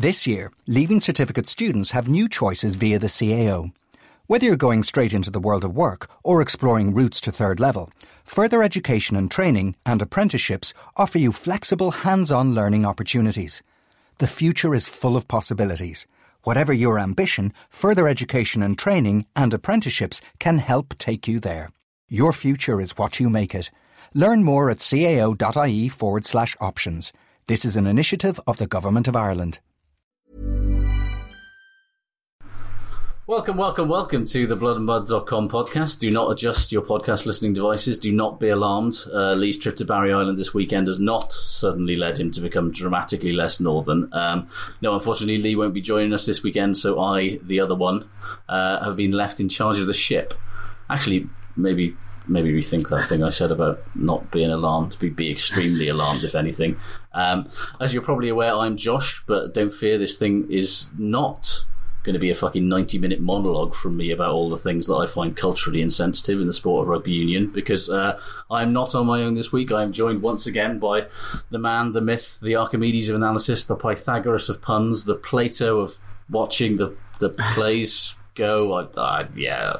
This year, Leaving Certificate students have new choices via the CAO. Whether you're going straight into the world of work or exploring routes to third level, further education and training and apprenticeships offer you flexible hands-on learning opportunities. The future is full of possibilities. Whatever your ambition, further education and training and apprenticeships can help take you there. Your future is what you make it. Learn more at cao.ie forward slash options. This is an initiative of the Government of Ireland. Welcome, welcome, welcome to the bloodandmud.com podcast. Do not adjust your podcast listening devices. Do not be alarmed. Uh, Lee's trip to Barry Island this weekend has not suddenly led him to become dramatically less northern. Um, no, unfortunately, Lee won't be joining us this weekend, so I, the other one, uh, have been left in charge of the ship. Actually, maybe maybe rethink that thing I said about not being alarmed, be, be extremely alarmed, if anything. Um, as you're probably aware, I'm Josh, but don't fear, this thing is not going to be a fucking 90 minute monologue from me about all the things that I find culturally insensitive in the sport of rugby union because uh, I'm not on my own this week. I am joined once again by the man, the myth, the Archimedes of analysis, the Pythagoras of puns, the Plato of watching the, the plays go. I, I, yeah.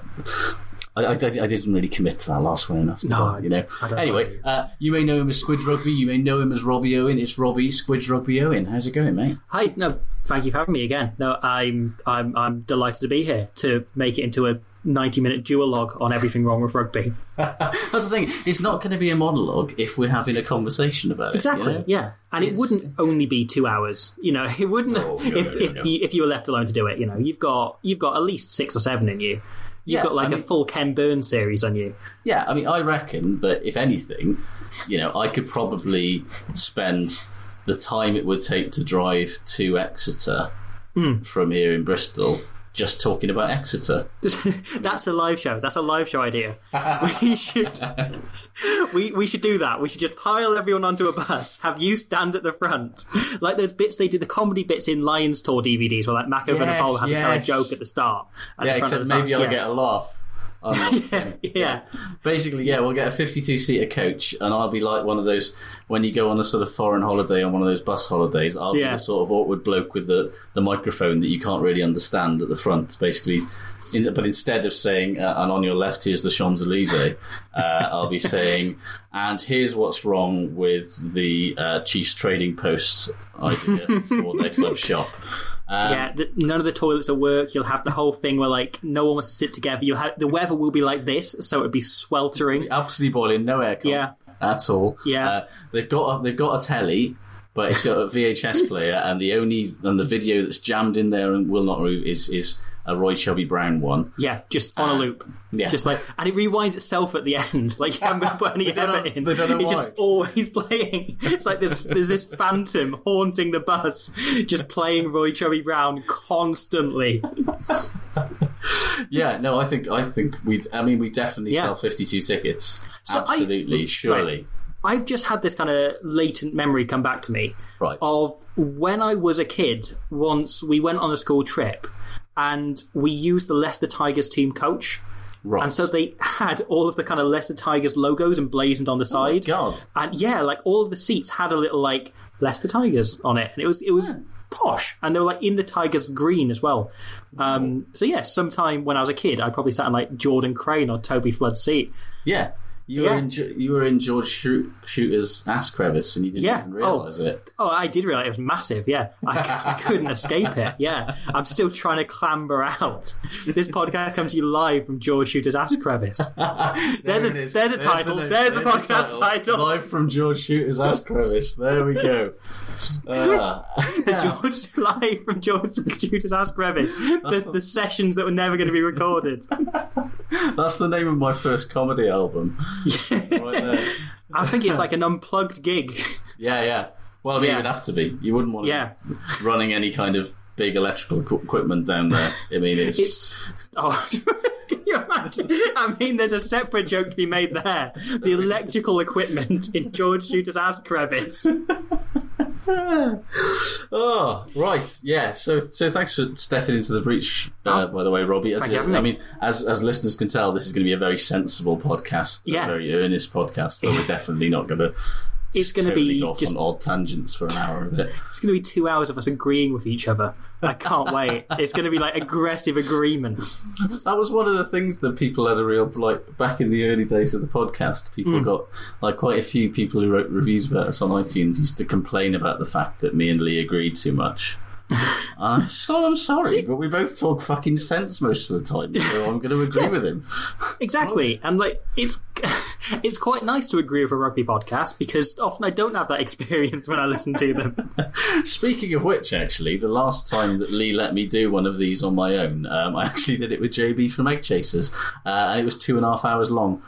I, I, I, didn't really commit to that last one enough. No, you know. I don't Anyway, uh, you may know him as Squidge Rugby. You may know him as Robbie Owen. It's Robbie Squidge Rugby Owen. How's it going, mate? Hi, no, thank you for having me again. No, I'm I'm I'm delighted to be here to make it into a 90 minute duologue on everything wrong with rugby. That's the thing. It's not going to be a monologue if we're having a conversation about Exactly, it. you know? yeah. And It's- it wouldn't only be two hours. You know, it wouldn't No, no, if no, no, if you if you were left alone to do it. You know, you've got you've got at least six or seven in you. You've Yeah, got like I a mean- full Ken Burns series on you. Yeah, I mean, I reckon that if anything, you know, I could probably spend the time it would take to drive to Exeter Hmm. from here in Bristol just talking about Exeter. That's a live show. That's a live show idea. we should we we should do that. We should just pile everyone onto a bus, have you stand at the front, like those bits they did the comedy bits in Lions Tour DVDs, where like Mac Yes, Nicole has to tell a joke at the start. At yeah, the front except maybe bus, I'll yeah. get a laugh. The- yeah. Basically, yeah, we'll get a 52 seater coach, and I'll be like one of those when you go on a sort of foreign holiday on one of those bus holidays. I'll be the sort of awkward bloke with the, the microphone that you can't really understand at the front, basically. In but instead of saying, uh, and on your left, here's the Champs Elysees, uh, I'll be saying, and here's what's wrong with the uh, Chiefs Trading Post idea for their club shop. Um, Yeah, the, none of the toilets will work. You'll have the whole thing where like no one wants to sit together. You have the weather will be like this, so it'd be sweltering. absolutely boiling, no aircon Yeah. at all. Yeah. uh, they've got a, they've got a telly, but it's got a VHS player, and the only and the video that's jammed in there and will not move is is a Roy Chubby Brown one. Yeah, just on a loop. Uh, yeah. Just like, and it rewinds itself at the end. Like you haven't put any effort in. it's why. just always playing. It's like there's there's this phantom haunting the bus, just playing Roy Chubby Brown constantly. Yeah, no, I think I think we. I mean, we definitely Yeah. sell fifty two tickets. So I- Absolutely, surely. I've just had this kind of latent memory come back to me Right. of when I was a kid. Once we went on a school trip and we used the Leicester Tigers team coach. Right. And so they had all of the kind of Leicester Tigers logos emblazoned on the side. God. And yeah, like all of the seats had a little like Leicester Tigers on it, and it was it was posh, and they were like in the Tigers green as well. Um, so yeah, sometime when I was a kid, I probably sat in like Jordan Crane or Toby Flood's seat. Yeah. You Yeah. were in you were in George Chuter's ass crevice and you didn't Yeah. even realise it. Oh, I did realize it was massive. Yeah, I, I couldn't escape it. Yeah, I'm still trying to clamber out. This podcast comes to you live from George Chuter's ass crevice. There's a there's a title. There's, a podcast title. Live from George Chuter's ass crevice. There we go. Uh, George live from George Chuter's ass crevice. The, the sessions that were never going to be recorded. that's the name of my first comedy album. Right there. Uh, I think it's like an unplugged gig. Yeah, yeah. Well, I mean, Yeah. it would have to be. You wouldn't want to Yeah. be running any kind of big electrical equipment down there. I mean, it's, It's oh. Can you imagine? I mean, there's a separate joke to be made there. The electrical equipment in George Chuter's ass crevice. Oh, right. Yeah. So, so thanks for stepping into the breach, uh, by the way, Robbie. As Oh. Thank you a- for having I mean, as as listeners can tell, this is going to be a very sensible podcast, Yeah. a very earnest podcast, but we're definitely not going to It's going to be off just. on odd tangents for an hour of it. It's going to be two hours of us agreeing with each other. I can't wait. It's going to be like aggressive agreement. That was one of the things that people had a real like back in the early days of the podcast. People Hmm. got like quite a few people who wrote reviews about us on iTunes used to complain about the fact that me and Lee agreed too much. I'm so I'm sorry, but we both talk fucking sense most of the time, so I'm going to agree with him. Exactly, and like it's it's quite nice to agree with a rugby podcast because often I don't have that experience when I listen to them. Speaking of which, actually, the last time that Lee let me do one of these on my own, um, I actually did it with JB from Egg Chasers, uh, and it was two and a half hours long.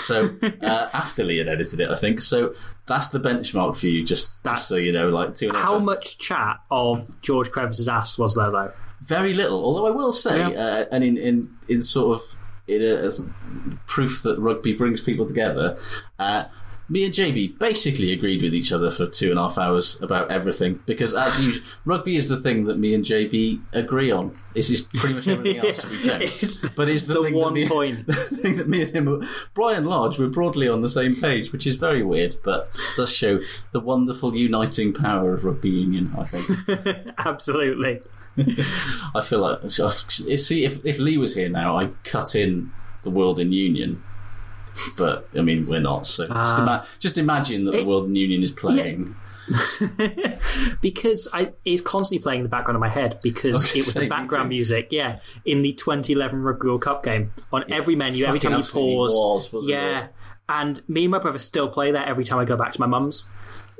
So uh, after Lee had edited it, I think. So that's the benchmark for you, just, That- just so you know, like two and a half How much chat of George Crevice's ass was there though? Very little. Although I will say, Yeah. uh, and in, in in sort of in a, as proof that rugby brings people together, uh, me and JB basically agreed with each other for two and a half hours about everything because, as you, rugby is the thing that me and JB agree on. This is pretty much everything else we don't. It's but it's the, the one me, point. the thing that me and him, are- and large, we're broadly on the same page, which is very weird, but does show the wonderful uniting power of rugby union. I think. Absolutely. I feel like see if if Lee was here now, I'd cut in the world in union. But I mean, we're not. So just, ah. ima- just imagine that the world in union is playing. because I, it's constantly playing in the background of my head because it was the background music, yeah, in the 2011 Rugby World Cup game on every menu, every time you absolutely pause, was, yeah. it? And me and my brother still play that every time I go back to my mum's,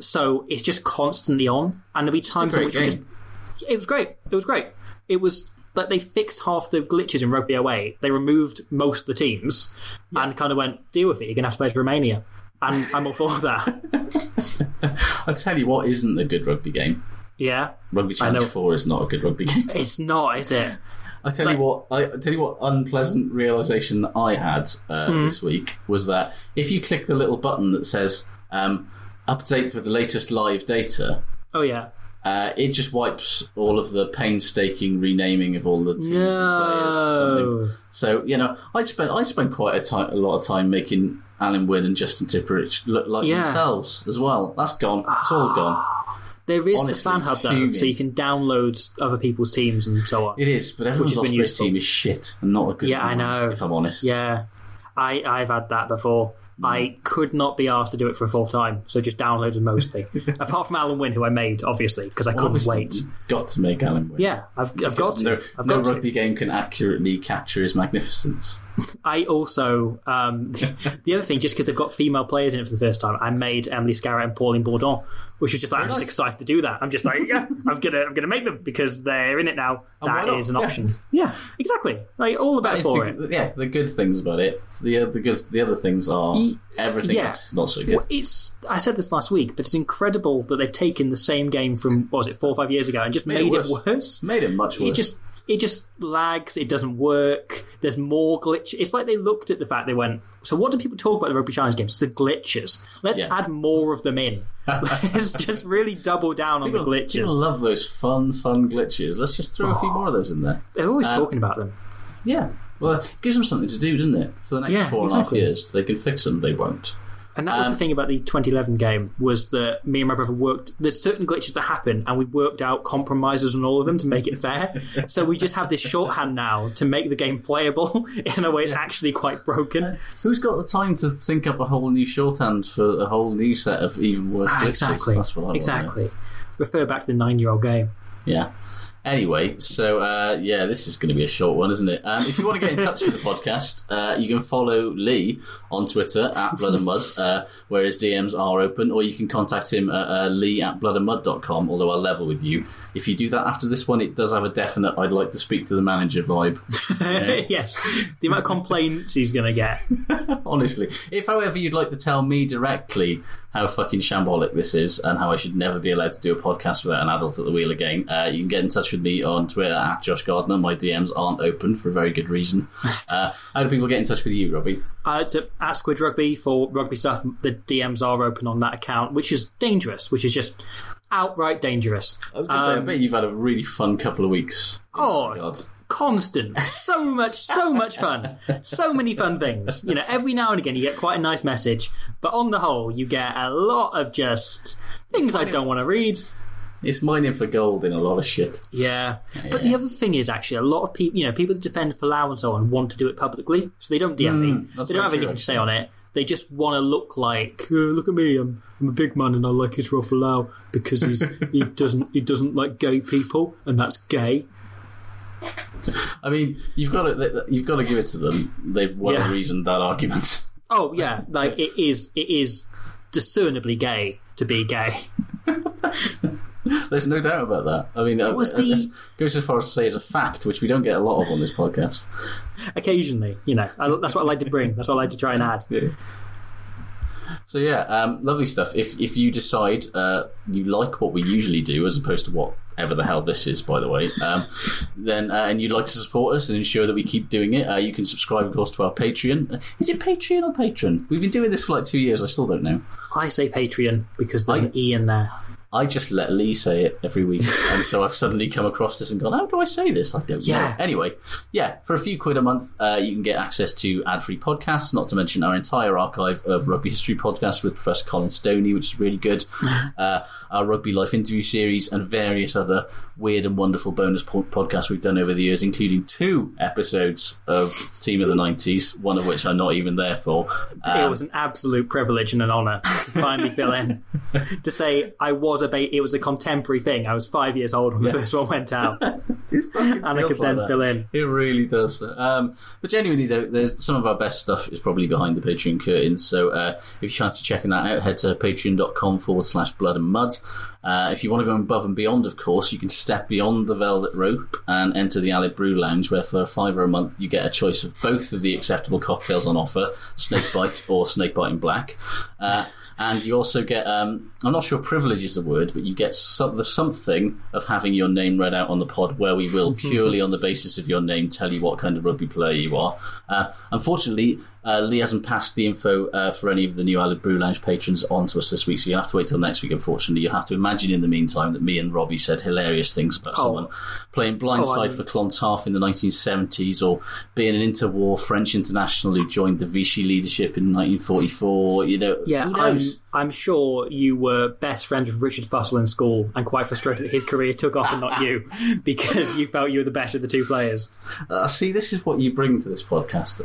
so it's just constantly on, and there'll be times in great which we just game. it was great. It was great. It was like they fixed half the glitches in Rugby Away. They removed most of the teams and kind of went, deal with it. You're going to have to play for Romania. And I'm all for that. I tell you what, isn't a good rugby game. Yeah. Rugby Challenge. Four is not a good rugby game. It's not, is it? I tell Like- you what, I, I tell you what, unpleasant realization that I had uh, Hmm. this week was that if you click the little button that says um, "Update with the latest live data," Oh, yeah. Uh, it just wipes all of the painstaking renaming of all the teams and players to something. So you know, I spent I spent quite a, time, a lot of time making Alun Wyn and Justin Tipuric look like Yeah. themselves as well. That's gone. It's all gone. There is Honestly, the fan hub though, so you can download other people's teams and so on. It is, but everyone's has been Ospreys team is shit and not a good. Yeah, I know. If I'm honest, Yeah, I I've had that before. I could not be asked to do it for a full time, so just downloaded mostly. Apart from Alun Wyn, who I made, obviously, because I couldn't Obviously, wait. Got to make Alun Wyn. Yeah, I've, I've got to. No, I've no got to. rugby game can accurately capture his magnificence. I also um, the other thing, just because they've got female players in it for the first time, I made Emily Scarratt and Pauline Bourdon, which is just like I'm just excited to do that. I'm just like, yeah, I'm gonna I'm gonna make them because they're in it now. why That not? is an Yeah. option. Yeah, exactly. Like all the That better is for the, it. yeah, the good things about it. The the good the other things are Ye- everything yeah. else is not so good. Well, It's I said this last week, but it's incredible that they've taken the same game from what was it four or five years ago and just Made it made, it worse. worse. Made it much worse. It just it just lags. It doesn't work. There's more glitch. It's like they looked at the fact they went. So what do people talk about the rugby challenge games? It's the glitches. Let's Yeah. add more of them in. Let's just really double down on People, the glitches. people love those fun, fun glitches. Let's just throw a few more of those in there. They're always Um, talking about them. Yeah. Well, it gives them something to do, doesn't it? For the next Yeah, four and a half exactly. years. They can fix them, they won't. And that was Um, the thing about the 2011 game was that me and my brother worked. There's certain glitches that happen, and we worked out compromises on all of them to make it fair. so we just have this shorthand now to make the game playable in a way it's actually quite broken. Who's got the time to think up a whole new shorthand for a whole new set of even worse glitches? Ah, exactly. That's what I want to exactly. Refer back to the nine-year-old game. Yeah. Anyway, so uh, yeah, this is going to be a short one, isn't it? Um, if you want to get in touch with the podcast, uh, you can follow Lee on Twitter at Blood and Mud, uh, where his DMs are open, or you can contact him at uh, lee at bloodandmud.com, although I'll level with you. If you do that after this one, it does have a definite I'd like to speak to the manager vibe. yes, the amount of complaints he's going to get. Honestly. If, however, you'd like to tell me directly how fucking shambolic this is and how I should never be allowed to do a podcast without an adult at the wheel again, uh, you can get in touch with me on Twitter at Josh Gardner. My DMs aren't open for a very good reason. Uh, how do people get in touch with you, Robbie? Uh, it's at at Squidge Rugby for rugby stuff. The DMs are open on that account, which is dangerous, which is just outright dangerous. I was going to say, I bet you've had a really fun couple of weeks. Oh, God. constant. So much, so much fun. So many fun things. You know, every now and again you get quite a nice message, but on the whole, you get a lot of just things I don't want to read. It's mining for gold in a lot of shit. Yeah. But the other thing is actually a lot of people, you know, people that defend Folau and so on want to do it publicly, so they don't DM me. Mm, that's They don't have true, anything to say on it. They just want to look like, "Uh, look at me, I'm, I'm a big man and I like Israel Folau because he's he doesn't he doesn't like gay people and that's gay. I mean, you've got to you've got to give it to them. They've well Yeah. reasoned that argument. Oh yeah, like it is it is discernibly gay to be gay. There's no doubt about that. I mean, uh, was uh, the- let's go so far as to say it's a fact, which we don't get a lot of on this podcast. Occasionally, you know, I, that's what I like to bring. That's what I like to try and add. Yeah. So yeah, um, lovely stuff. If if you decide uh, you like what we usually do, as opposed to whatever the hell this is, by the way, um, then uh, and you'd like to support us and ensure that we keep doing it, uh, you can subscribe, of course, to our Patreon. Is it Patreon or Patron? We've been doing this for like two years. I still don't know. I say Patreon because there's I- an e in there. I just let Lee say it every week, and so I've suddenly come across this and gone, "How do I say this?" I don't Yeah. know. Anyway, yeah, for a few quid a month, uh, you can get access to ad-free podcasts. Not to mention our entire archive of rugby history podcasts with Professor Colin Stoney, which is really good. uh, our rugby life interview series and various other weird and wonderful bonus po- podcasts we've done over the years, including two episodes of Team of the '90s, one of which I'm not even there for. it Um, was an absolute privilege and an honour to finally fill in. to say I was a ba- it was a contemporary thing. I was five years old when the first one went out, and I could then that. fill in. It really does. Um, but genuinely, though, there's some of our best stuff is probably behind the Patreon curtain. So uh, if you fancy checking that out, head to patreon.com forward slash blood and mud. Uh, if you want to go above and beyond, of course, you can step beyond the velvet rope and enter the Alid Brew Lounge, where for a fiver a month you get a choice of both of the acceptable cocktails on offer, Snakebite or Snakebite in Black. Uh, and you also get, um, I'm not sure privilege is the word, but you get some, the something of having your name read out on the pod where we will purely on the basis of your name tell you what kind of rugby player you are. Uh, unfortunately, uh, Lee hasn't passed the info uh, for any of the new Alid Brew Lounge patrons on to us this week, so you'll have to wait till next week, unfortunately. You'll have to imagine in the meantime that me and Robbie said hilarious things about someone playing blindside Oh, for Clontarf in the 1970s or being an interwar French international who joined the Vichy leadership in 1944. You know, Yeah, I'm. I'm sure you were best friends with Richard Fussell in school and quite frustrated that his career took off and not you because you felt you were the best of the two players. Uh, see, this is what you bring to this podcast,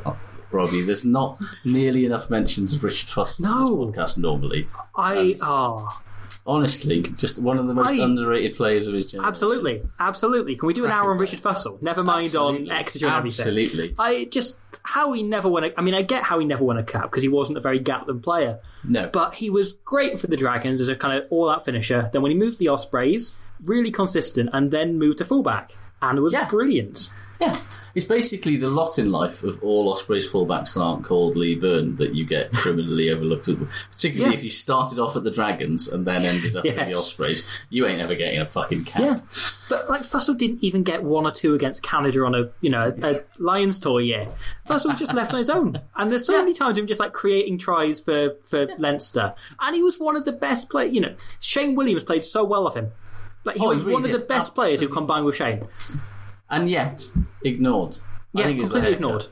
Robbie. There's not nearly enough mentions of Richard Fussell No. in this podcast normally. I ah Honestly, just one of the most I- underrated players of his generation. absolutely, absolutely. Can we do an hour on Richard Fussell? Never mind on Absolutely. Exeter and everything. Absolutely. I just how he never won a. I mean, I get how he never won a cap because he wasn't a very Gatland player. No. But he was great for the Dragons as a kind of all-out finisher. Then when he moved to the Ospreys, really consistent, and then moved to fullback. and it was Yeah. brilliant. Yeah. It's basically the lot in life of all Osprey's fullbacks that aren't called Lee Byrne that you get criminally overlooked. at- Particularly Yeah. if you started off at the Dragons and then ended up at the Ospreys. You ain't ever getting a fucking cap. Yeah, but like Fussell didn't even get one or two against Canada on a you know a Lions tour year. Fussell was just left on his own, and there's so many times him just like creating tries for for Leinster, and he was one of the best players. You know, Shane Williams played so well of him. Like he Oh, was really one of the best players who combined with Shane. And yet, ignored. I Yeah, think completely ignored.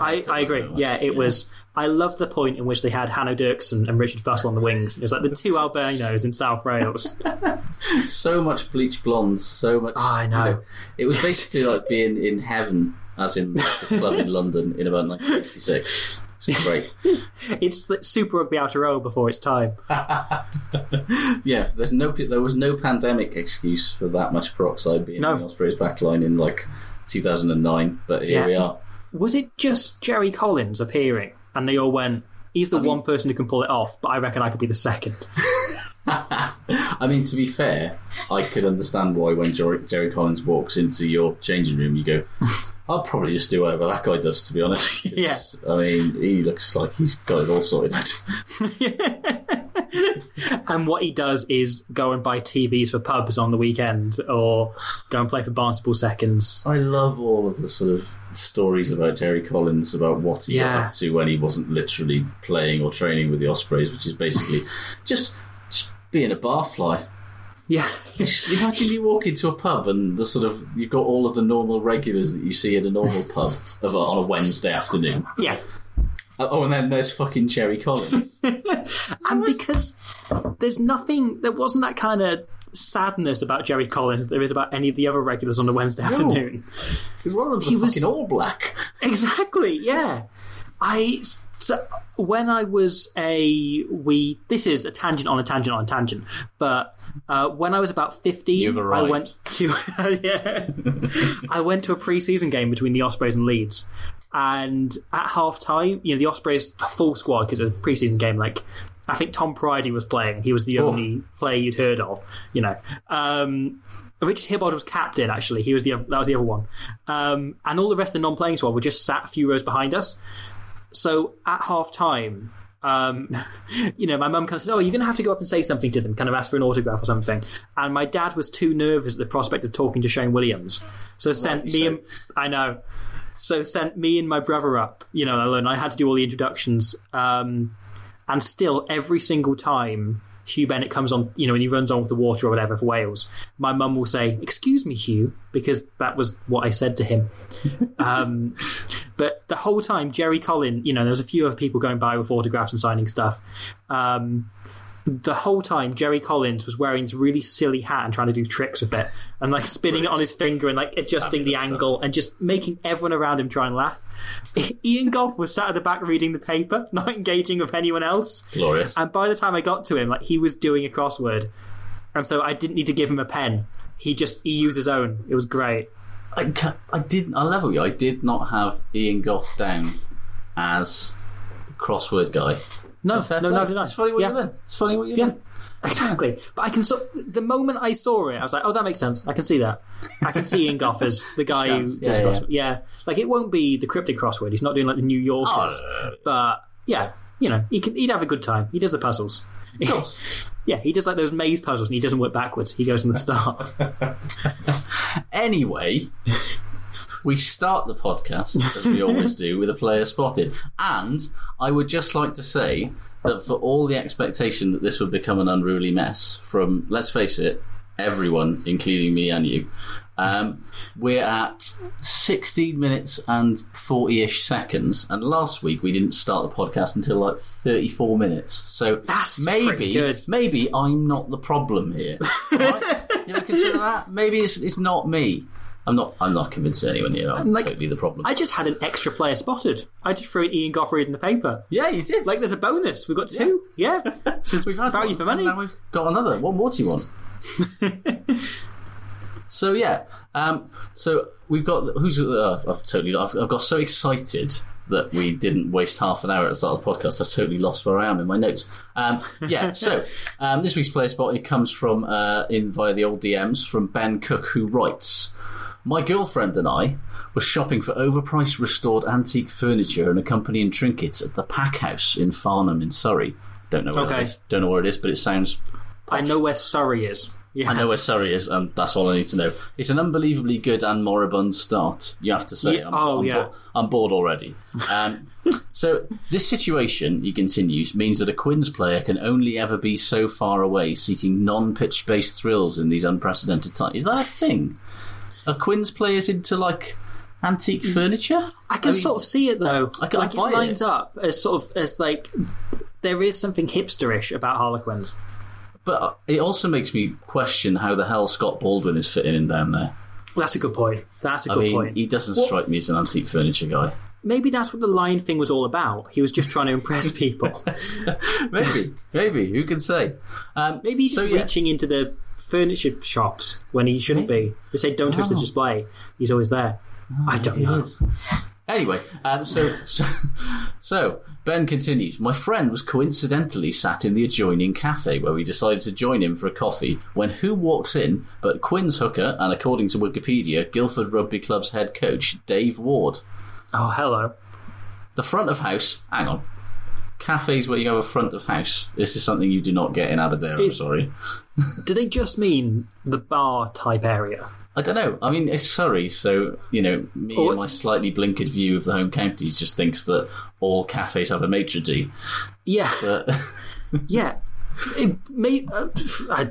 I, I agree. Yeah, it was. I love the point in which they had Hanno Dirksen and Richard Fussell on the wings. It was like the two albinos in South Wales. so much bleach blondes, so much. Oh, I know. you It was basically like being in heaven, as in the club in London in about 1986. It's great. it's the Super Rugby Aotearoa before its time. Yeah, there's no there was no pandemic excuse for that much peroxide being No. in the Ospreys backline in like 2009, but here Yeah. we are. Was it just Jerry Collins appearing and they all went, he's the one person who can pull it off, but I reckon I could be the second? I mean, to be fair, I could understand why when Jerry, Jerry Collins walks into your changing room, you go, "I'll probably just do whatever that guy does." To be honest, Yeah. I mean, he looks like he's got it all sorted out. And what he does is go and buy TVs for pubs on the weekend or go and play for Barnstaple Seconds. I love all of the sort of stories about Jerry Collins about what he Yeah. got up to when he wasn't literally playing or training with the Ospreys, which is basically just, just being a barfly. Yeah. Imagine you walk into a pub and the sort of you've got all of the normal regulars that you see at a normal pub of a, on a Wednesday afternoon. yeah. Uh, Oh, and then there's fucking Jerry Collins. And because there's nothing, there wasn't that kind of sadness about Jerry Collins that there is about any of the other regulars on a Wednesday afternoon. Because one of them's He was- fucking all black. Exactly, yeah. I so when I was a we this is a tangent on a tangent on a tangent, but uh, when I was about fifteen, I went to yeah, I went to a pre-season game between the Ospreys and Leeds, and at half time, you know, the Ospreys full squad because it was a pre-season game. Like I think Tom Prydie was playing; he was the only player you'd heard of, you know. Um, Richard Hibbard was captain. Actually, he was the that was the other one, um, and all the rest of the non-playing squad were just sat a few rows behind us. So at half time, um, you know, my mum kind of said, "Oh, you're going to have to go up and say something to them, kind of ask for an autograph or something." And my dad was too nervous at the prospect of talking to Shane Williams, so sent me so. and I know, so sent me and my brother up. You know, alone. I had to do all the introductions, um, and still every single time. Huw Bennett comes on, you know, and he runs on with the water or whatever for Wales. My mum will say, "Excuse me, Huw," because that was what I said to him. Um, but the whole time, Jerry Collin, you know, there was a few other people going by with autographs and signing stuff. Um, the whole time, Jerry Collins was wearing this really silly hat and trying to do tricks with it, and like spinning it on his finger and like adjusting the angle and just making everyone around him try and laugh. Ian Gough was sat at the back reading the paper, not engaging with anyone else. Glorious. And by the time I got to him, like he was doing a crossword, and so I didn't need to give him a pen. He just he used his own. It was great. I, I did. I level you. I did not have Ian Gough down as crossword guy. No, Fair no, play. no, did I? It's funny what yeah. you did. It's funny what you Yeah, did. exactly. But I can so the moment I saw it, I was like, "Oh, that makes sense. I can see that. I can see Ian Gough as the guy who does Yeah, yeah. crossword. Yeah, like it won't be the cryptic crossword. He's not doing like the New Yorkers. Oh, uh, but yeah, you know, he can. He'd have a good time. He does the puzzles. of yeah, he does like those maze puzzles, and he doesn't work backwards. He goes from the start. Anyway, we start the podcast, as we always do, with a player spotted. And I would just like to say that for all the expectation that this would become an unruly mess, from, let's face it, everyone, including me and you, um, we're at 16 minutes and 40 ish seconds. And last week we didn't start the podcast until like 34 minutes. So That's maybe, maybe I'm not the problem here. Right? you ever consider that? Maybe it's, it's not me. I'm not. I'm not convinced anyone here. I'm like- totally the problem. I just had an extra player spotted. I just threw in Ian Gough reading the paper. yeah, you did. Like, there's a bonus. We've got two. Yeah, since we've had value one, for money. Now we've got another. What more do you want? so yeah. Um, so we've got who's. Uh, I've totally. I've, I've got so excited that we didn't waste half an hour at the start of the podcast. I've totally lost where I am in my notes. Um, yeah. so um, this week's player spot it comes from uh, in via the old DMs from Ben Cook who writes. My girlfriend and I were shopping for overpriced restored antique furniture and accompanying trinkets at the Pack House in Farnham in Surrey. Don't know where Okay. it is. Don't know where it is, but it sounds I know where Surrey is. Yeah. I know where Surrey is, and that's all I need to know. It's an unbelievably good and moribund start, you have to say. Yeah, I'm, oh, I'm, yeah. bo- I'm bored already. Um, so, this situation, he continues, means that a Quins player can only ever be so far away seeking non pitch based thrills in these unprecedented times. Is that a thing? Are Quins players into, like, antique furniture? I can mean, sort of see it though. I can- like I it lines it. up as sort of as like there is something hipsterish about Harlequins. But it also makes me question how the hell Scott Baldwin is fitting in down there. That's a good point. That's a I good mean, point. he doesn't What- strike me as an antique furniture guy. Maybe that's what the lion thing was all about. He was just trying to impress people. Maybe, maybe. Who can say? Um, Maybe he's so, just yeah. reaching into the furniture shops when he shouldn't be. They say don't touch the Oh. display. He's always there. I don't know. is. Anyway, um, so, so so Ben continues. My friend was coincidentally sat in the adjoining cafe where we decided to join him for a coffee. When who walks in but Quinn's hooker and, according to Wikipedia, Guildford Rugby Club's head coach Dave Ward. Oh, hello. The front of house. Hang on. Cafes where you have a front of house. This is something you do not get in Aberdeen. I'm sorry. Do they just mean the bar type area? I don't know. I mean, it's Surrey, so you know, me Oh, and my slightly blinkered view of the home counties just thinks that all cafes have a maitre d'. Yeah, But yeah. It may, uh, I,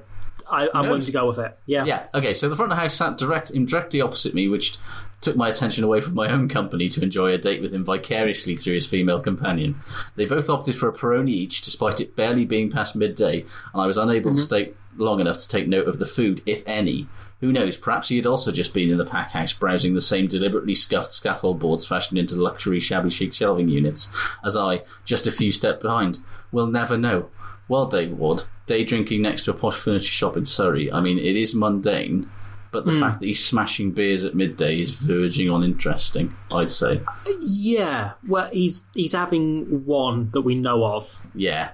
I, I'm willing to go with it. Yeah. yeah, okay. So the front of house sat direct, directly opposite me, which took my attention away from my own company to enjoy a date with him vicariously through his female companion. They both opted for a Peroni each, despite it barely being past midday, and I was unable Mm-hmm. to stay long enough to take note of the food, if any. Who knows? Perhaps he had also just been in the pack house browsing the same deliberately scuffed scaffold boards fashioned into luxury shabby chic shelving units as I, just a few steps behind. We'll never know. Well, Dave Ward, day drinking next to a posh furniture shop in Surrey. I mean, it is mundane, but the hmm. fact that he's smashing beers at midday is verging on interesting, I'd say. Yeah. Well, he's he's having one that we know of, Yeah.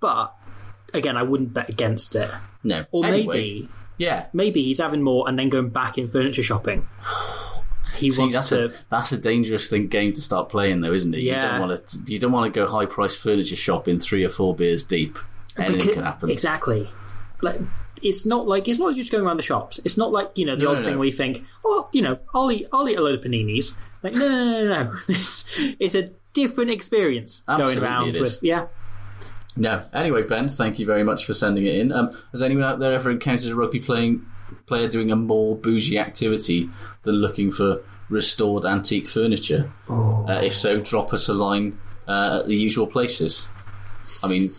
but again, I wouldn't bet against it. No. Or Anyway, maybe Yeah. maybe he's having more and then going back in furniture shopping. He See, wants that's to. a that's a dangerous thing game to start playing, though, isn't it? You Yeah. don't want to. You don't want to go high price furniture shopping three or four beers deep. Anything Because- can happen. Exactly. Like it's not like it's not just going around the shops. It's not like you know the No, old no, thing where you think, oh, you know, I'll eat, I'll eat a load of paninis. Like no, no, no, no. This it's a different experience Absolutely going around it is. with yeah. No. Anyway, Ben, thank you very much for sending it in. Um, has anyone out there ever encountered a rugby playing player doing a more bougie activity than looking for restored antique furniture? Oh. Uh, if so, drop us a line uh, at the usual places. I mean,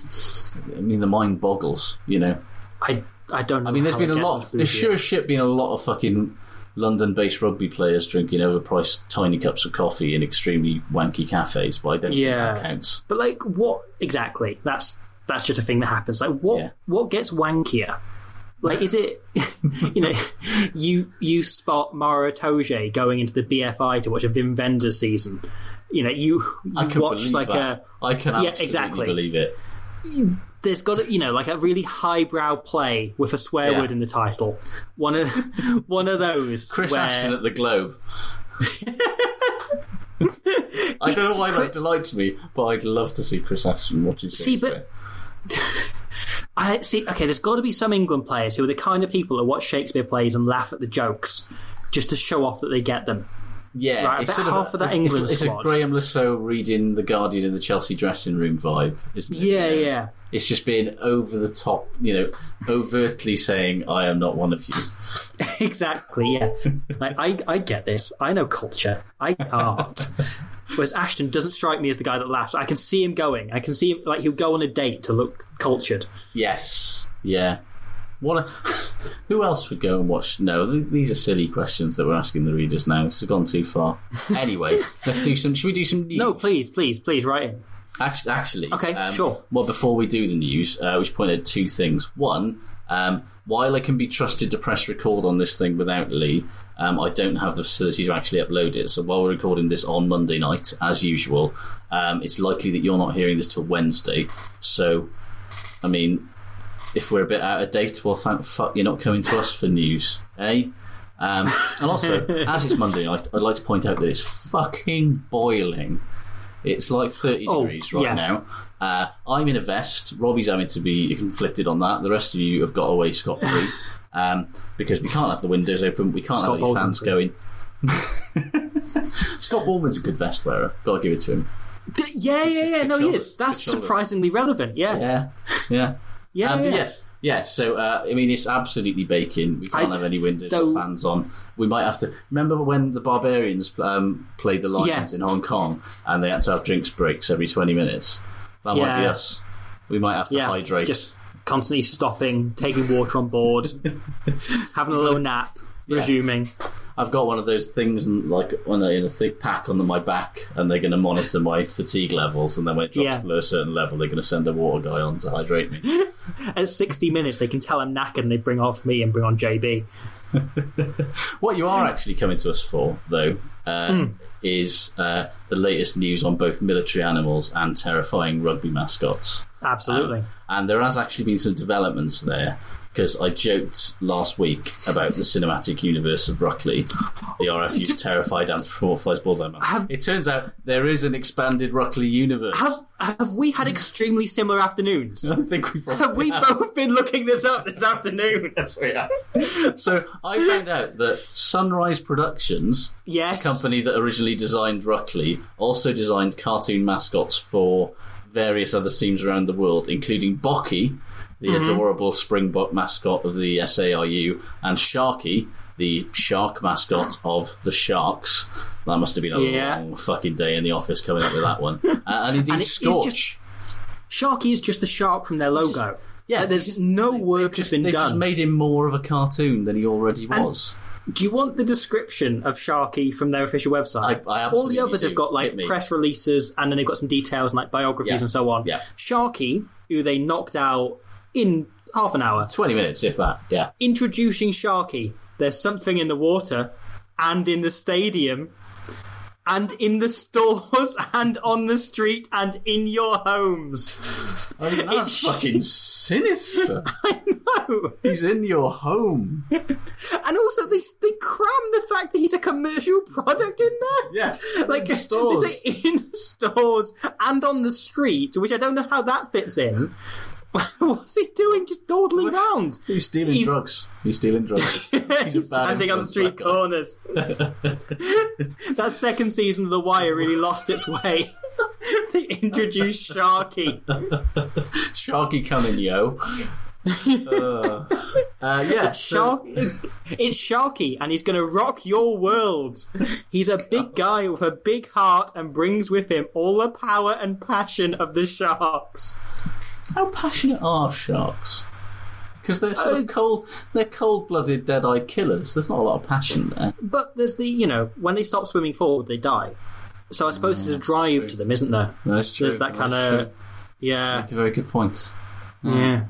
I mean, the mind boggles. You know. I I don't know. I mean, there's been a lot. There's sure as shit been a lot of fucking London-based rugby players drinking overpriced tiny cups of coffee in extremely wanky cafes, but I don't Yeah. think that counts. But like, what exactly? That's that's just a thing that happens. Like, what Yeah. what gets wankier? Like, is it you know you you spot Maro Itoje going into the BFI to watch a Wim Wenders season? You know, you, you I can watch like that. a I can Yeah, absolutely exactly. believe it. There's got to, you know like a really highbrow play with a swear Yeah. word in the title. One of one of those. Chris where, Ashton at the Globe. I don't know why that delights me, but I'd love to see Chris Ashton watching. See, but- I see. Okay, there's got to be some England players who are the kind of people that watch Shakespeare plays and laugh at the jokes just to show off that they get them. Yeah, right, it's sort half a, of that it's- England It's, a squad- Graeme Le Saux reading the Guardian in the Chelsea dressing room vibe, isn't it? Yeah, You know? yeah. It's just being over the top, you know, overtly saying, "I am not one of you." exactly. Yeah, like I, I get this. I know culture. I get art. Whereas Ashton doesn't strike me as the guy that laughs. I can see him going. I can see him like he'll go on a date to look cultured. Yes, yeah. What? A, who else would go and watch? No, these are silly questions that we're asking the readers now. This has gone too far. Anyway, let's do some. Should we do some news? No, please, please, please, write in. Actually, actually um, Okay, sure. Well, before we do the news, uh, we should point out two things. One, um, while I can be trusted to press record on this thing without Lee, um, I don't have the facility to actually upload it. So while we're recording this on Monday night, as usual, um, it's likely that you're not hearing this till Wednesday. So, I mean, if we're a bit out of date, well, thank fuck you're not coming to us for news, eh? Um, and also, as it's Monday night, I'd like to point out that it's fucking boiling. It's like 30 Oh, degrees right yeah. now. Uh, I'm in a vest. Robbie's having to be conflicted on that. The rest of you have got away scot free um, because we can't have the windows open. We can't Scott have any fans going. Scott Baldwin's a good vest wearer. Got to give it to him. Yeah, yeah, yeah. No, he is. That's surprisingly relevant. Yeah, Yeah, yeah. Yeah. Um, yeah. Yes, yes. So uh, I mean, it's absolutely baking. We can't I- have any windows or fans on. We might have to remember when the Barbarians um, played the Lions Yeah. in Hong Kong, and they had to have drinks breaks every twenty minutes. That might be us. We might have to yeah. hydrate. Just constantly stopping, taking water on board, having a little nap, resuming. I've got one of those things in, like on a, in a thick pack on my back, and they're going to monitor my fatigue levels. And then when it drops Yeah. below a certain level, they're going to send a water guy on to hydrate me. At 60 minutes, they can tell I'm knackered and they bring off me and bring on JB. What you are actually coming to us for, though, uh, Hmm. is uh, the latest news on both military animals and terrifying rugby mascots. Absolutely. And there has actually been some developments there. Because I joked last week about the cinematic universe of Ruckley, the RFU's terrified anthropomorphized bulldog man. Have- It turns out there is an expanded Ruckley universe. have have we had extremely similar afternoons? I think we've have we both been looking this up this afternoon? Yes, we have. so I found out that Sunrise Productions, Yes. the company that originally designed Ruckley, also designed cartoon mascots for various other teams around the world, including Bocky, the Mm-hmm. adorable Springbok mascot of the SARU, and Sharky, the shark mascot of the Sharks. That must have been a Yeah. long fucking day in the office coming up with that one. Uh, and indeed, And Scorch. just- Sharky is just the shark from their logo. yeah, Uh, there's just- no work they've has been They've just made him more of a cartoon than he already was. Do you want the description of Sharky from their official website? I- I All the others do. have got like press releases, and then they've got some details and like biographies Yeah. and so on. Yeah. Sharky, who they knocked out in half an hour, 20 minutes, if that. Yeah. introducing Sharky. There's something in the water, and in the stadium, and in the stores, and on the street, and in your homes. I mean, that's fucking sinister. I know. He's in your home. And also, they they cram the fact that he's a commercial product in there. Yeah. like In stores. They say in stores and on the street, which I don't know how that fits in. What's he doing? Just dawdling around. He's stealing He's- drugs. He's stealing drugs. He's, a bad standing on the influence, street that guy. corners. that second season of The Wire really lost its way. they introduced Sharky. Sharky coming, yo. uh, uh, yeah. Shark, it's Sharky, and he's going to rock your world. He's a big guy with a big heart and brings with him all the power and passion of the sharks. How passionate are sharks? Because they're sort of cold. They're cold-blooded, dead-eyed killers. There's not a lot of passion there. But there's the, you know, when they stop swimming forward, they die. So I suppose there's a drive to them, isn't there? That's true. There's that kind of, yeah, Make a very good point. yeah.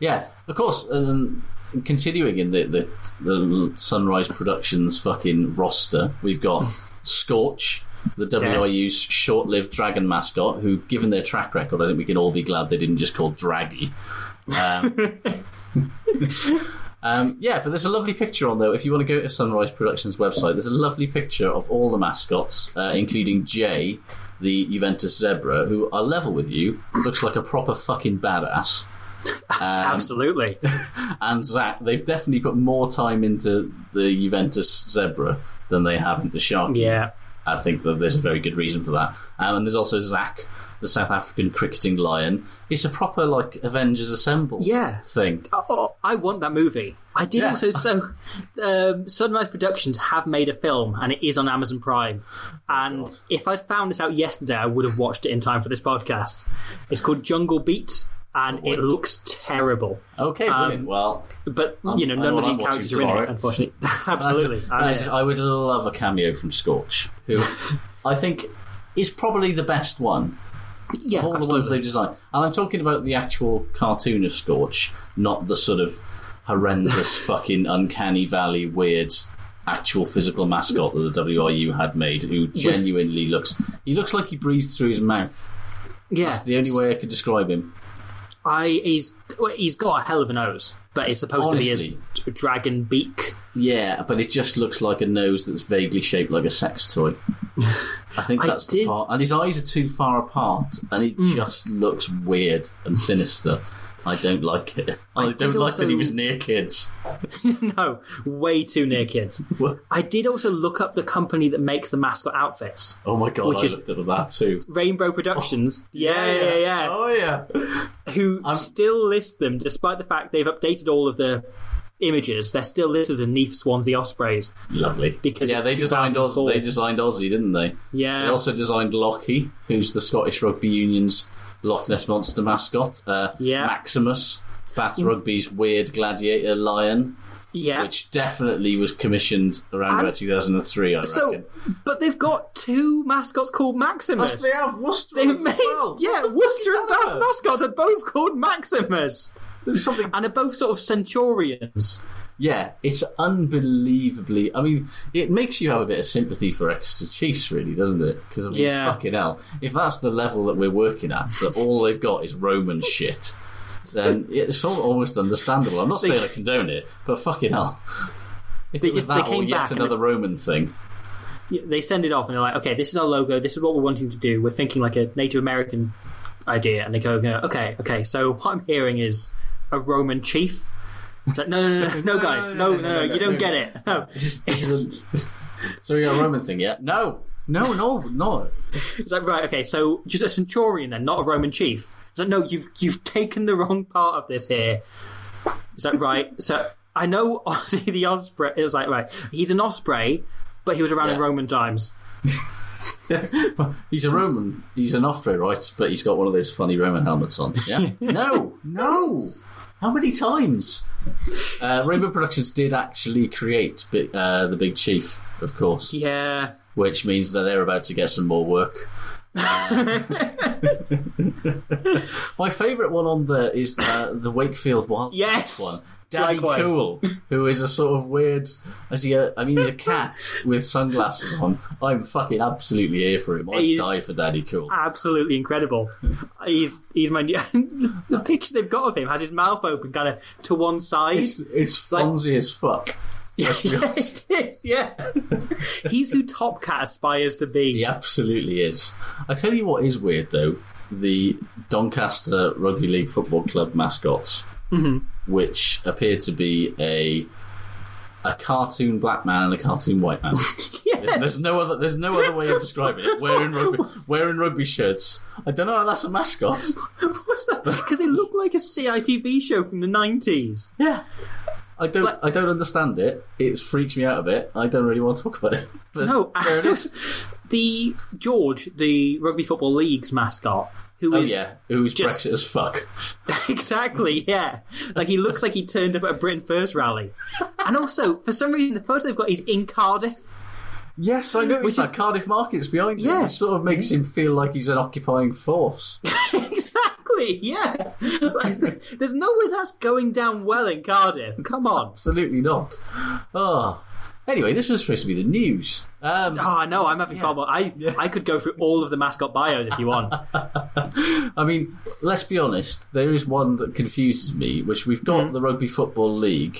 Yeah, of course. Um, continuing in the, the the Sunrise Productions fucking roster, we've got Scorch, the WRU's short-lived dragon mascot, who, given their track record, I think we can all be glad they didn't just call Draggy. Um, um, yeah, but there's a lovely picture on though. If you want to go to Sunrise Productions website, there's a lovely picture of all the mascots, uh, including Jay, the Juventus zebra, who are level with you. Looks like a proper fucking badass Absolutely. and Zach, they've definitely put more time into the Juventus zebra than they have into Sharky. Yeah. I think that there's a very good reason for that. Um, and there's also Zach, the South African cricketing lion. It's a proper like Avengers Assemble Yeah. thing. Oh, I want that movie. I did Yeah. also. So, um, Sunrise Productions have made a film, and it is on Amazon Prime. And God. if I'd found this out yesterday, I would have watched it in time for this podcast. It's called Jungle Beat, and it looks terrible. Okay, um, brilliant. well, But you know, I none know of these I'm characters are in tomorrow. it, unfortunately. Absolutely. I, And, I would love a cameo from Scorch, who I think is probably the best one. yeah, of all the ones they've designed. And I'm talking about the actual cartoon of Scorch, not the sort of horrendous, fucking uncanny valley, weird, actual physical mascot that the WRU had made, who genuinely looks. He looks like he breathes through his mouth. yeah. That's the only way I could describe him. I he's he's got a hell of a nose, but it's supposed Honestly. to be his dragon beak. Yeah, but it just looks like a nose that's vaguely shaped like a sex toy. I think I that's the did- Mm. part. And his eyes are too far apart, and it just looks weird and sinister. I don't like it. I, did don't like that he was near kids. no, way too near kids. What? I did also look up the company that makes the mascot outfits, Oh my god, Which I is- looked at that too. Rainbow Productions. Oh, yeah, yeah, yeah. Oh yeah. Who still list them despite the fact they've updated all of the images. They're still listed underneath Swansea Ospreys. Lovely. Because yeah, they designed Oz, they designed Aussie, didn't they? Yeah. They also designed Lockie, who's the Scottish Rugby Union's Loch Ness Monster mascot. Uh, Yeah. Maximus, Bath Rugby's weird gladiator lion, Yeah. which definitely was commissioned around And- about 2003, I so, reckon. but they've got two mascots called Maximus. Yes, they have Worcester They've made yeah, Worcester and Bath mascots are both called Maximus, There's something and they're both sort of centurions. Yeah, it's unbelievably. I mean, it makes you have a bit of sympathy for Exeter Chiefs, really, doesn't it? Because I mean, Yeah. fucking hell, if that's the level that we're working at, that all they've got is Roman shit, then it's almost understandable. I'm not saying I condone it, but fucking hell, if They it was just- they that or came yet back another they- Roman thing, They send it off and they're like, okay, this is our logo. This is what we're wanting to do. We're thinking like a Native American idea, and they go, okay, okay. So what I'm hearing is a Roman chief. It's like, no, no, no, no, guys, no, no, no, you don't get it. No, so we got a Roman thing, yeah? No, no, no, no. it's like right, okay, so just a centurion then, not a Roman chief. It's like, no, you've you've taken the wrong part of this here. Is that right? So I know Ozzy the Osprey is like right. He's an osprey, but he was around in Roman times. He's a Roman. He's an osprey, right? But he's got one of those funny Roman helmets on. Yeah. no, no. How many times? Uh, Rainbow Productions did actually create Bi- uh, the Big Chief, of course, Yeah, which means that they're about to get some more work. Uh, my favourite one on there is uh, the Wakefield Wild Yes! one. Daddy Likewise. Cool, who is a sort of weird. I he? A, I mean, he's a cat with sunglasses on. I'm fucking absolutely here for him. I'd He's- die for Daddy Cool. absolutely incredible. he's he's my the picture they've got of him has his mouth open, kind of to one side. It's, it's Fonzie as fuck. Yes, it is. Yeah, he's who Top Cat aspires to be. He absolutely is. I tell you what is weird though: the Doncaster Rugby League Football Club mascots, Mm-hmm. which appear to be a a cartoon black man and a cartoon white man. Yes. There's no other. There's no other way of describing it. Wearing rugby, wearing rugby shirts. I don't know how that's a mascot. What's that? Because it looked like a CITV show from the nineties. Yeah. I don't. Like- I don't understand it. It freaks me out a bit. I don't really want to talk about it. But No, it is. the George, the Rugby Football League's mascot, who Oh is yeah, who's just- Brexit as fuck? exactly, yeah. Like he looks like he turned up at a Britain First rally. And also, for some reason, the photo they've got is in Cardiff. Yes, I noticed Which that is- Cardiff Market's behind him. Yeah. Which sort of makes him feel like he's an occupying force. exactly, yeah. Like, there's no way that's going down well in Cardiff. Come on. Absolutely not. Oh. Anyway, this was supposed to be the news. Um, Oh no, I'm having fun. I I could go through all of the mascot bios if you want. I mean, let's be honest. There is one that confuses me, which we've got mm-hmm. the Rugby Football League,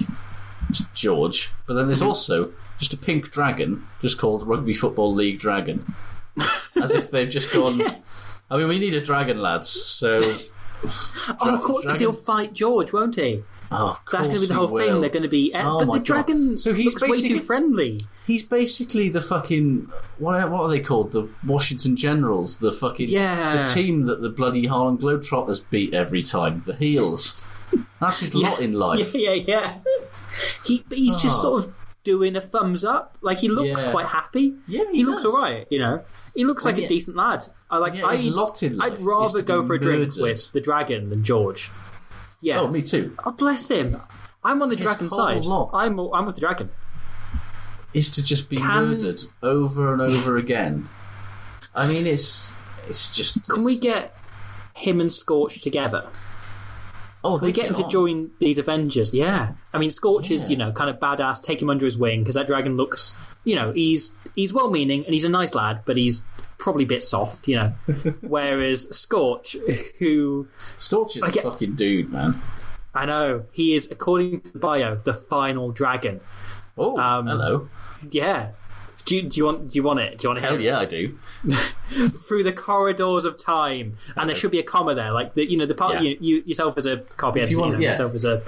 George, but then there's mm-hmm. also just a pink dragon, just called Rugby Football League Dragon, as if they've just gone. I mean, we need a dragon, lads. So, oh, of course, because he'll fight George, won't he? Oh, That's going to be the whole thing. They're going to be, uh, Oh but the God. dragon So he's looks way too friendly. He's basically the fucking what? are- What are they called? The Washington Generals. The fucking Yeah. The team that the bloody Harlem Globetrotters beat every time. The heels. That's his lot in life. Yeah, yeah, yeah. He, but he's just Oh. sort of doing a thumbs up. Like he looks Yeah. quite happy. Yeah, he, he looks alright. You know, he looks like yeah. a decent lad. I like. Yeah, I'd, lot in life I'd rather go for a drink with the dragon than George. Yeah. Oh, me too. Oh, bless him. I'm on the His dragon whole side. lot. I'm I'm with the dragon. Is to just be Can- murdered over and over again. I mean, it's it's just. Can we get him and Scorch together? Oh, they We get him to on. join these Avengers. Yeah, I mean Scorch is you know kind of badass. Take him under his wing because that dragon looks you know he's he's well meaning and he's a nice lad, but he's probably a bit soft, you know. Whereas Scorch, who Scorch is I a get- fucking dude, man. I know he is, according to the bio, the final dragon. Oh, Um, hello. Yeah. Do you, do you want? Do you want it? Do you want to Hell hear yeah, I do. through the corridors of time, and there should be a comma there, like the you know the part Yeah. you, you yourself as a copy If editor, you you want- know, yeah. yourself as a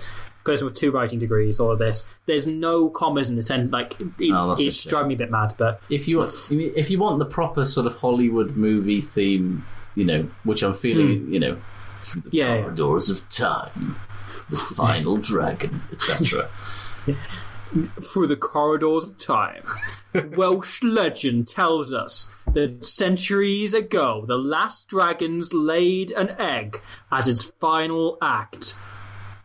person with two writing degrees, all of this. There's no commas in the sentence. Like it, Oh, that's a it's shame. driving me a bit mad, but If you want, if you want the proper sort of Hollywood movie theme, you know, which I'm feeling, you know, through the Hmm. Yeah, yeah. corridors of time, the final dragon, etc. through the corridors of time, Welsh legend tells us that centuries ago the last dragons laid an egg as its final act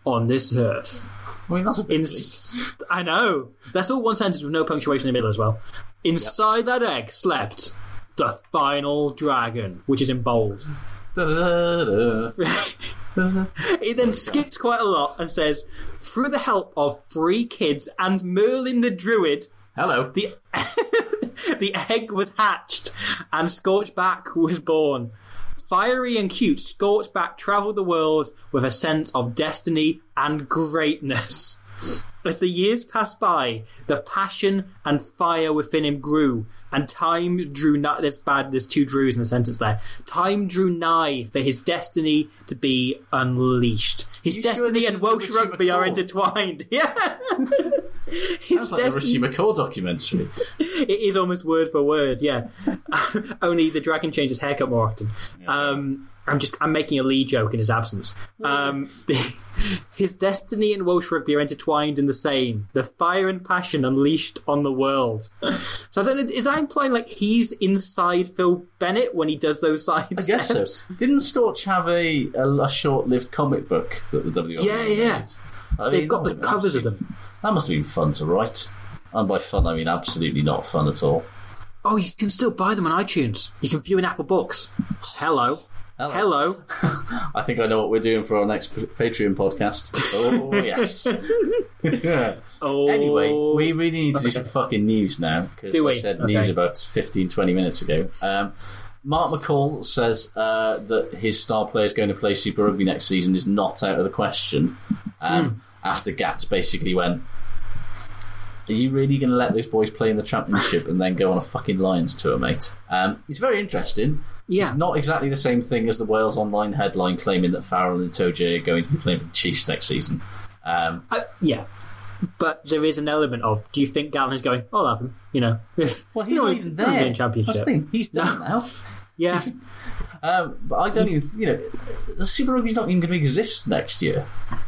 on this earth. I mean, that's a. I know. That's all one sentence with no punctuation in the middle as well. Inside that egg slept the final dragon, which is in bold. Da-da-da-da. It then skips quite a lot and says, through the help of three kids and Merlin the Druid, Hello. the the egg was hatched and Scorchback was born. Fiery and cute, Scorchback travelled the world with a sense of destiny and greatness. As the years passed by, the passion and fire within him grew, and time drew nigh. That's bad. There's two drews in the sentence there. Time drew nigh for his destiny to be unleashed. His You sure destiny this and Welsh rugby are intertwined. Yeah. His Sounds like the Richie McCaw documentary. it is almost word for word, yeah. Only the dragon changes haircut more often. Um, I'm just I'm making a Lee joke in his absence. Um, his destiny and Welsh rugby are intertwined in the same. The fire and passion unleashed on the world. So I don't know. Is that implying like he's inside Phil Bennett when he does those sides? I guess so. Didn't Scorch have a, a, a short-lived comic book that the WRC Yeah, yeah. made? I They've mean, got the covers of them. That must have been fun to write. And by fun, I mean absolutely not fun at all. Oh, you can still buy them on iTunes. You can view in Apple Books. Hello. Hello. Hello. I think I know what we're doing for our next P- Patreon podcast. Oh, yes. Oh. Anyway, we really need to do some fucking news now because I we? said Okay. news about 15, 20 minutes ago. Um, Mark McCall says uh, that his star player is going to play Super Rugby next season is not out of the question. Um, Hmm. After Gats basically went, "Are you really going to let those boys play in the championship and then go on a fucking Lions tour, mate?" Um, it's very interesting. Yeah. It's not exactly the same thing as the Wales Online headline claiming that Farrell and Itoje are going to be playing for the Chiefs next season. Um, Uh, yeah. But there is an element of, do you think Gatland is going, I'll have him, you know? well, he's You know, not even there. in championship. That's the thing. He's done now. Yeah. Um, but I don't even, you know, the Super Rugby's not even going to exist next year.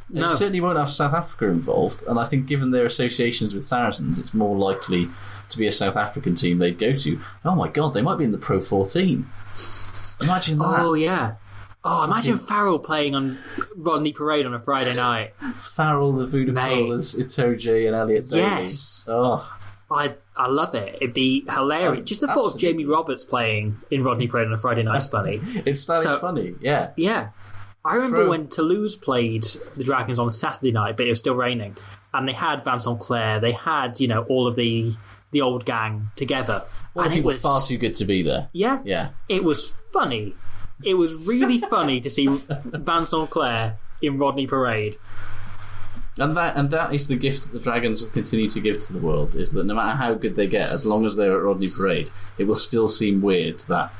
No. It certainly won't have South Africa involved, and I think given their associations with Saracens, it's more likely to be a South African team they'd go to. Oh my god, they might be in the Pro 14. Imagine that. Oh, yeah. Oh, imagine Farrell playing on Rodney Parade on a Friday night. Farrell, the Voodoo Mate. Crawlers, Itoje, and Elliot Daly. Yes. Oh, I I love it. It'd be hilarious. Oh, Just the thought of. Jamie Roberts playing in Rodney Parade on a Friday night's funny. it's that So- funny. Yeah. Yeah. I remember True. when Toulouse played the Dragons on Saturday night, but it was still raining. And they had Vincent Clerc, they had, you know, all of the the old gang together. Well, and it was far too good to be there. Yeah. Yeah. It was funny. It was really funny to see Vincent Clerc in Rodney Parade. And that and that is the gift that the Dragons will continue to give to the world is that no matter how good they get, as long as they're at Rodney Parade, it will still seem weird that,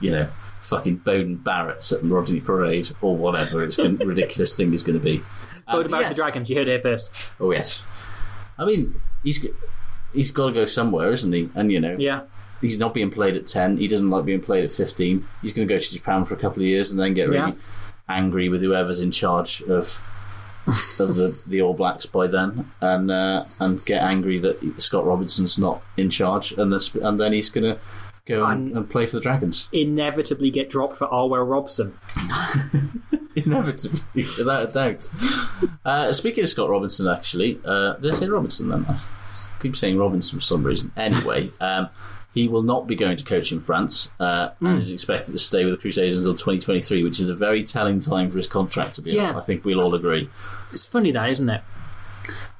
you know, fucking Beauden Barrett's at Rodney Parade or whatever its gon- ridiculous thing is going to be. Um, about yes. the Dragons, you heard it here first. Oh yes. I mean, he's he's got to go somewhere, isn't he? And you know, Yeah. he's not being played at ten. He doesn't like being played at fifteen. He's going to go to Japan for a couple of years and then get really Yeah. angry with whoever's in charge of of the, the All Blacks by then, and uh, and get angry that Scott Robinson's not in charge, and this, and then he's going to go and, And- and play for the Dragons. Inevitably get dropped for Arwel Robson. Inevitably, without a doubt. Uh, speaking of Scott Robinson, actually, uh, did I say Robinson then? I keep saying Robinson for some reason. Anyway, um, he will not be going to coach in France uh, Hmm. and is expected to stay with the Crusaders until 2023, which is a very telling time for his contract to be Yeah. up. I think we'll all agree. It's funny that, isn't it?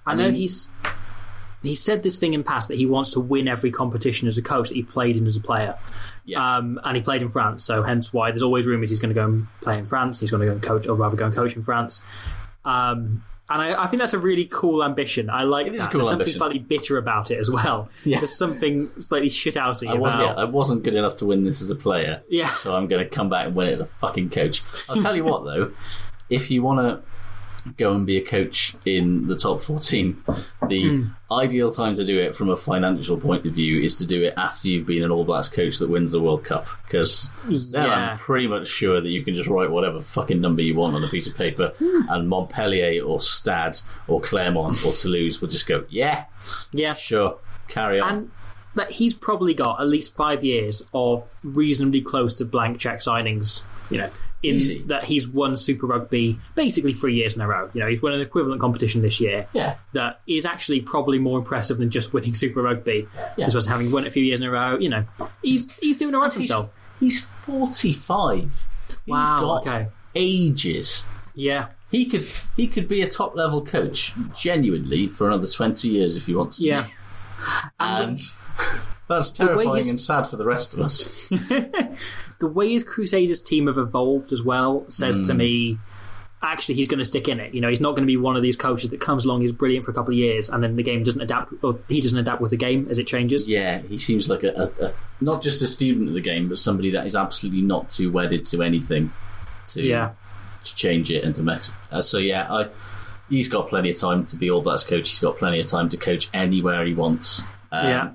I know mean- he's he said this thing in past that he wants to win every competition as a coach that he played in as a player. Yeah. Um, and he played in France, so hence why there's always rumours he's going to go and play in France. He's going to go and coach, or rather, go and coach in France. Um, and I, I think that's a really cool ambition. I like It is a that. cool There's something ambition. slightly bitter about it as well. Yeah. There's something slightly shithousey I wasn't, yeah. I wasn't good enough to win this as a player. Yeah. So I'm going to come back and win it as a fucking coach. I'll tell you what, though, if you want to go and be a coach in the top 14, the Hmm. ideal time to do it from a financial point of view is to do it after you've been an All Blacks coach that wins the World Cup. Because then Yeah. I'm pretty much sure that you can just write whatever fucking number you want on a piece of paper, Hmm. and Montpellier or Stade or Clermont or Toulouse will just go, yeah, yeah. sure, carry on. And that he's probably got at least five years of reasonably close to blank check signings. You know, in Easy. that he's won Super Rugby basically three years in a row. You know, he's won an equivalent competition this year. yeah. That is actually probably more impressive than just winning Super Rugby. Yeah. As well as having won it a few years in a row. You know, he's he's doing all right for himself. he's 45. Wow, He's got okay. ages. Yeah, He could he could be a top level coach genuinely for another 20 years if he wants to. yeah. And that's terrifying his- and sad for the rest of us. the way his Crusaders team have evolved as well says Hmm. to me, actually, he's going to stick in it. You know, he's not going to be one of these coaches that comes along, is brilliant for a couple of years, and then the game doesn't adapt, or he doesn't adapt with the game as it changes. yeah, he seems like a, a, a not just a student of the game, but somebody that is absolutely not too wedded to anything to, Yeah. to change it and to mix. Uh, so yeah, I, he's got plenty of time to be All Blacks coach. He's got plenty of time to coach anywhere he wants. Um, yeah,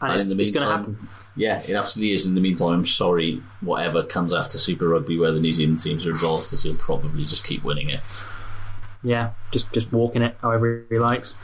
and And it's, in the it's going to happen. yeah, it absolutely is. In the meantime, I'm sorry, whatever comes after Super Rugby, where the New Zealand teams are involved, because he'll probably just keep winning it. Yeah, just just walking it however he likes,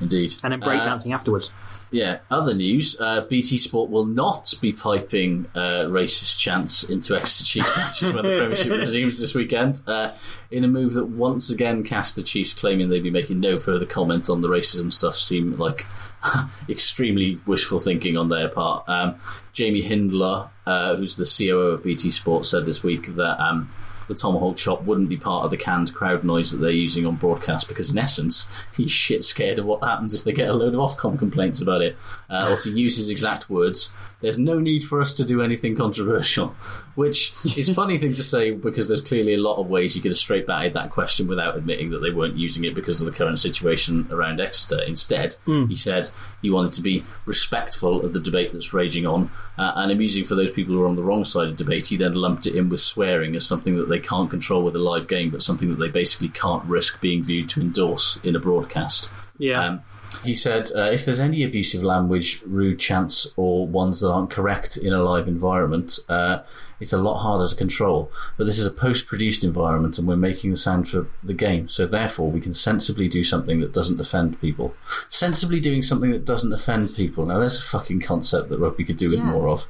Indeed. and then Uh, breakdancing afterwards. yeah. Other news: uh, BT Sport will not be piping uh, racist chants into Exeter Chiefs matches when the Premiership resumes this weekend. Uh, in a move that once again cast the Chiefs claiming they'd be making no further comment on the racism stuff seem like extremely wishful thinking on their part. Um, Jamie Hindhaugh, uh, who's the COO of BT Sports, said this week that. Um, the Tomahawk chop wouldn't be part of the canned crowd noise that they're using on broadcast because, in essence, he's shit scared of what happens if they get a load of Ofcom complaints about it. Uh, or to use his exact words, there's no need for us to do anything controversial. Which is a funny thing to say because there's clearly a lot of ways you could have straight batted that question without admitting that they weren't using it because of the current situation around Exeter. Instead, he said he wanted to be respectful of the debate that's raging on uh, and amusing for those people who are on the wrong side of debate. He then lumped it in with swearing as something that they can't control with a live game, but something that they basically can't risk being viewed to endorse in a broadcast. Yeah, Um, he said, uh, if there's any abusive language, rude chants, or ones that aren't correct in a live environment, uh, it's a lot harder to control. But this is a post produced environment and we're making the sound for the game. So therefore, we can sensibly do something that doesn't offend people. Sensibly doing something that doesn't offend people. Now, there's a fucking concept that rugby could do with Yeah. more of.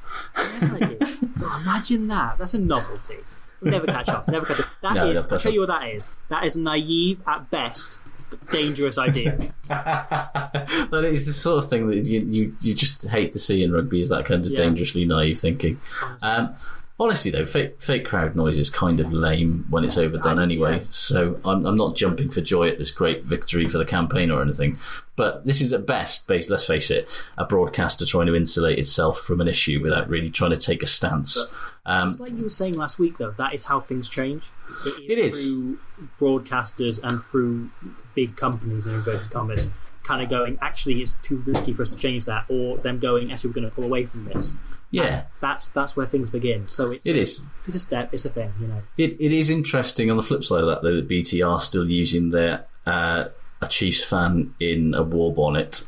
Oh, imagine that. That's a novelty. We'll never catch up. Never catch up. That No, is- I'll tell you what that is. That is naive at best, dangerous idea. But it's the sort of thing that you, you, you just hate to see in rugby is that kind of Yeah. dangerously naive thinking. Um, honestly, though, fake, fake crowd noise is kind of lame when it's overdone anyway. So I'm, I'm not jumping for joy at this great victory for the campaign or anything. But this is at best, based, let's face it, a broadcaster trying to insulate itself from an issue without really trying to take a stance. Um, It's like you were saying last week, though. That is how things change. It is, It is. through broadcasters and through big companies in inverted commas, kind of going. Actually, it's too risky for us to change that, or them going. Actually, we're going to pull away from this. yeah, That's that's where things begin. So it's it is. It's a step. It's a thing. You know. It, it is interesting on the flip side of that, though, that BT are still using their uh, a Chiefs fan in a war bonnet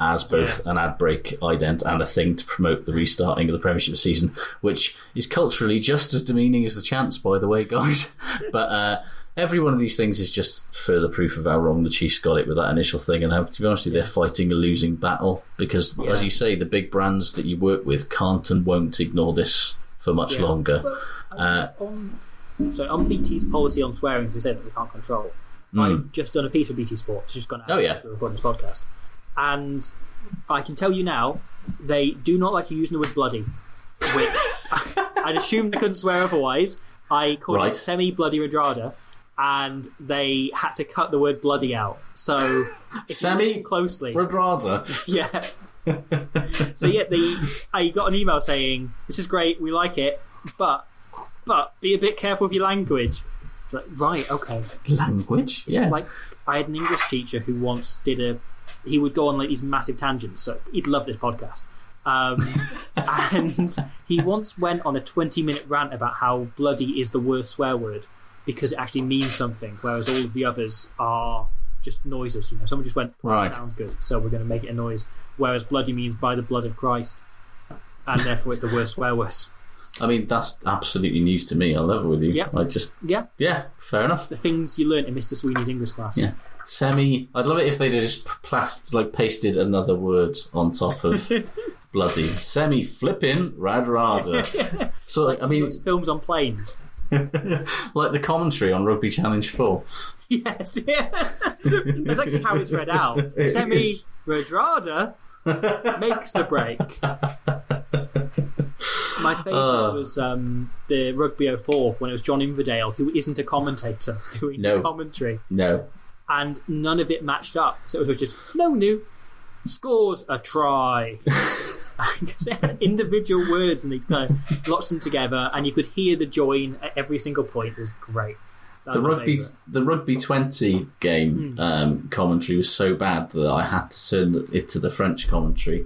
as both an ad break ident and a thing to promote the restarting of the Premiership season, which is culturally just as demeaning as the chance, by the way, guys. but uh, every one of these things is just further proof of how wrong the Chiefs got it with that initial thing, and how, to be honest, they're fighting a losing battle because, as you say, the big brands that you work with can't and won't ignore this for much Yeah. longer. Uh, on, so on BT's policy on swearing, they say that we can't control. I've just done a piece of BT Sport. It's just gone out. Oh, yeah. as We're recording this podcast, and I can tell you now, they do not like you using the word bloody, which I'd assume they couldn't swear otherwise. I called Right. it semi bloody Radradra, and they had to cut the word bloody out. So semi closely Radradra. yeah. so yeah, the I got an email saying this is great, we like it, but but be a bit careful with your language. Like, right, okay. Language? It's Yeah. Like I had an English teacher who once did a. He would go on like these massive tangents, so he'd love this podcast. Um, and he once went on a twenty-minute rant about how bloody is the worst swear word because it actually means something, whereas all of the others are just noises. You know, someone just went, Right. "Sounds good," so we're going to make it a noise. Whereas bloody means by the blood of Christ, and therefore it's the worst swear word. I mean, that's absolutely news to me. I'll level with you. Yeah. I just, Yeah, yeah, fair enough. the things you learnt in Mr. Sweeney's English class. Yeah. Semi. I'd love it if they'd have just plast like pasted another word on top of bloody. Semi flipping radradra. so like, I mean, It's films on planes. like the commentary on Rugby Challenge Four. Yes, yeah. That's actually how it's read out. Semi is. Radradra makes the break. My favourite Uh. was um, the Rugby 04 when it was John Inverdale, who isn't a commentator, doing No. commentary. No. And none of it matched up. So it was just, no new. Scores a try. Because they had individual words and they kind of lots them together, and you could hear the join at every single point. It was great. That The was rugby, the rugby twenty game um, commentary was so bad that I had to turn it to the French commentary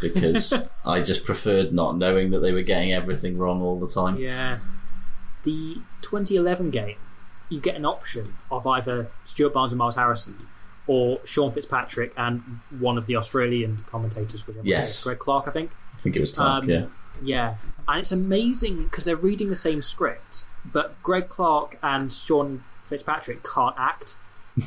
because I just preferred not knowing that they were getting everything wrong all the time. Yeah. The 2011 game, you get an option of either Stuart Barnes and Miles Harrison or Sean Fitzpatrick and one of the Australian commentators, whichever it Yes. Greg Clark, I think. I think it was Clark. Um, yeah, Yeah. And it's amazing because they're reading the same script, but Greg Clark and Sean Fitzpatrick can't act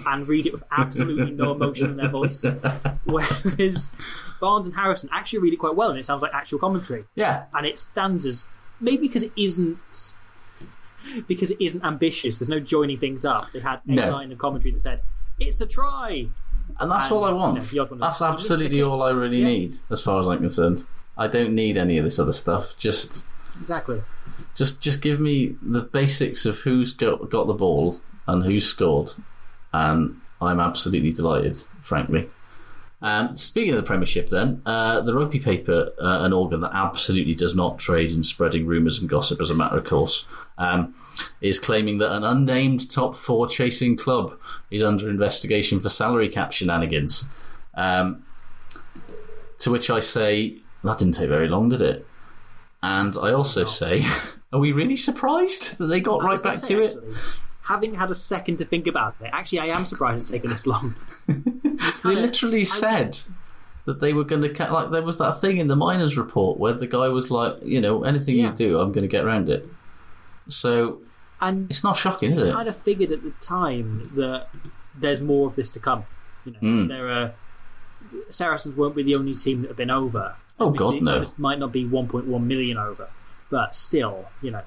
and read it with absolutely no emotion in their voice. Whereas Barnes and Harrison actually read it quite well and it sounds like actual commentary yeah. and it stands as maybe because it isn't because it isn't ambitious. There's no joining things up. They had a No. line of commentary that said, "It's a try." And that's And, all I you want. know, odd one That's absolutely all I really Yeah. need, as far as I'm concerned. I don't need any of this other stuff. Just, Exactly. just, just give me the basics of who's got got the ball and who's scored, and I'm absolutely delighted, frankly. Um, speaking of the Premiership, then uh, the rugby paper, uh, an organ that absolutely does not trade in spreading rumours and gossip as a matter of course, um, is claiming that an unnamed top four chasing club is under investigation for salary cap shenanigans. Um, to which I say, that didn't take very long, did it? And I also say, are we really surprised that they got I right back say, to it? actually, Having had a second to think about it, actually, I am surprised it's taken this long. They literally said that they were going to like there was that thing in the Myners report where the guy was like, you know, anything Yeah. you do, I'm going to get around it. So And it's not shocking, is I it? kind of figured at the time that there's more of this to come. You know, Hmm. there are Saracens won't be the only team that have been over. Oh, I mean, God, no. Might not be 1.1 million over, but still, you know.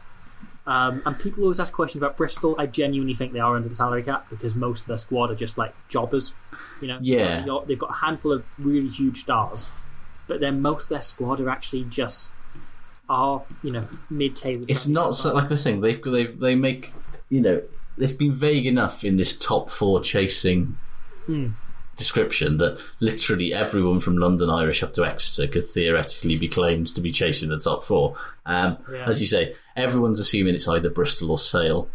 Um, and people always ask questions about Bristol. I genuinely think they are under the salary cap because most of their squad are just like jobbers. You know, Yeah. They've got- a handful of really huge stars, but then most of their squad are actually just are you know mid-table. It's not so, like the thing they've they they make you know it's been vague enough in this top four chasing Hmm. Description that literally everyone from London Irish up to Exeter could theoretically be claimed to be chasing the top four. Um, Yeah. As you say, everyone's assuming it's either Bristol or Sale.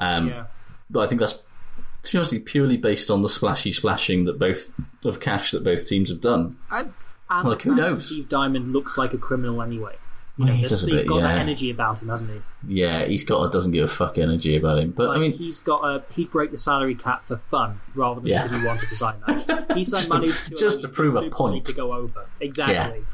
Um, Yeah. But I think that's to be honest purely based on the splashy splashing that both of cash that both teams have done. And, and Like, who knows? Steve Diamond looks like a criminal anyway. You know, he there's- does a he's bit, got that energy about him, hasn't he? Yeah, he's got a doesn't give a fuck energy about him. But Like, I mean, he's got a he'd break the salary cap for fun rather than Yeah. because he wanted to sign that. He signed money to just to prove a point. to go over. Exactly.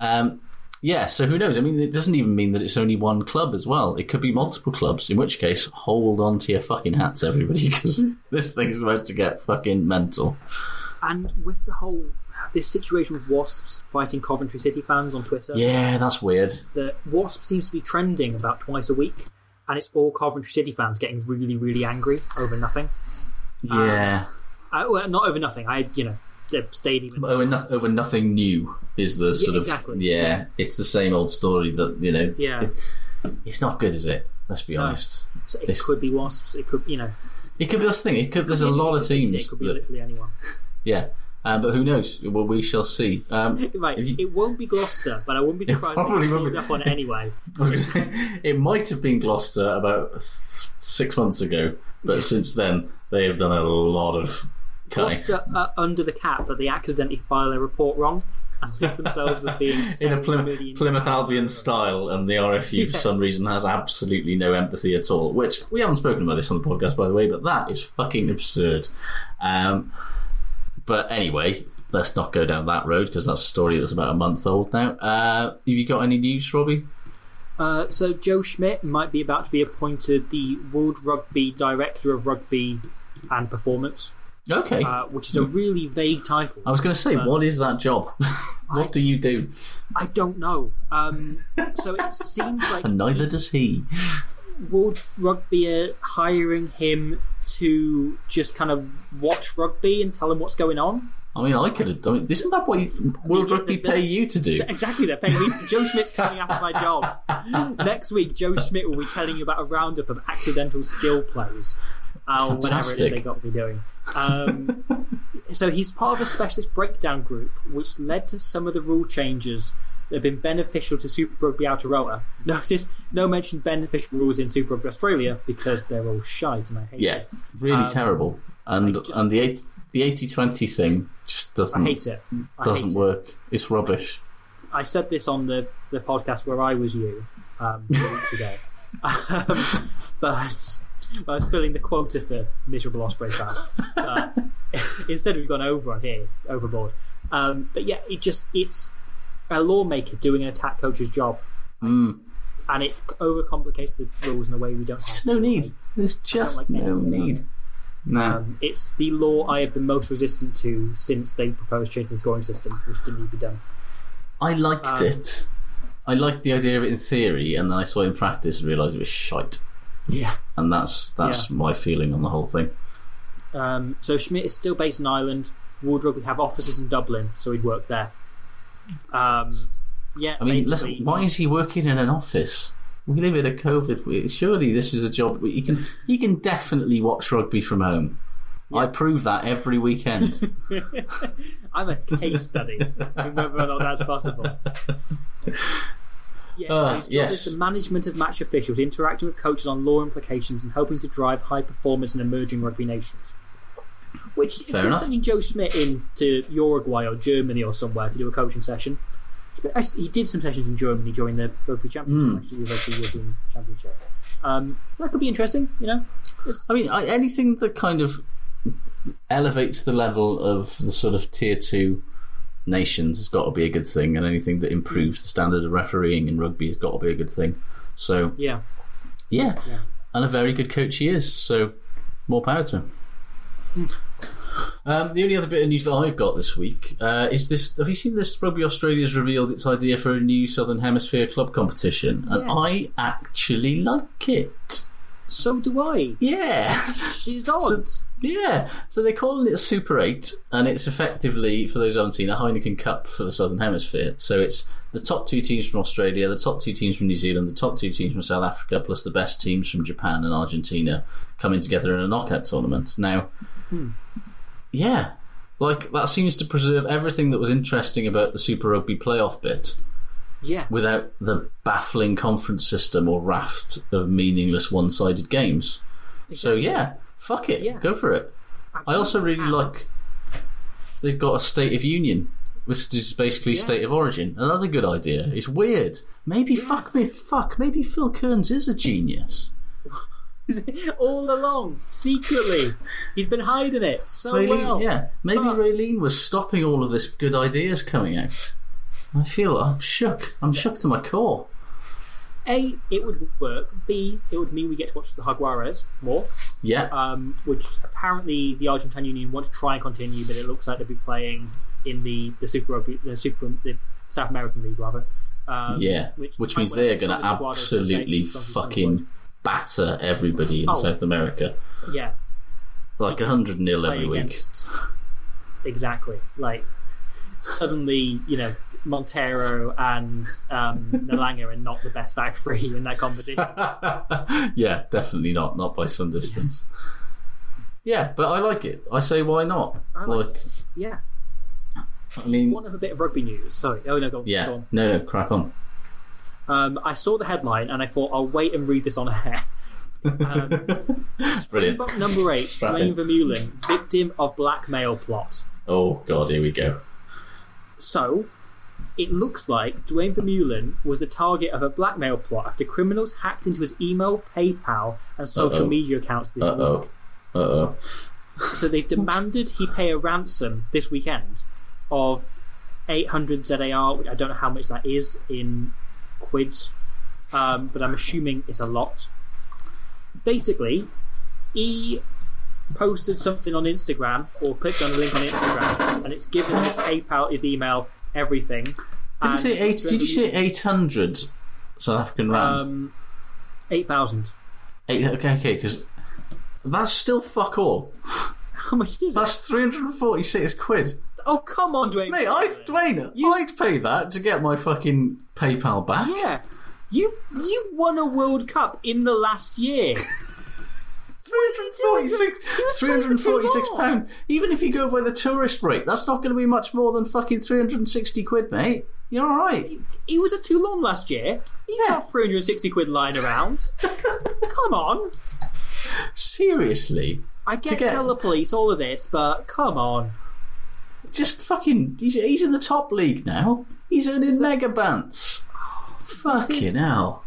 Um, yeah, so who knows? I mean, it doesn't even mean that it's only one club as well. It could be multiple clubs, in which case, hold on to your fucking hats, everybody, because this thing's about to get fucking mental. And with the whole this situation with Wasps fighting Coventry City fans on Twitter, Yeah, that's weird. the Wasp seems to be trending about twice a week, and it's all Coventry City fans getting really, really angry over nothing. Yeah. Uh, well, not over nothing. I, you know, the stadium. over, no- over nothing new is the sort of exactly. yeah, It's the same old story that you know. Yeah. it- it's not good, is it? Let's be No. honest. So it It's- could be Wasps. It could, you know, It could be this thing. It could. There's a lot of teams. It could be that- literally anyone. yeah, um, but who knows? Well, we shall see. Um, Right. you- It won't be Gloucester, but I wouldn't be surprised if probably won't pulled be. up on it anyway. I was gonna say, it might have been Gloucester about six months ago, but since then they have done a lot of cutting. Gloucester are under the cap, but they accidentally file a report wrong themselves as being in a 70 Plymouth, Plymouth Albion style, and the RFU for some reason has absolutely no empathy at all. Which we haven't spoken about this on the podcast, by the way, but that is fucking absurd. Um, but anyway, let's not go down that road because that's a story that's about a month old now. Uh, have you got any news, Robbie? Uh, so Joe Schmidt might be about to be appointed the World Rugby Director of Rugby and Performance, Okay. uh, which is a really vague title. I was going to say, uh, what is that job? what do you do? I don't know. Um, so it seems like And neither does he. World Rugby hiring him to just kind of watch rugby and tell him what's going on. I mean, I could have done it. Isn't that what you, World Rugby pay you to do? Exactly, they're paying me. Joe Schmidt's coming after my job. Next week, Joe Schmidt will be telling you about a roundup of accidental skill plays. Uh, whatever it is they got me doing. Um, so he's part of a specialist breakdown group, which led to some of the rule changes that have been beneficial to Super Rugby Aotearoa. Notice no mention beneficial rules in Super Rugby Australia because they're all shite and I hate Yeah, it. really Um, terrible. And just- and the eight, the 80-20 thing just doesn't I hate it. I doesn't hate it. work. It's rubbish. I said this on the, the podcast where I was you um, two weeks ago. Um, but I was filling the quota for miserable Ospreys fans. Uh, instead, we've gone over on here, overboard. Um, but yeah, it just it's a lawmaker doing an attack coach's job, Mm. and it overcomplicates the rules in a way we don't. There's no need. There's just like no need. No. Um, it's the law I have been most resistant to since they proposed changing the scoring system, which didn't need to be done. I liked um, it. I liked the idea of it in theory, and then I saw it in practice and realised it was shite. Yeah. And that's that's my feeling on the whole thing. Um, so Schmidt is still based in Ireland. World Rugby would have offices in Dublin, so he'd work there. Um, yeah, I mean, basically, listen, why is he working in an office? We live in a COVID. Surely this is a job where you can you can definitely watch rugby from home. I prove that every weekend. I'm a case study in whether or not that's possible. Yeah, so Ah, his job yes. is the management of match officials, interacting with coaches on law implications, and helping to drive high performance in emerging rugby nations. Which, if Fair you're enough. sending Joe Schmidt into Uruguay or Germany or somewhere to do a coaching session, he did some sessions in Germany during the Rugby Championship, Hmm. actually, the European Championship. Um, that could be interesting, you know. It's- I mean, I, anything that kind of elevates the level of the sort of tier two nations has got to be a good thing, and anything that improves the standard of refereeing in rugby has got to be a good thing. So, yeah. yeah, Yeah. and a very good coach he is. So, more power to him. Um, the only other bit of news that I've got this week uh, is this. Have you seen this? Rugby Australia's revealed its idea for a new Southern Hemisphere club competition, and Yeah. I actually like it. So do I. Yeah. She's odd. Yeah, so they're calling it Super 8, and it's effectively, for those who haven't seen, a Heineken Cup for the Southern Hemisphere. So it's the top two teams from Australia, the top two teams from New Zealand, the top two teams from South Africa, plus the best teams from Japan and Argentina coming together in a knockout tournament. Now, yeah, like that seems to preserve everything that was interesting about the Super Rugby playoff bit yeah. without the baffling conference system or raft of meaningless one sided games. So yeah, fuck it, Yeah. go for it. I also really like they've got a state of union, which is basically state of origin. Another good idea. It's weird. Maybe fuck me, fuck. Maybe Phil Kearns is a genius. all along, secretly. He's been hiding it so Raelene- well. yeah, maybe But- Raelene was stopping all of this good ideas coming out. I feel I'm shook. I'm shook to my core. A, it would work. B, it would mean we get to watch the Jaguares more, Yeah, um, which apparently the Argentine Union want to try and continue, but it looks like they'll be playing in the the Super Rugby, the Super, the South American League rather. Um, yeah. Which, means they're going to absolutely fucking batter everybody in Oh. South America. yeah Like a hundred nil every week. Exactly, like suddenly you know Montero and um, Nalanga are not the best back three in that competition. yeah, definitely not. Not by some distance. Yeah, but I like it. I say, why not? I like like, yeah. I mean, One other bit of rugby news. Sorry. Oh no, go on. yeah, Go on. no, no, crack on. Um, I saw the headline and I thought I'll wait and read this on air. Um, Brilliant. Number eight, Strap Duane. Vermeulen, victim of blackmail plot. Oh god, here we go. So, it looks like Duane Vermeulen was the target of a blackmail plot after criminals hacked into his email, PayPal, and social Uh-oh. media accounts this Uh oh. week. Uh oh. So they've demanded he pay a ransom this weekend of 800 ZAR. which I don't know how much that is in quids, um, but I'm assuming it's a lot. Basically, he posted something on Instagram or clicked on a link on Instagram, and it's given his PayPal, his email, everything. Did you say eight? Did you say eight hundred South African rand? um, eight thousand? eight. Okay, okay, because that's still fuck all. How much is it? That's three hundred and forty-six quid. Oh come on, Duane! Mate, I'd Duane, I'd pay that to get my fucking PayPal back. Yeah, you you won a World Cup in the last year. 346 346 more. pound. Even if you go by the tourist rate, that's not going to be much more than fucking 360 quid, mate. You're all right. He was at Toulon last year. He's Yeah. got 360 quid lying around. come on. Seriously, I get, get- tell the police all of this, but come on. Just fucking. He's, he's in the top league now. He's earning mega bants. Fucking is- hell,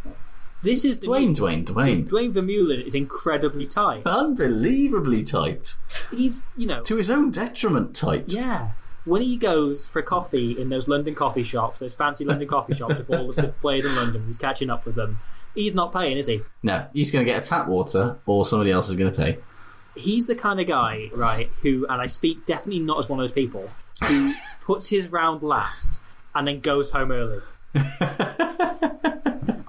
This is Duane. Duane, Duane, Duane Vermeulen is incredibly tight. unbelievably tight He's, you know, to his own detriment. Tight. yeah. When he goes for coffee in those London coffee shops, those fancy London coffee shops with all the players in London, he's catching up with them. He's not paying, is he? No, he's going to get a tap water, or somebody else is going to pay. He's the kind of guy, right, who, and I speak definitely not as one of those people, who puts his round last and then goes home early.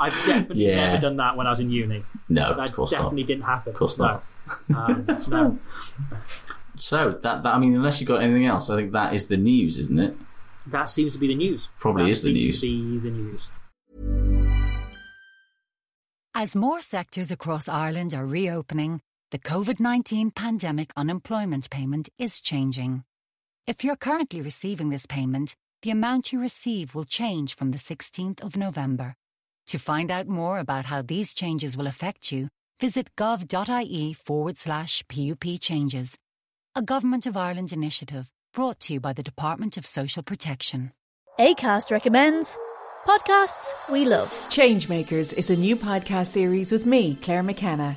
I've definitely Yeah. never done that when I was in uni. No, That of course definitely not. didn't happen. Of course not. No. Um, no. So that, that I mean, unless you've got anything else, I think that is the news, isn't it? That seems to be the news. Probably that is the seems news. To be the news. As more sectors across Ireland are reopening, the COVID 19 pandemic unemployment payment is changing. If you're currently receiving this payment, the amount you receive will change from the 16th of November. To find out more about how these changes will affect you, visit gov.ie forward slash PUP changes. A Government of Ireland initiative brought to you by the Department of Social Protection. ACAST recommends podcasts we love. Changemakers is a new podcast series with me, Claire McKenna,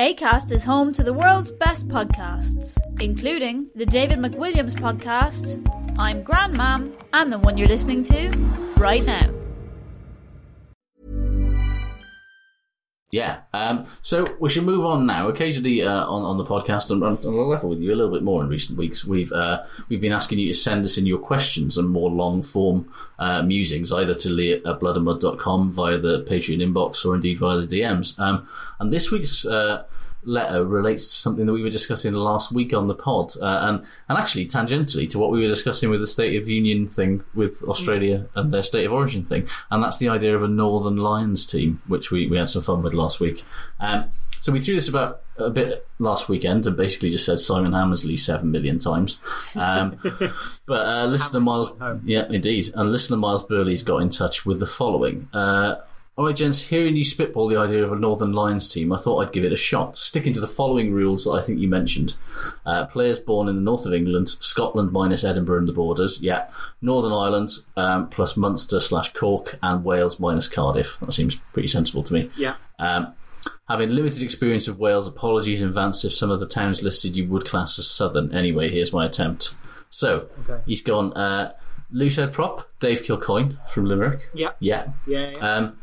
ACAST is home to the world's best podcasts, including the David McWilliams podcast, I'm Grandmam, and the one you're listening to right now. Yeah. Um, so we should move on now. Occasionally uh, on on the podcast, and on, a level with you a little bit more in recent weeks, we've uh, we've been asking you to send us in your questions and more long form uh, musings, either to lee at bloodandmud.com via the Patreon inbox or indeed via the DMs. Um, and this week's uh, letter relates to something that we were discussing last week on the pod, uh, and and actually tangentially to what we were discussing with the State of Union thing with Australia and their State of Origin thing, and that's the idea of a Northern Lions team, which we, we had some fun with last week. Um, so we threw this about a bit last weekend and basically just said Simon Hammersley seven million times. Um, but uh, listener Miles, yeah, indeed, and listener Miles Burley's got in touch with the following. Uh, all right, gents, hearing you spitball the idea of a Northern Lions team, I thought I'd give it a shot. Sticking to the following rules that I think you mentioned. Uh, players born in the north of England, Scotland minus Edinburgh and the borders, yeah. Northern Ireland um, plus Munster slash Cork, and Wales minus Cardiff. That seems pretty sensible to me. Yeah. Um, having limited experience of Wales, apologies in advance if some of the towns listed you would class as southern. Anyway, here's my attempt. So, Okay. he's gone. Uh, Loosehead prop, Dave Kilcoyne from Limerick. Yeah. Yeah. Yeah, yeah. Um,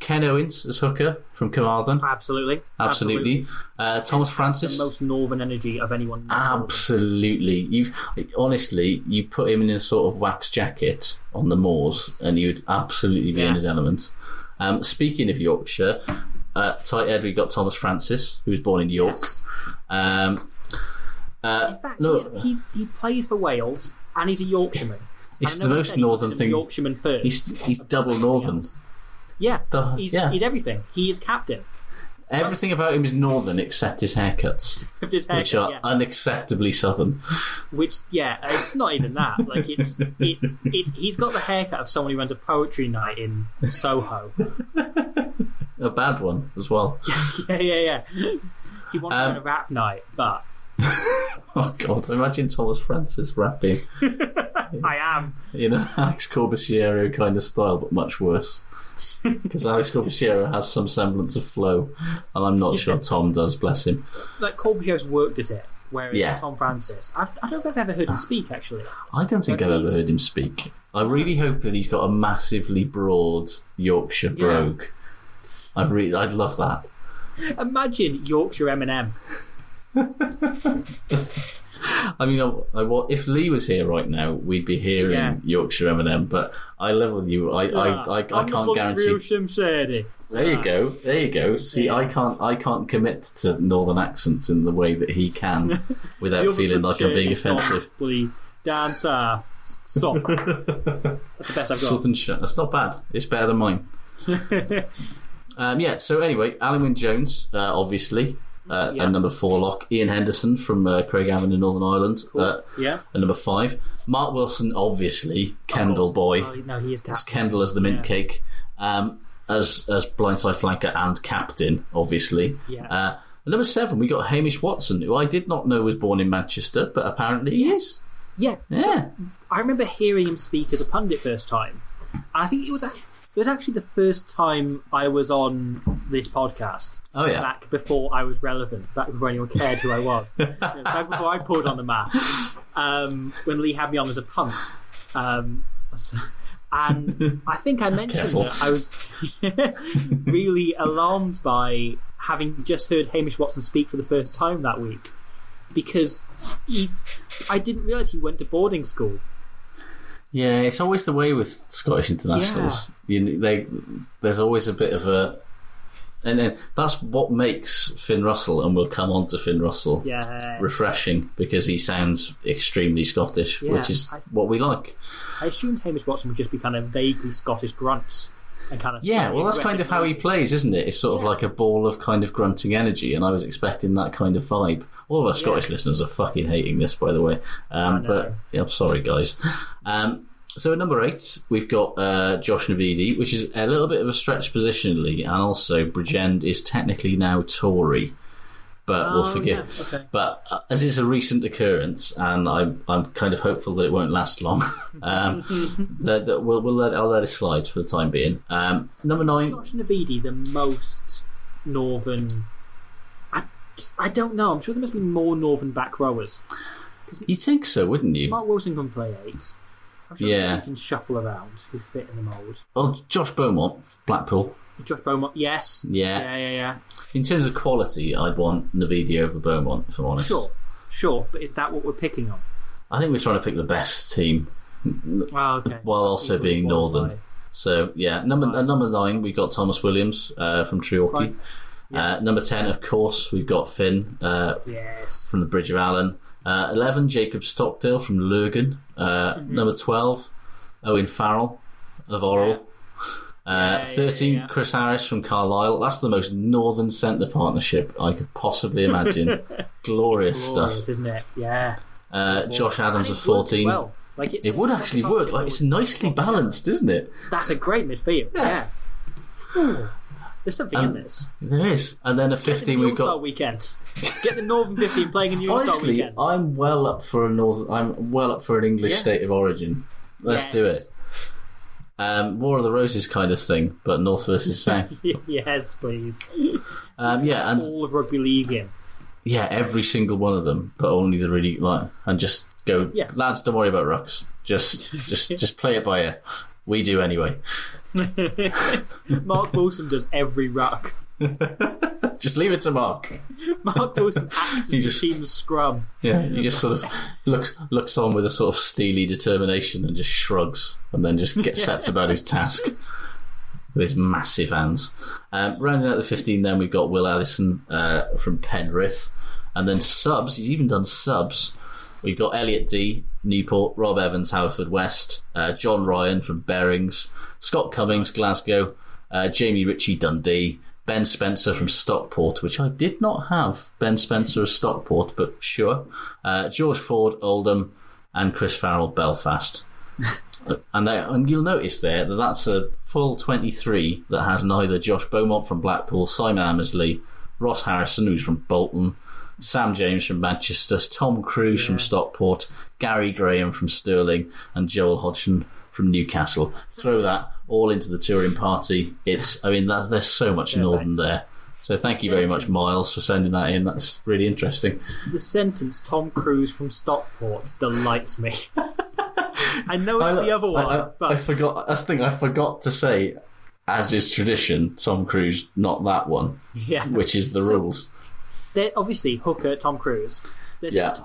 Ken Owens as hooker from Carmarthen. Absolutely. Absolutely. Uh, Tomas Francis. The most northern energy of anyone. Absolutely. You've honestly, you put him in a sort of wax jacket on the moors, and he would absolutely be in his element. Um, speaking of Yorkshire, uh, tight head, we got Tomas Francis, who was born in York. Um, uh, In fact, he's, he plays for Wales and he's a Yorkshireman. It's the I know I most northern thing. Yorkshireman first. he's he's double northern. yeah, the- he's, yeah. he's everything. He is captain. Everything about him is northern except his haircuts, Of his which are yeah. unacceptably southern. Which, yeah, it's not even that. Like, it's it, it, he's got the haircut of someone who runs a poetry night in Soho. A bad one as well. yeah, yeah, yeah. He wants to Um, run a rap night, but Oh god! Imagine Tomas Francis rapping. I am. in an Alex Corbisiero kind of style, but much worse. Because Alex Corbisiero has some semblance of flow, and I'm not sure Tom does. Bless him. Like, Corbisiero's worked at it, whereas Yeah. Tom Francis, I, I don't think I've ever heard him speak, actually. I don't think So I've ever heard him speak. I really hope that he's got a massively broad Yorkshire Yeah. brogue. I'd really, I'd love that. Imagine Yorkshire Eminem. I mean, I, I, wa- if Lee was here right now, we'd be hearing Yeah. Yorkshire Eminem. But I level with you. I, I, I, I, I'm can't guarantee. Real. There you go. There you go. See, I can't. I can't commit to northern accents in the way that he can, without You're feeling like I'm being offensive. Probably down south. Soft. That's the best I've got. Southern shit. That's not bad. It's better than mine. um, yeah. So anyway, Alun Wyn Jones, uh, obviously, uh, Yeah. at number four lock. Ian Henderson from uh, Craigavon in Northern Ireland. Uh, Yeah. at number five. Mark Wilson, obviously, Kendal boy. Oh, no, he is It's captain. Kendal as the mint cake. Um, as as blindside flanker and captain, obviously. Yeah. Uh, number seven, we got Hamish Watson, who I did not know was born in Manchester, but apparently he is. Yeah. Yeah. I remember hearing him speak as a pundit first time. And I think it was ac- it was actually the first time I was on this podcast. Oh, yeah. Back before I was relevant, back before anyone cared who I was. back before I pulled on the mask. Um, when Lee had me on as a punt. Um, so- and I think I mentioned Careful. that I was really alarmed by having just heard Hamish Watson speak for the first time that week. Because he, I didn't realise he went to boarding school. Yeah, it's always the way with Scottish internationals. You, they, there's always a bit of a. And then that's what makes Finn Russell, and we'll come on to Finn Russell, Yes. refreshing because he sounds extremely Scottish, Yeah, which is I- what we like. I assumed Hamish Watson would just be kind of vaguely Scottish grunts and kind of Yeah, well, that's kind of how he plays, isn't it? It's sort of like a ball of kind of grunting energy, and I was expecting that kind of vibe. All of our Scottish listeners are fucking hating this, by the way. Um, but yeah, I'm sorry, guys. Um, so at number eight, we've got uh, Josh Navidi, which is a little bit of a stretch positionally, and also Bridgend is technically now Tory, but we'll Oh, forgive. yeah, okay. But uh, as it's a recent occurrence, and I'm I'm kind of hopeful that it won't last long. um, that, that we'll, we'll let I'll let it slide for the time being. Um, number nine. Josh Navidi, the most northern. I, I don't know. I'm sure there must be more northern back rowers. You'd think so, wouldn't you? Mark Wilson can play eight. I'm sure Yeah. he can shuffle around who fit in the mould. Oh, Josh Beaumont, Blackpool. Josh Beaumont, yes. Yeah. Yeah, yeah, yeah. In terms of quality, I'd want Navidi over Beaumont, if I'm honest. Sure, sure. But is that what we're picking on? I think we're trying to pick the best team Oh, okay. while also Equally being northern. So yeah, number uh, number nine we've got Tomos Williams uh, from Treorchy. Fine. Uh, number ten, of course, we've got Finn uh, Yes. from the Bridge of Allan. Uh, Eleven, Jacob Stockdale from Lurgan. Uh, Mm-hmm. Number twelve, Owen Farrell of Orrell. Uh, Yeah, yeah, 13, yeah. Chris Harris from Carlisle. That's the most northern centre partnership I could possibly imagine. Glorious stuff. Glorious, isn't it? Yeah. Uh, Josh Adams of 14. well. Like it's It would actually work. Like it's nicely balanced, isn't it? That's a great midfield. Yeah. There's something Um, in this. There is. And then a 15 All we've got. weekend. Get the Northern 15 playing in the Honestly, weekend. I'm well up for a northern. I'm well up for an English state of origin. Let's do it. Um, War of the Roses kind of thing, but North versus South. yes, please. um, yeah, and All of rugby league in. yeah, every single one of them, but only the really like, and just Go, Yeah. lads, don't worry about rucks. Just, just, just play it by ear. We do anyway. Mark Wilson does every ruck. Just leave it to Mark. Mark Wilson acts as He the just- team's scrum. Yeah, he just sort of looks looks on with a sort of steely determination and just shrugs, and then just gets sets about his task with his massive hands. Um, rounding out the fifteen, then we've got Will Addison uh, from Penrith, and then subs. He's even done subs. We've got Elliot Dee, Newport, Rob Evans, Haverfordwest, uh, John Ryan from Bearings, Scott Cummings, Glasgow, uh, Jamie Ritchie, Dundee, Ben Spencer from Stockport, which I did not have Ben Spencer of Stockport, but sure. Uh, George Ford, Oldham, and Chris Farrell, Belfast. and, they, and you'll notice there that that's a full 23 that has neither Josh Beaumont from Blackpool, Simon Amersley, Ross Harrison, who's from Bolton, Sam James from Manchester, Tom Cruise from Stockport, Gary Graham from Stirling, and Joel Hodgson from Newcastle. Throw that all into the touring party. It's, I mean, that, there's so much Northern there. So thank you very much, Miles, for sending that in. That's really interesting. The sentence "Tom Cruise from Stockport" delights me. I know it's the other one, I, I, but I forgot. That's the thing. I forgot to say, as is tradition, Tom Cruise, not that one, yeah, which is the So- rules. There, obviously, hooker Tom Cruise. There's Yeah. a,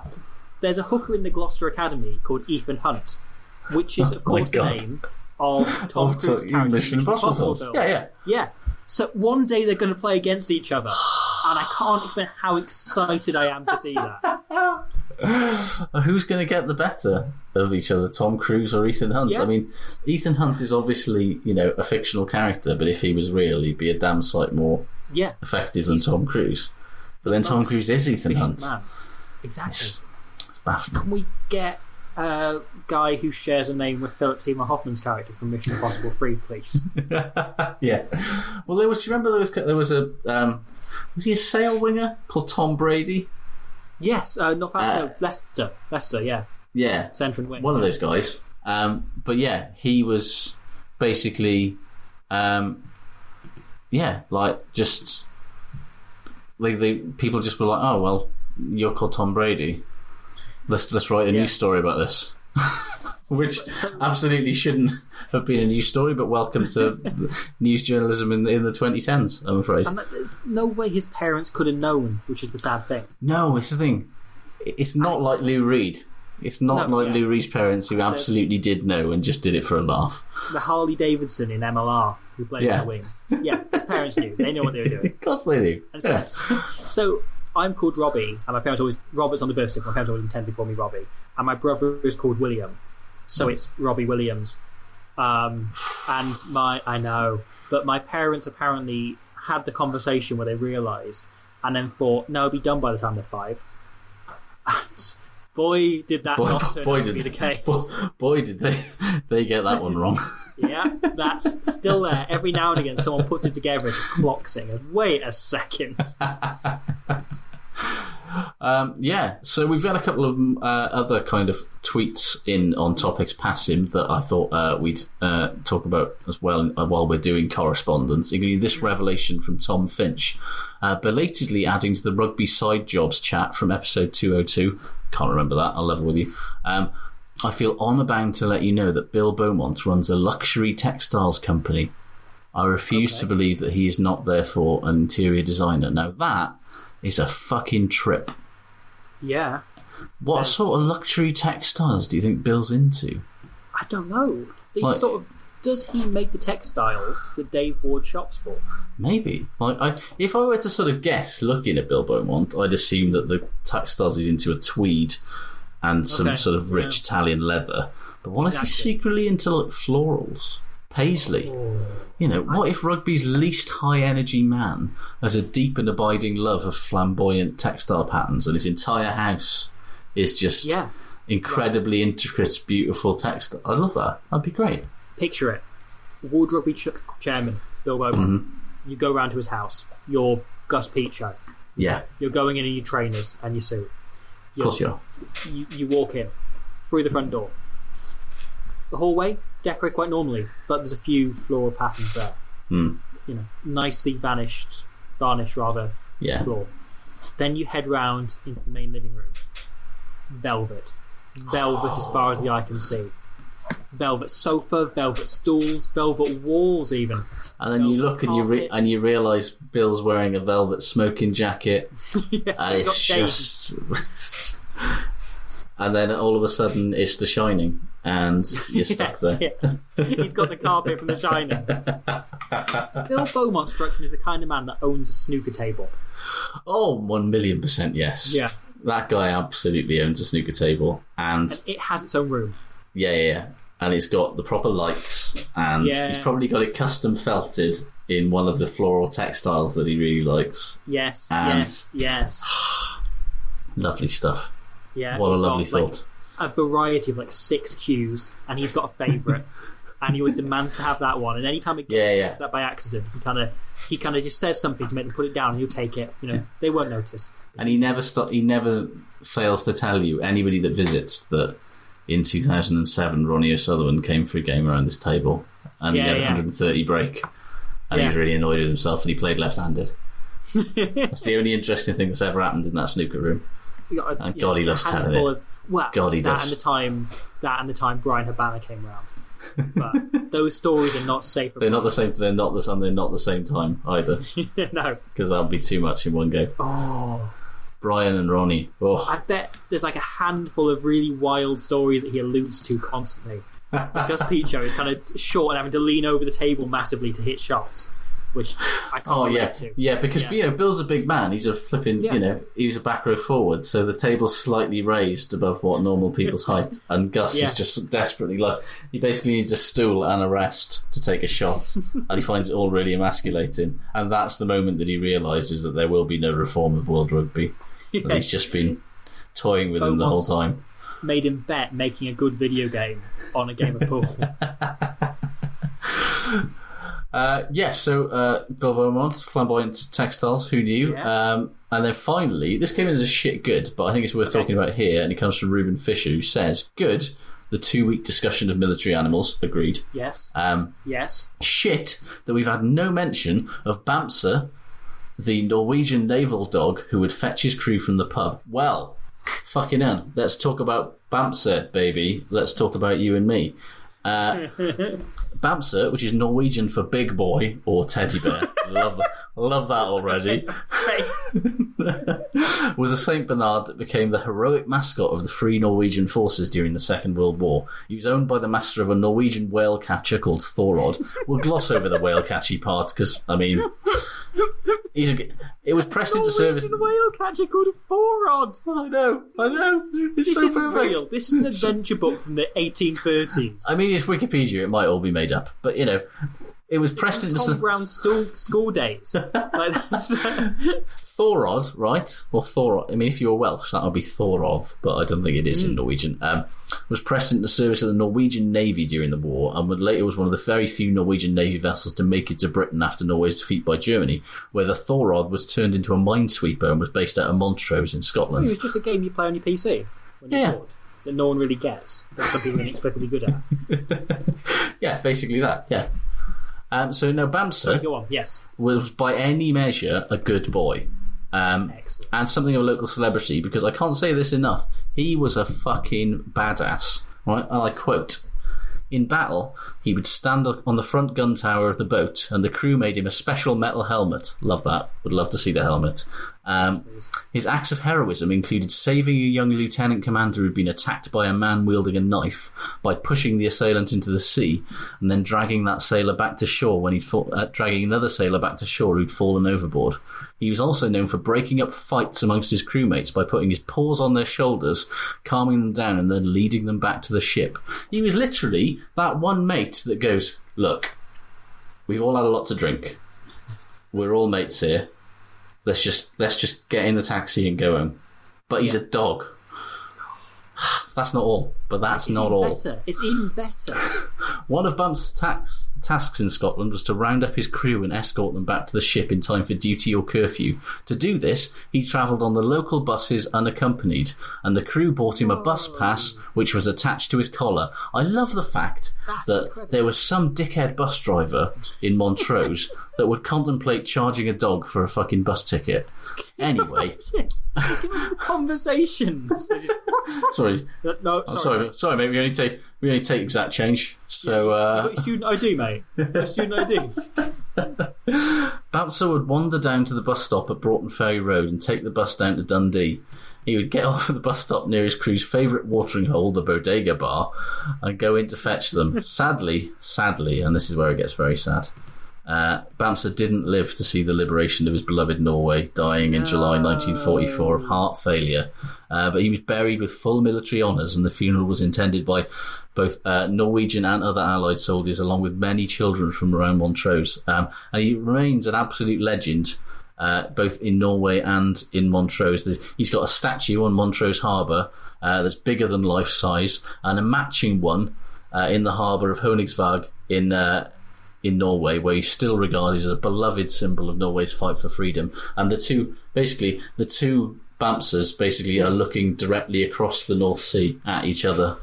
there's a hooker in the Gloucester Academy called Ethan Hunt, which is, oh of Oh course, the name of Tom Of Cruise's character Mission Impossible film. Yeah, yeah. Yeah. So one day they're going to play against each other, and I can't explain how excited I am to see that. Uh, Who's going to get the better of each other, Tom Cruise or Ethan Hunt? Yeah. I mean, Ethan Hunt is obviously you know a fictional character, but if he was real, he'd be a damn sight more Yeah. effective than Tom Cruise. But then Tom Cruise is Ethan Hunt. Man. Exactly. Baffling. Can we get a guy who shares a name with Philip Seymour Hoffman's character from Mission Impossible 3, please? yeah. Well, there was. Do you remember there was there was a um, was he a Sale winger called Tom Brady? yes, uh, not Uh, no, Leicester. Leicester, yeah. Yeah, Centre and wing. one of those guys. Um, but yeah, he was basically, um, yeah, like just like the people just were like, oh well, you're called Tom Brady. Let's let's write a Yeah. news story about this. Which absolutely shouldn't have been a news story, but welcome to news journalism in the, in the 2010s. I'm afraid. And there's no way his parents could have known, which is the sad thing. No, it's the thing. It's not like Lou Reed. It's not No, like yeah. Lou Reed's parents who absolutely did know and just did it for a laugh. The Harley Davidson in MLR, who plays Yeah. wing. Yeah, his parents knew. They know what they were doing. Of course they do. And so, Yeah. so I'm called Robbie, and my parents always Robert's on the birth certificate. My parents always intended to call me Robbie, and my brother is called William, so it's Robbie Williams. Um, and my I know, but my parents apparently had the conversation where they realised, and then thought, no, it'll be done by the time they're five. And boy, did that Boy, not turn boy out to be did the case. boy, boy, did they they get that one wrong. Yeah, that's still there. Every now and again, someone puts it together and just clocks it. goes, Wait a second. Um, yeah, so we've got a couple of uh, other kind of tweets in on topics passing that I thought uh, we'd uh, talk about as well uh, while we're doing correspondence, including this revelation from Tom Finch, uh, belatedly adding to the rugby side jobs chat from episode 202. Can't remember that, I'll level with you. Um, I feel honour bound to let you know that Bill Beaumont runs a luxury textiles company. I refuse to believe that he is not therefore an interior designer. Now that is a fucking trip. Yeah, What There's- sort of luxury textiles do you think Bill's into? I don't know. These Like- sort of does he make the textiles that Dave Ward shops for? Maybe. Like, I, if I were to sort of guess, looking at Bill Beaumont, I'd assume that the textiles he's into a tweed and some Okay, sort of rich yeah. Italian leather. But what if he's secretly into like florals, paisley? Oh. You know, what if rugby's least high energy man has a deep and abiding love of flamboyant textile patterns, and his entire house is just Yeah. incredibly intricate, beautiful textile? I love that. That'd be great. Picture it: World Rugby ch- chairman Bill Beaumont. Mm-hmm. You go round to his house. You're Gus Pichot. Yeah, You're going in in your trainers and your suit. of course you are. You, you walk in through the front door. The hallway decorate quite normally, but there's a few floral patterns there. Hmm. You know, nicely vanished, varnished rather Yeah. floor. Then you head round into the main living room. Velvet, velvet as far as the eye can see. Velvet sofa, velvet stools, velvet walls, even. And then you look and you re- and you realise Bill's wearing a velvet smoking jacket, and it's just. And then all of a sudden, it's The Shining, and you're stuck Yes, there. yeah. He's got the carpet from The Shining. Bill Beaumont strikes me as the kind of man that owns a snooker table. Oh, one million percent yes. Yeah. That guy absolutely owns a snooker table, and And it has its own room. yeah, yeah, yeah. and it's got the proper lights, and Yeah. he's probably got it custom felted in one of the floral textiles that he really likes. Yes, And- yes, yes. Lovely stuff. Yeah, What a he's got, lovely like, thought. a variety of like six cues, and he's got a favourite, and he always demands to have that one. And anytime it gets Yeah, yeah. gets that by accident, he kind of he kind of just says something to make them put it down, and he'll take it. You know, they won't notice. And he never stop. He never fails to tell you anybody that visits that in 2007 Ronnie O'Sullivan came for a game around this table and Yeah, he had yeah. 130 break and he was really annoyed with himself and he played left-handed. That's the only interesting thing that's ever happened in that snooker room. You got ah, a- And God, know, he a loves telling it. Of, well, God, he that does. and the time that and the time Bryan Habana came round. But those stories are not safe. They're not the same. They're not the same. They're not the same time either no. because that'll be too much in one go. Oh, Brian and Ronnie. Oh, I bet there's like a handful of really wild stories that he alludes to constantly. because Pichot is kind of short and having to lean over the table massively to hit shots, which I can't Oh yeah, to. yeah. Because you know Bill's a big man. He's a flipping. Yeah. You know, he was a back row forward, so the table's slightly raised above what normal people's height. And Gus Yeah. is just desperately low. he basically needs a stool and a rest to take a shot, and he finds it all really emasculating. And that's the moment that he realizes that there will be no reform of world rugby. And Yeah. he's just been toying with him the whole time. Made him bet making a good video game on a game of pool. Uh, yes, so uh, Bill Beaumont, Flamboyant Textiles, who knew? Yeah. Um, and then finally, this came in as a shit good, but I think it's worth talking about here, and it comes from Ruben Fisher, who says, Good, the two week discussion of military animals, agreed. yes, Um, yes. shit that we've had no mention of Bamse, the Norwegian naval dog who would fetch his crew from the pub. Well, fucking hell, let's talk about Bamse, baby. Let's talk about you and me. Uh, Bamse, which is Norwegian for big boy or teddy bear. love, love that already. was a Saint Bernard that became the heroic mascot of the Free Norwegian Forces during the Second World War. He was owned by the master of a Norwegian whale catcher called Thorodd. We'll gloss over the whale catchy part because, I mean, he's a, it was pressed into service. Norwegian whale catcher called a Forod. I know, I know. It's This so isn't perfect. real. This is an adventure book from the 1830s. I mean, it's Wikipedia. It might all be made up, but you know, it was pressed into Tom service. Brown's school, school days. Like, that's, uh, Thorodd, right? Or Thorodd. I mean, if you were Welsh, that would be Thorov, but I don't think it is in Norwegian. Um, was pressed into service of the Norwegian Navy during the war, and would later was one of the very few Norwegian Navy vessels to make it to Britain after Norway's defeat by Germany, where the Thorodd was turned into a minesweeper and was based out of Montrose in Scotland. it was just a game you play on your PC when you're Yeah. bored that no one really gets, but some people are inexplicably good at. Yeah, basically that. Yeah. Um, so now Bamse Go on, yes. was by any measure a good boy. Um, and something of a local celebrity because I can't say this enough. He was a fucking badass, right? And I quote. In battle, he would stand up on the front gun tower of the boat, and the crew made him a special metal helmet. Love that. Would love to see the helmet. Um, his acts of heroism included saving a young lieutenant commander who'd been attacked by a man wielding a knife by pushing the assailant into the sea, and then dragging that sailor back to shore when he'd uh, dragging another sailor back to shore who'd fallen overboard. He was also known for breaking up fights amongst his crewmates by putting his paws on their shoulders, calming them down, and then leading them back to the ship. He was literally that one mate that goes, "Look, we've all had a lot to drink. We're all mates here. Let's just let's just get in the taxi and go home." But he's a dog. That's not all, but that's not all. better. It's even better. One of Bump's attacks tasks in Scotland was to round up his crew and escort them back to the ship in time for duty or curfew. To do this, he travelled on the local buses unaccompanied, and the crew bought him a bus oh. pass which was attached to his collar. I love the fact that there was some dickhead bus driver in Montrose that would contemplate charging a dog for a fucking bus ticket. Anyway, Conversations. sorry. no, sorry. sorry, sorry, mate. We only take we only take exact change. So uh, student ID, mate? Student ID. Bouncer would wander down to the bus stop at Broughty Ferry Road and take the bus down to Dundee. He would get off at the bus stop near his crew's favourite watering hole, the Bodega Bar, and go in to fetch them. sadly, sadly, and this is where it gets very sad, uh, Bamse didn't live to see the liberation of his beloved Norway, dying in July 1944 of heart failure. Uh, but he was buried with full military honours, and the funeral was attended by both uh, Norwegian and other Allied soldiers, along with many children from around Montrose. Um, and he remains an absolute legend. Uh, both in Norway and in Montrose, he's got a statue on Montrose Harbour uh, that's bigger than life size, and a matching one uh, in the harbour of Honningsvåg in uh, in Norway, where he's still regarded as a beloved symbol of Norway's fight for freedom. And the two, basically, the two Bamses basically are looking directly across the North Sea at each other,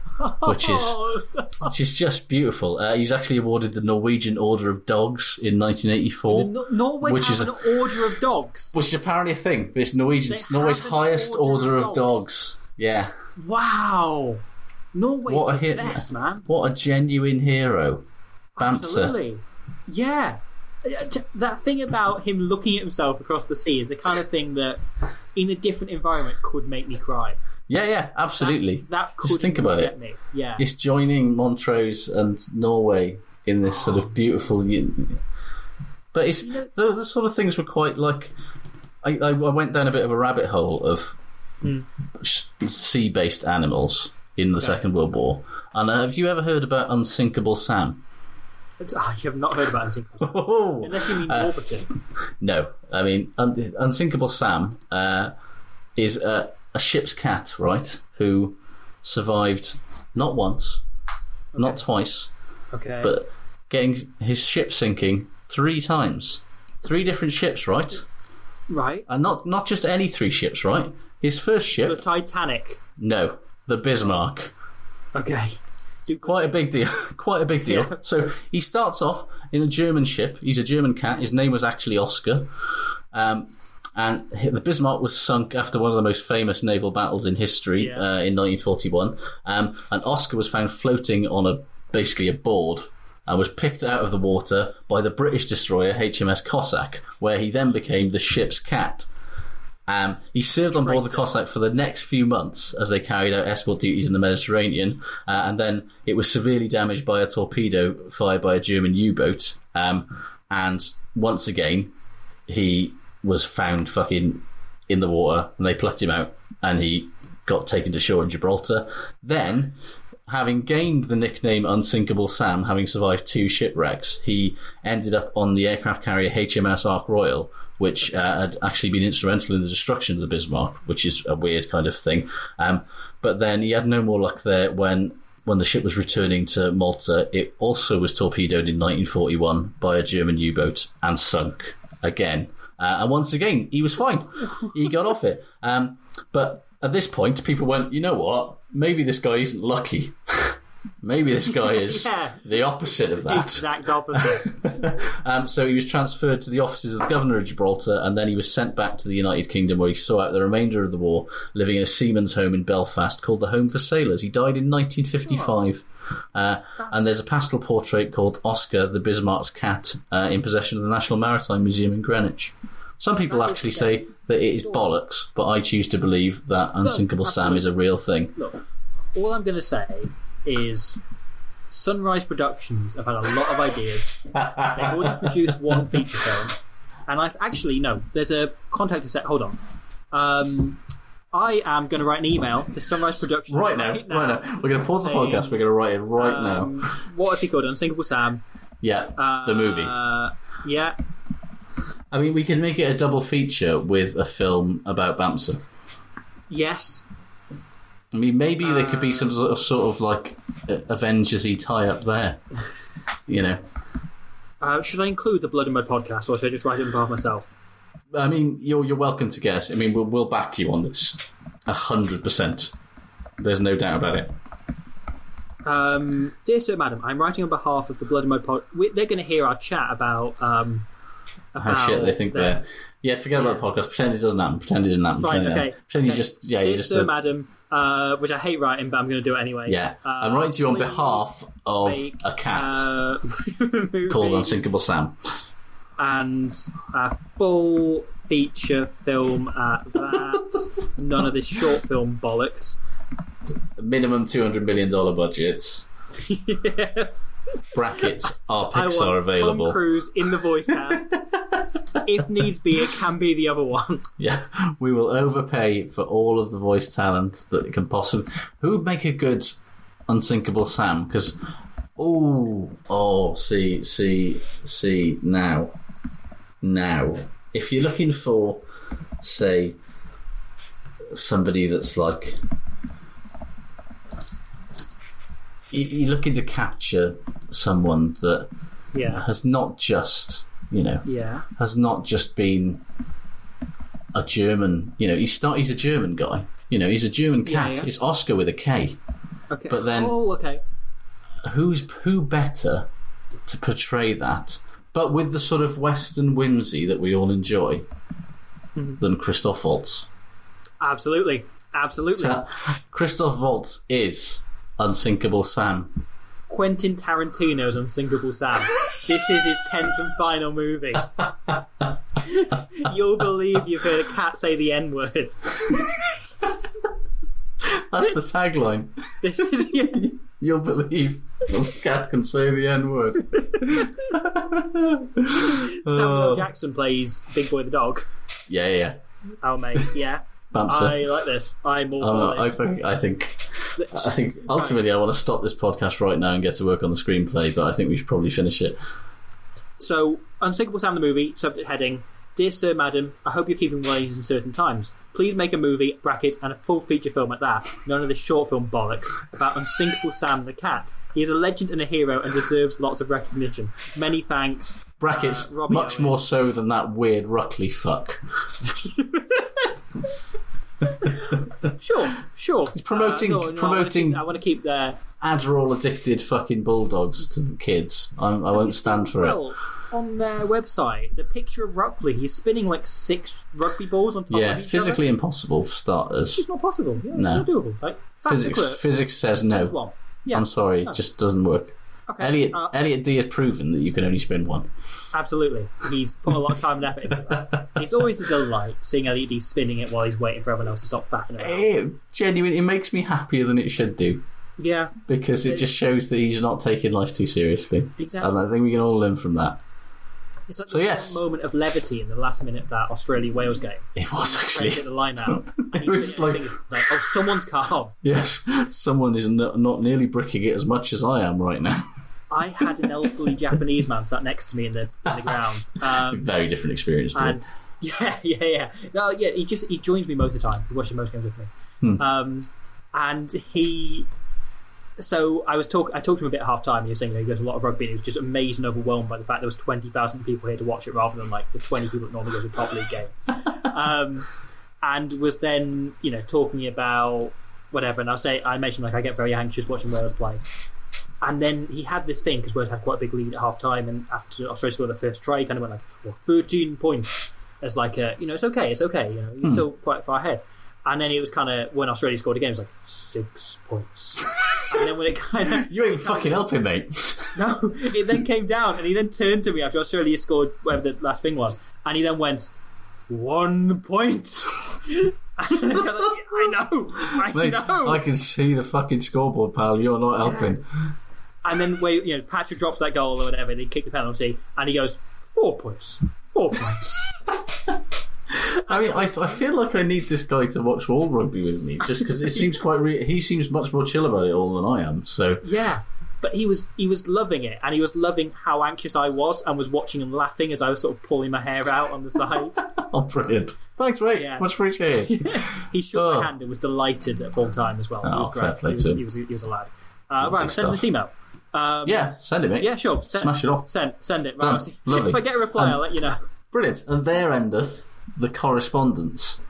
which is which is just beautiful. Uh, he was actually awarded the Norwegian Order of Dogs in 1984, No- Norway which has is an a, order of dogs. which is apparently a thing. It's Norwegian, Norway's highest order order, of of dogs. Yeah, Wow. Norway's what a the hit! best, man. What a genuine hero, Bamse. Absolutely. Yeah. Uh, That thing about him looking at himself across the sea is the kind of thing that, in a different environment, could make me cry. Yeah, yeah, absolutely. That could Just think about get it. me. Yeah. It's joining Montrose and Norway in this sort of beautiful. But it's the, the sort of things were quite like. I, I, went down a bit of a rabbit hole of sea based animals in the Second World War. And uh, have you ever heard about Unsinkable Sam? It's- ah, you have not heard about it. Oh, Unless you mean Uh, Warburton. No, I mean Un- Unsinkable Sam uh, is a, a ship's cat, right? Who survived not once, not twice, Okay. but getting his ship sinking three times, three different ships, right? right. And not not just any three ships, right? His first ship, The Titanic. no, the Bismarck. Okay. Quite a big deal. Quite a big deal. Yeah. So he starts off in a German ship. He's a German cat. His name was actually Oscar. Um, and the Bismarck was sunk after one of the most famous naval battles in history Yeah. uh, in 1941. Um, and Oscar was found floating on a basically a board and was picked out of the water by the British destroyer HMS Cossack, where he then became the ship's cat. Um, he served on board the Cossack for the next few months as they carried out escort duties in the Mediterranean, uh, and then it was severely damaged by a torpedo fired by a German U-boat. Um, and once again, he was found fucking in the water, and they plucked him out, and he got taken to shore in Gibraltar. Then, having gained the nickname Unsinkable Sam, having survived two shipwrecks, he ended up on the aircraft carrier HMS Ark Royal, which uh, had actually been instrumental in the destruction of the Bismarck, which is a weird kind of thing. Um, but then he had no more luck there when. When the ship was returning to Malta, it also was torpedoed in 1941 by a German U-boat and sunk again. Uh, and once again, he was fine. He got off it. Um, but at this point, people went, you know what? Maybe this guy isn't lucky. Maybe this guy is Yeah. the opposite of that. exact opposite. Um, so he was transferred to the offices of the governor of Gibraltar, and then he was sent back to the United Kingdom, where he saw out the remainder of the war, living in a seaman's home in Belfast called the Home for Sailors. He died in 1955. Uh, and there's a pastel portrait called Oscar the Bismarck's cat uh, in possession of the National Maritime Museum in Greenwich. Some people actually say that it is bollocks, but I choose to believe that Unsinkable Sam is a real thing. Look, all I'm going to say is Sunrise Productions have had a lot of ideas. They've already produced one feature film, and I've actually no. There's a contact us set. Hold on. Um, I am going to write an email to Sunrise Productions Right now, right now. We're going to pause the saying, podcast. We're going to write it right um, now. What is he called? Unsinkable Sam. Yeah, Uh, the movie. Yeah. I mean, we can make it a double feature with a film about Bamse. Yes. I mean, maybe there could be Uh, some sort of, sort of like Avengers-y tie-up there. You know, Uh, should I include the Blood and Mud podcast, or should I just write it in behalf myself? I mean, you're you're welcome to guess. I mean, we'll we'll back you on this, a hundred percent. There's no doubt about it. Um, dear Sir, Madam, I'm writing on behalf of the Blood and Mud pod. We, they're going to hear our chat about um, How about shit they think the- they're. Yeah, forget about the podcast. Pretend it doesn't happen. Pretend it didn't happen. Fine, Pretend, it okay. happened. Pretend you okay. just yeah, Dear you just Sir, Madam, uh, which I hate writing, but I'm going to do it anyway. yeah. Uh, I'm writing to you on behalf of make, a cat uh, called Unsinkable Sam. and a full feature film at that. None of this short film bollocks. Minimum two hundred million dollar budget. Brackets are I Pixar want available. Tom Cruise in the voice cast. if needs be, it can be the other one. Yeah, we will overpay for all of the voice talent that it can possibly. Who would make a good unsinkable Sam? Because oh, oh, see, see, see now, now, if you're looking for, say, somebody that's like. you- You're looking to capture someone that Yeah. has not just, you know, Yeah. has not just been a German. You know, he's start. He's a German guy. You know, he's a German cat. yeah. It's Oscar with a K. Okay. But then- oh, okay. Who's who better to portray that, but with the sort of Western whimsy that we all enjoy, Mhm. than Christoph Waltz? Absolutely. Absolutely. So, Christoph Waltz is unsinkable Sam. Quentin Tarantino's Unsinkable Sam. this is his tenth and final movie. You'll believe you've heard a cat say the N word. That's the tagline. This is yeah. You'll believe a cat can say the N word. Samuel Oh. Jackson plays Big Boy the dog. Yeah, yeah. Oh mate, yeah. Bamse. I like this. I'm all Um, for I this. think I think I think ultimately I want to stop this podcast right now and get to work on the screenplay, but I think we should probably finish it. So, Unsinkable Sam the movie, subject heading Dear Sir, Madam, I hope you're keeping well in certain times. Please make a movie, brackets, and a full feature film at that. None of this short film bollocks about Unsinkable Sam the cat. He is a legend and a hero and deserves lots of recognition. Many thanks. Brackets Uh, Robbie much more so than that weird Ruckley fuck. Sure, sure. He's promoting- promoting- I want to keep their. Adderall addicted fucking bulldogs to the kids. I'm, I won't stand for it. Well, on their website, the picture of Rugby, he's spinning like six rugby balls on top Yeah, of each physically impossible for starters. It's not possible. Yeah, it's No. not doable. Like, Physics physics says no. one. Yeah, I'm sorry, it just doesn't work. Okay, Elliot uh, Elliot Dee has proven that you can only spin one. Absolutely. He's put a lot of time and effort into that. It's always a delight seeing Elliot Dee spinning it while he's waiting for everyone else to stop faffing around. It, genuine, it makes me happier than it should do Yeah, because it just shows that he's not taking life too seriously. Exactly. And I think we can all learn from that. It's like So, the yes. moment of levity in the last minute of that Australia Wales game. It was actually. Trying to get the line out. It was like- like, oh, someone's calm. Yes, someone is not, not nearly bricking it as much as I am right now. I had an elderly Japanese man sat next to me in the in the ground. Um, Very different experience and it. yeah, yeah, yeah. No, yeah. He just he joins me most of the time. He watches most games with me. Hmm. Um, and he. So I was talk. I talked to him a bit at half time. He was saying that he goes a lot of rugby. and He was just amazed and overwhelmed by the fact there was twenty thousand people here to watch it, rather than like the twenty people that normally go to a top league game. um, and was then you know talking about whatever. And I'll say I mentioned like I get very anxious watching Wales play. And then he had this thing because Wales had quite a big lead at half time, and after Australia scored the first try, he kind of went like, well, 13 points as like a, you know, it's okay, it's okay, you know, you're Hmm. still quite far ahead. And then it was kind of, when Australia scored again, it was like, six points. and then when it kind of. You ain't fucking helping, mate. No, it then came down, and he then turned to me after Australia scored whatever the last thing was, and he then went, one point. And I know, I Mate, know. I can see the fucking scoreboard, pal. You're not helping. And then wait, you know, Patrick drops that goal or whatever, they kick the penalty, and he goes, four points. Four points. I mean, I, I feel like I need this guy to watch all rugby with me, just because it seems quite. Re- he seems much more chill about it all than I am. So yeah. But he was he was loving it, and he was loving how anxious I was, and was watching and laughing as I was sort of pulling my hair out on the side. oh, brilliant! Thanks, mate. Yeah. Much appreciated. he shook Oh. my hand and was delighted at full time as well. He Oh, was fair great. play he, was, to him. he, was, he was a lad. Uh, right, sending this email. Um, Yeah, send it, mate. Yeah, sure. Send, Smash it off. Send, send it. Right. Lovely. If I get a reply, Um, I'll let you know. Brilliant. And there endeth the correspondence.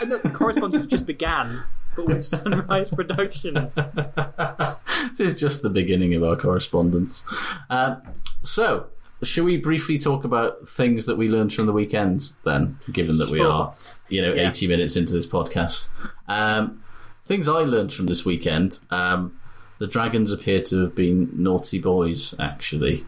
And the correspondence just began, but with Sunrise Productions. this is just the beginning of our correspondence. Um, so, shall we briefly talk about things that we learned from the weekend then, given that we are, you know, Yeah. 80 minutes into this podcast? Um, things I learned from this weekend. Um, the dragons appear to have been naughty boys, actually.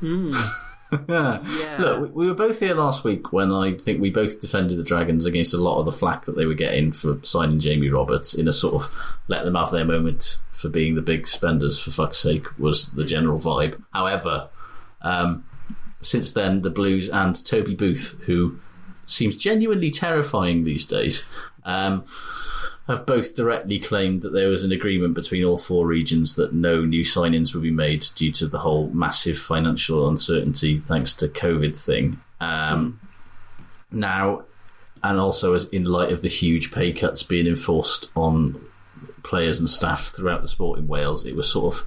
Look, we, we were both here last week when I think we both defended the Dragons against a lot of the flack that they were getting for signing Jamie Roberts in a sort of let them have their moment for being the big spenders, for fuck's sake, was the general vibe. However, um, since then, the Blues and Toby Booth, who seems genuinely terrifying these days, um, have both directly claimed that there was an agreement between all four regions that no new signings would be made due to the whole massive financial uncertainty thanks to COVID thing. Um, Now, and also as in light of the huge pay cuts being enforced on players and staff throughout the sport in Wales, it was sort of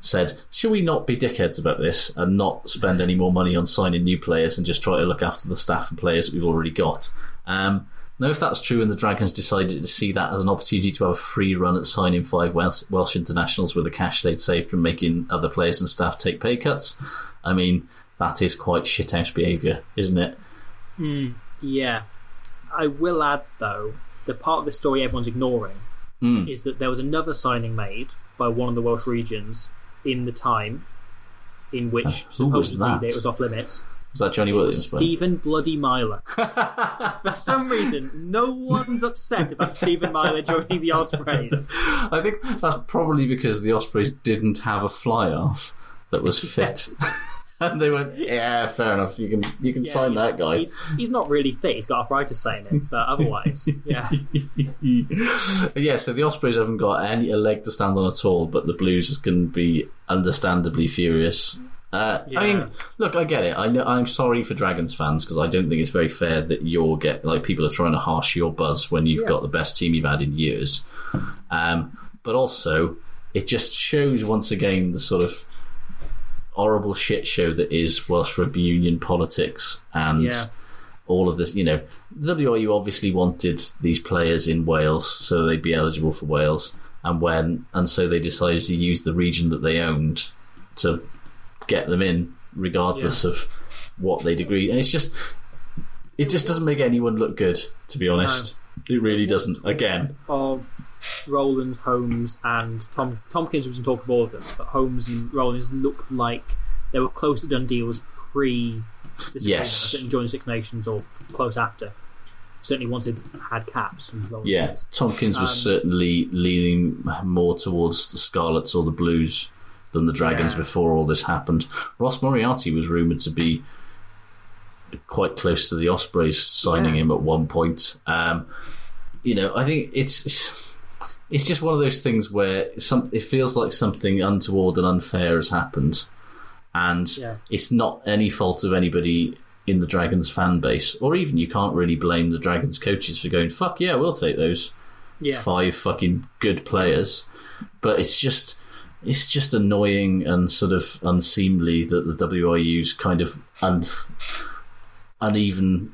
said, should we not be dickheads about this and not spend any more money on signing new players and just try to look after the staff and players that we've already got? Um, now, if that's true and the Dragons decided to see that as an opportunity to have a free run at signing five Welsh, Welsh internationals with the cash they'd saved from making other players and staff take pay cuts, I mean, that is quite shithouse behaviour, isn't it? Yeah. I will add, though, the part of the story everyone's ignoring Mm. is that there was another signing made by one of the Welsh regions in the time in which was supposedly that? it was off limits. Was that Johnny Williams? Stephen Bloody Myler. For some reason, no one's upset about Stephen Myler joining the Ospreys. I think that's probably because the Ospreys didn't have a fly off that was fit. and they went, yeah, fair enough, you can you can Yeah, sign yeah. that guy. He's, he's not really fit. He's got arthritis saying it, but otherwise, yeah. yeah, so the Ospreys haven't got any a leg to stand on at all, but the Blues can be understandably furious. Uh, I mean, look, I get it. I know, I'm sorry for Dragons fans because I don't think it's very fair that you're get like people are trying to harsh your buzz when you've Yeah. got the best team you've had in years. Um, but also, it just shows once again the sort of horrible shit show that is Welsh rugby union politics and Yeah. all of this. You know, the WRU obviously wanted these players in Wales so they'd be eligible for Wales, and when and so they decided to use the region that they owned to get them in, regardless of what they'd agreed. And it's just, it just doesn't make anyone look good, to be honest. It really doesn't. Again, Of Rollins, Holmes, and Tom Tompkins was in talk of all of them, but Holmes and Rollins looked like they were close to done deals pre Yes. joining Six Nations or close after. Certainly once they had caps. And yeah. Tompkins was Um, certainly leaning more towards the Scarlets or the Blues than the Dragons Yeah. before all this happened. Ross Moriarty was rumoured to be quite close to the Ospreys signing Yeah. him at one point. Um, you know, I think it's, it's it's just one of those things where some it feels like something untoward and unfair has happened, and Yeah. it's not any fault of anybody in the Dragons fan base, or even you can't really blame the Dragons coaches for going fuck yeah, we'll take those Yeah. five fucking good players. But it's just it's just annoying and sort of unseemly that the WRU's kind of un- uneven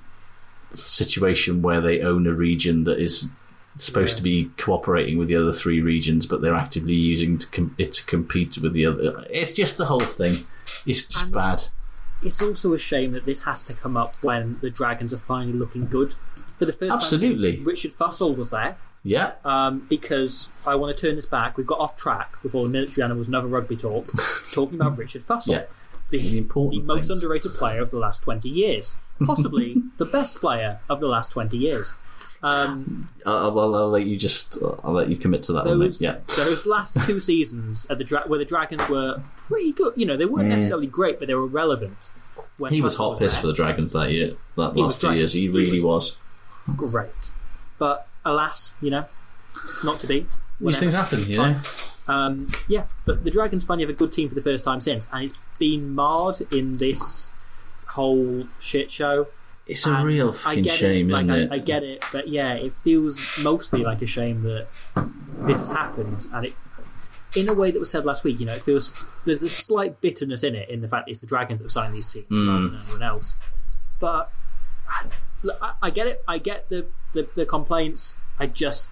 situation where they own a region that is supposed Yeah. to be cooperating with the other three regions, but they're actively using to com- it to compete with the other. It's just the whole thing. It's just And- bad. It's also a shame that this has to come up when the Dragons are finally looking good. For the first Absolutely. time Richard Fussell was there, Yeah, um, because I want to turn this back. We've got off track with all the military animals and other rugby talk, talking about Richard Fussell, Yeah. the, the important the most underrated player of the last 20 years. Possibly the best player of the last 20 years. Um, Uh, well, I'll let you just. I'll let you commit to that one. those, Yeah. those last two seasons at the dra- where the Dragons were pretty good. You know, they weren't necessarily great, but they were relevant. When Mm. He was hot piss for the Dragons that year. That He last two great. years, he He really was- was. great. But alas, you know, not to be. These things happen, you know. Um, yeah, but the Dragons finally have a good team for the first time since, and it's been marred in this whole shit show. It's a And real I fucking get shame, it, like, isn't I, it? I get it, but yeah, it feels mostly like a shame that this has happened, and it in a way that was said last week, you know, it feels there's this slight bitterness in it in the fact that it's the Dragons that have signed these teams Mm. rather than anyone else. But I, I get it. I get the, the the complaints. I just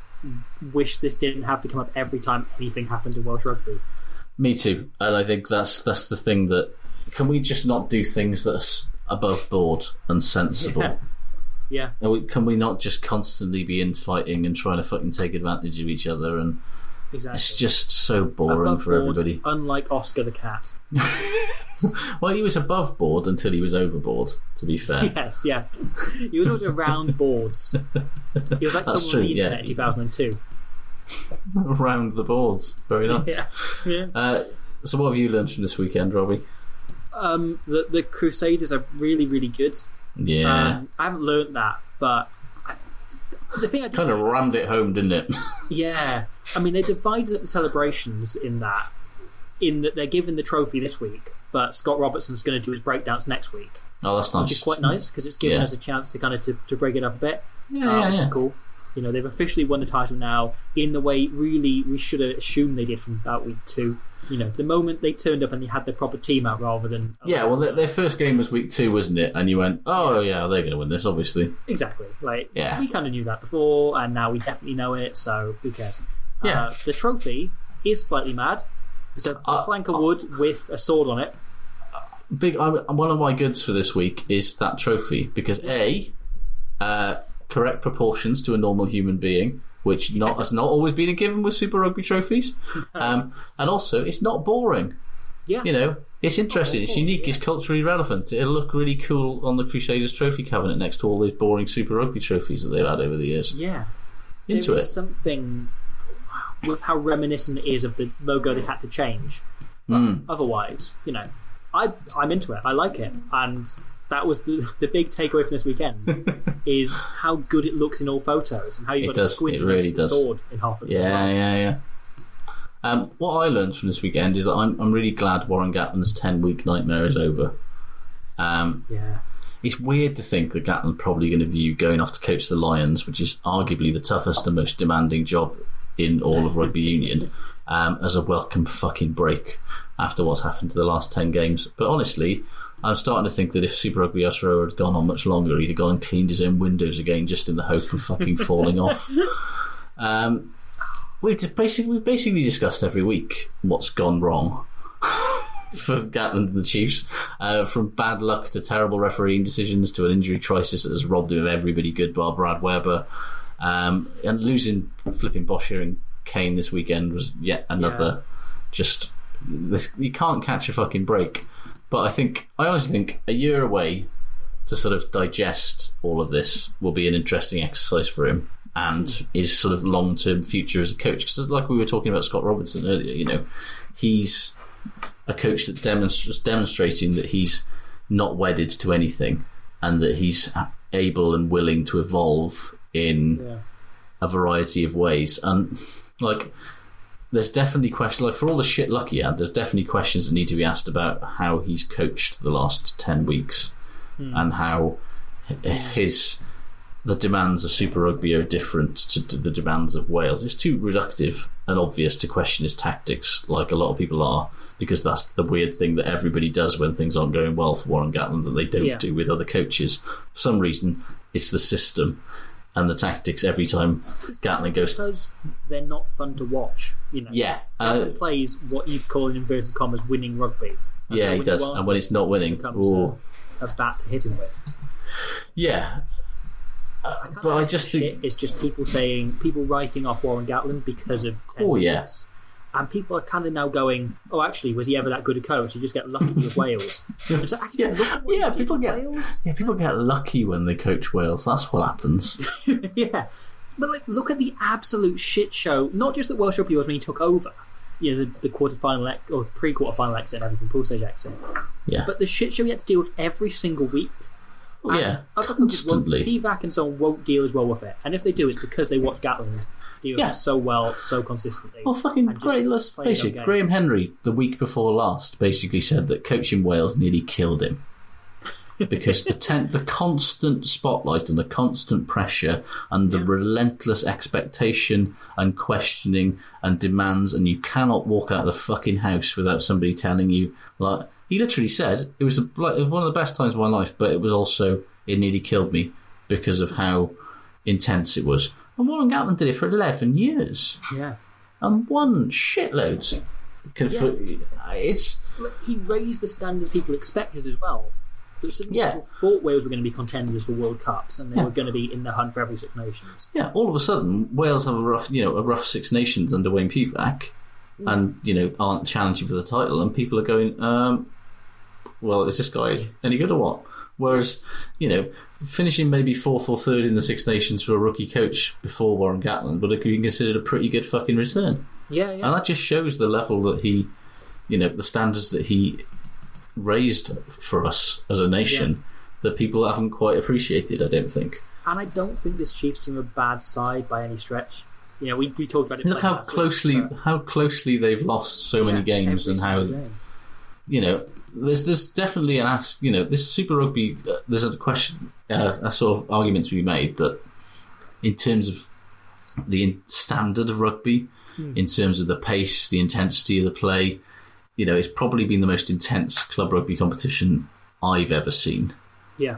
wish this didn't have to come up every time anything happened in Welsh rugby. Me too, and I think that's that's the thing that can we just not do things that are above board and sensible? Yeah. Yeah. Can we, can we not just constantly be infighting and trying to fucking take advantage of each other? And Exactly. it's just so boring Above for board, everybody. Unlike Oscar the cat. Well, he was above board until he was overboard. To be fair, Yes, yeah. He was always around boards. He was like That's someone true, on the yeah. internet in 2002. around the boards. Very nice. Yeah. yeah. Uh, so, what have you learned from this weekend, Robbie? Um, the, the Crusaders are really, really good. Yeah, Um, I haven't learnt that, but the thing I kind of rammed it home, didn't it? Yeah, I mean they divided up the celebrations in that, in that they're given the trophy this week, but Scott Robertson's going to do his breakdowns next week, oh, that's nice. which is quite nice because it's given Yeah. us a chance to kind of to, to break it up a bit, Yeah, uh, yeah, which is yeah. cool. You know they've officially won the title now in the way really we should have assumed they did from about week two. You know the moment they turned up and they had their proper team out rather than Yeah, well, their, their first game was week two, wasn't it? And you went, oh yeah, they're going to win this, obviously. Exactly. Like Yeah. we kind of knew that before, and now we definitely know it. So who cares? Yeah. Uh, the trophy is slightly mad. It's a Uh, plank of wood with a sword on it. Big. I, one of my goods for this week is that trophy because a, uh, correct proportions to a normal human being, which not has not always been a given with Super Rugby trophies, um, and also it's not boring. Yeah. You know, it's interesting. It's unique. It's culturally relevant. It'll look really cool on the Crusaders trophy cabinet next to all those boring Super Rugby trophies that they've had over the years. Yeah. Into it. something with how reminiscent it is of the logo they had to change. Mm. Otherwise, you know, I I'm into it. I like it, and that was the the big takeaway from this weekend is how good it looks in all photos and how you've It got does. to squint It really the does. sword in half of as Yeah, well. yeah, yeah. Um, what I learned from this weekend is that I'm, I'm really glad Warren Gatland's 10 week nightmare is over. Um, Yeah. it's weird to think that Gatland's probably going to view going off to coach the Lions, which is arguably the toughest and most demanding job in all of rugby union, um, as a welcome fucking break after what's happened to the last 10 games. But honestly, I'm starting to think that if Super Rugby Aotearoa had gone on much longer, he'd have gone and cleaned his own windows again just in the hope of fucking falling off. Um, we've basically we've basically discussed every week what's gone wrong for Gatland and the Chiefs, uh, from bad luck to terrible refereeing decisions to an injury crisis that has robbed him of everybody good bar Brad Weber, um, and losing flipping Boshier and Cane this weekend was yet another just this you can't catch a fucking break. But I think I honestly think a year away to sort of digest all of this will be an interesting exercise for him and his sort of long term future as a coach. Because, like we were talking about Scott Robertson earlier, you know, he's a coach that demonstrates demonstrating that he's not wedded to anything and that he's able and willing to evolve in Yeah. a variety of ways. And like, there's definitely questions like for all the shit luck he had. There's definitely questions that need to be asked about how he's coached the last ten weeks Hmm. and how his the demands of Super Rugby are different to, to the demands of Wales. It's too reductive and obvious to question his tactics, like a lot of people are, because that's the weird thing that everybody does when things aren't going well for Warren Gatland that they don't Yeah. do with other coaches. For some reason, it's the system and the tactics every time Gatland goes. because they're not fun to watch. You know, Yeah, uh, plays what you'd call in inverted commas winning rugby. And yeah, so he does. And when it's not winning, it becomes a, a bat to hit him with. yeah. Uh, but I just think it's just people saying people writing off Warren Gatland because of 10 Oh, yeah. And people are kind of now going, "Oh, actually, was he ever that good a coach? You just get lucky with Wales." Like, actually, look at what he yeah, people get Wales. yeah, people get lucky when they coach Wales. That's what happens. yeah, but like, look at the absolute shit show. Not just that Welsh rugby was when he took over, you know, the, the quarter final or pre quarter final exit and everything, pool stage exit. Yeah. But the shit show he had to deal with every single week. Oh, yeah, Other constantly. Pivac and so on won't deal as well with it, and if they do, it's because they watch Gatland deal Yeah. so well, so consistently. Well, fucking great. Let's play face it. Graham Henry, the week before last, basically said that coaching Wales nearly killed him. because the ten- the constant spotlight and the constant pressure and the relentless expectation and questioning and demands, and you cannot walk out of the fucking house without somebody telling you like he literally said it was, the, like, it was one of the best times of my life, but it was also it nearly killed me because of how intense it was. And Warren Gatland did it for eleven years Yeah. and won shitloads. Conf- It's he raised the standards people expected as well. But some Yeah. people thought Wales were going to be contenders for World Cups, and they Yeah. were going to be in the hunt for every Six Nations. yeah. All of a sudden, Wales have a rough, you know, a rough Six Nations under Wayne Pivac, and you know aren't challenging for the title, and people are going, um, well, is this guy any good or what? Whereas, you know, finishing maybe fourth or third in the Six Nations for a rookie coach before Warren Gatland would have been considered a pretty good fucking return. Yeah, yeah. And that just shows the level that he, you know, the standards that he raised for us as a nation that people haven't quite appreciated, I don't think. And I don't think this Chiefs team are a bad side by any stretch. You know, we, we talked about it. Look how last week, closely but- how closely they've lost so many games and how game. you know there's there's definitely an ask you know this Super Rugby uh, there's a question uh, a sort of argument to be made that in terms of the standard of rugby Hmm. in terms of the pace the intensity of the play you know it's probably been the most intense club rugby competition I've ever seen Yeah.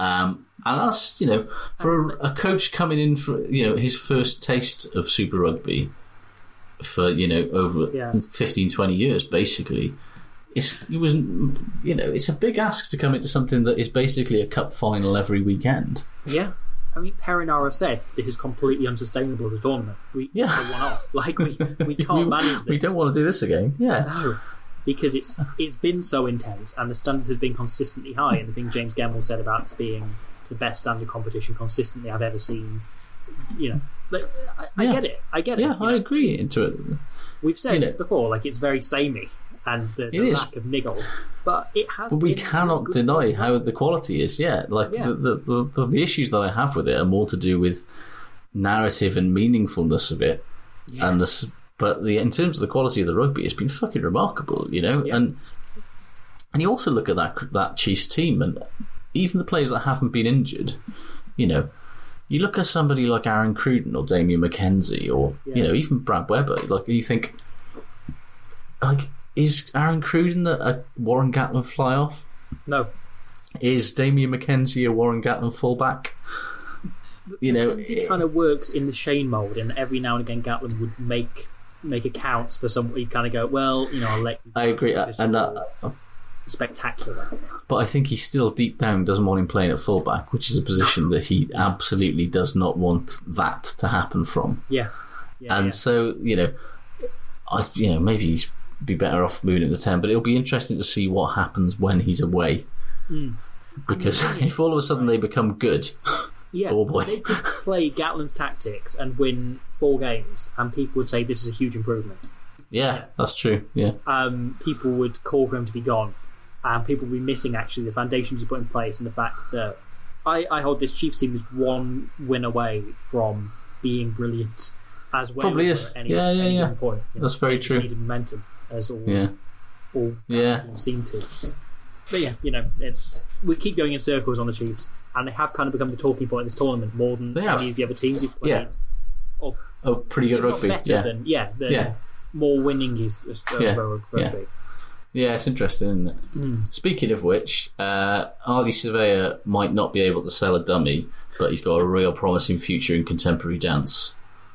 um, and that's, you know, for a, a coach coming in for, you know, his first taste of Super Rugby for, you know, over Yeah. 15, 20 years, basically, it's, it was, you know, it's a big ask to come into something that is basically a cup final every weekend. Yeah. I mean, Perenara said this is completely unsustainable as a tournament. We Yeah. it's a one off. Like we we can't manage this. we don't want to do this again. Yeah. No, because it's it's been so intense and the standard has been consistently high. And the thing James Gemmell said about it being the best standard competition consistently I've ever seen. You know, like, I, I get it. I get it. Yeah, I know. agree into it. We've said you know- it before. Like it's very samey and there's It a is. lack of niggle, but it has. But we cannot deny how the quality is. Yeah, like Yeah. The, the, the, the issues that I have with it are more to do with narrative and meaningfulness of it, and this. But the in terms of the quality of the rugby, it's been fucking remarkable, you know. And and you also look at that that Chiefs team, and even the players that haven't been injured, you know. You look at somebody like Aaron Cruden or Damian McKenzie, or you know even Brad Weber. Like you think, like is Aaron Cruden a, a Warren Gatland fly off? No, Is Damian McKenzie a Warren Gatland fullback? You know, it kind of works in the Shane mold, and every now and again Gatland would make make accounts for some. He'd kind of go, well, you know, I'll let. You I agree, and that, spectacular. but I think he still deep down doesn't want him playing at fullback, which is a position that he absolutely does not want that to happen from. Yeah, yeah, and yeah. so you know, I you know maybe he's be better off moving to the ten, but it'll be interesting to see what happens when he's away. Mm. Because if all of a sudden they become good, Yeah, Oh, boy. they could play Gatland's tactics and win four games, and people would say this is a huge improvement. yeah, that's true. Yeah, Um, people would call for him to be gone, and people would be missing actually the foundations he put in place and the fact that I, I hold this Chiefs team is one win away from being brilliant as well. Probably is. At any, Yeah, yeah, yeah. Point, you know. That's very true. Needed momentum as all yeah, all Yeah. seem to. But yeah, you know, it's we keep going in circles on the Chiefs, and they have kind of become the talking point of this tournament more than They have. any of the other teams who've played. Yeah. Or oh, pretty good rugby. Yeah, than yeah, Yeah. more winning is is Yeah, rugby. yeah. Yeah, it's interesting, isn't it? Mm. Speaking of which, uh, Ardie Savea might not be able to sell a dummy, but he's got a real promising future in contemporary dance.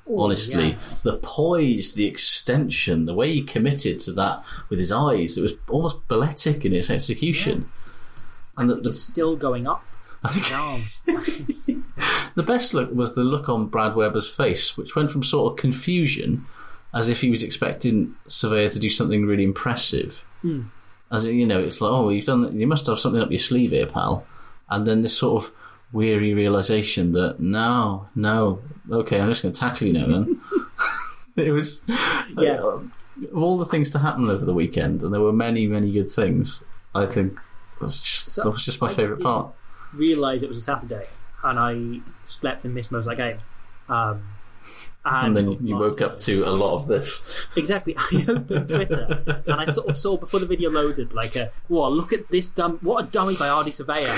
Honestly, yeah. the poise, the extension, the way he committed to that with his eyes, it was almost balletic in its execution. And the, It's the, still going up. I think the best look was the look on Brad Weber's face, which went from sort of confusion, as if he was expecting Savea to do something really impressive. Hmm. As you know, it's like, oh, you've done, you must have something up your sleeve here, pal. And then this sort of weary realization that no, no, okay, I'm just going to tackle you now. Then it was, Yeah. uh, of all the things to happen over the weekend, and there were many, many good things. I think that was just, So, that was just my I favourite didn't part. Realise it was a Saturday, and I slept and missed most of that game. Um, And then you woke up to a lot of this. Exactly. I opened Twitter and I sort of saw before the video loaded, like, a, "Whoa, look at this dumb! What a dummy by Ardie Savea!"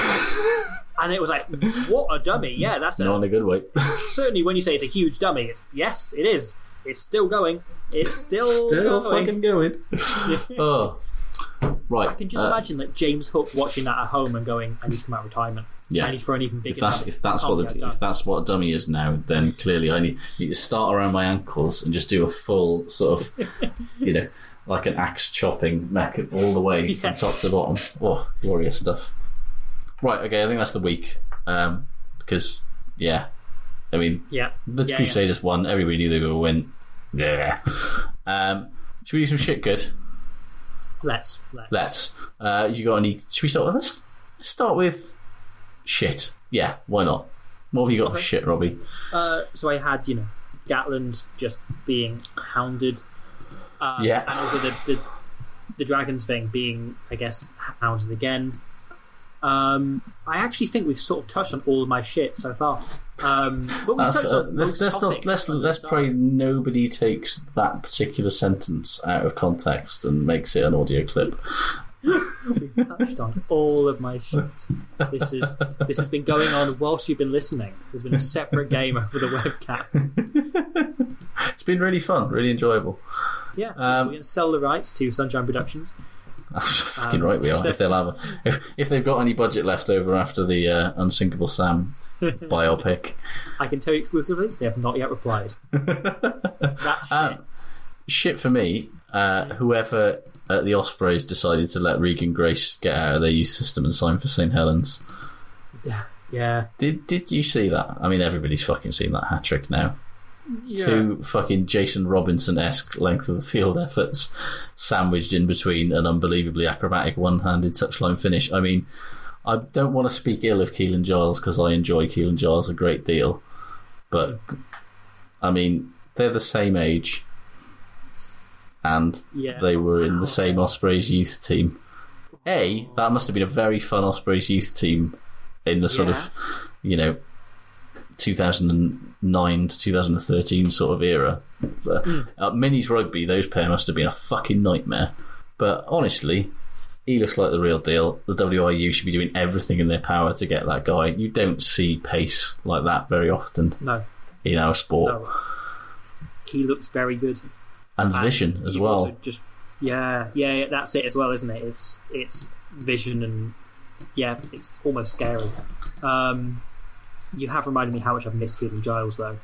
And it was like, "What a dummy! Yeah, that's Not in a, good way. certainly when you say it's a huge dummy. It's yes, it is. It's still going. It's still, Still going. fucking going. oh. Right. I can just uh, imagine like James Hook watching that at home and going, "I need to come out of retirement. Yeah. I need for an even bigger." If that's if that's what the, if that's what a dummy is now, then clearly I need, need to start around my ankles and just do a full sort of, you know, like an axe chopping mech all the way from top to bottom. Oh, glorious stuff! Right, okay, I think that's the week um, because yeah, I mean yeah, the yeah, Crusaders won. Everybody knew they were going to win. Yeah. Um, should we do some shit good? Let's let's. Let's. Uh, you got any? Should we start with let's, let's start with shit. Yeah, why not? What have you got for Okay. shit, Robbie? Uh, so I had, you know, Gatland just being hounded. Uh, Yeah. And also the, the the dragons thing being, I guess, hounded again. Um, I actually think we've sort of touched on all of my shit so far. Um, but we've touched uh, on let's let's not, let's let's pray nobody takes that particular sentence out of context and makes it an audio clip. We've touched on all of my shit. This is this has been going on whilst you've been listening. There's been a separate game over the webcam. It's been really fun, really enjoyable. Yeah, Um, we're going to sell the rights to Sunshine Productions. Fucking Um, right we are. If they'll have, a, if if they've got any budget left over after the uh, Unsinkable Sam biopic, I can tell you exclusively, they have not yet replied. that shit. Um, shit for me. Uh, whoever at the Ospreys decided to let Regan Grace get out of their youth system and sign for St Helens. Yeah. yeah. Did did you see that? I mean, everybody's fucking seen that hat trick now. Yeah. Two fucking Jason Robinson esque length of the field efforts sandwiched in between an unbelievably acrobatic one handed touchline finish. I mean, I don't want to speak ill of Keelan Giles because I enjoy Keelan Giles a great deal, but I mean, they're the same age and Yeah. they were in the same Ospreys youth team. A, that must have been a very fun Ospreys youth team in the sort Yeah. of, you know, 2009 to 2013 sort of era. At minis rugby, those pair must have been a fucking nightmare. But honestly, he looks like the real deal. The WRU should be doing everything in their power to get that guy. You don't see pace like that very often No, in our sport. no. He looks very good. And And vision as well. Just yeah, yeah, yeah, that's it as well, isn't it? It's it's vision and yeah, it's almost scary. Um, you have reminded me how much I've missed Keelan Giles though,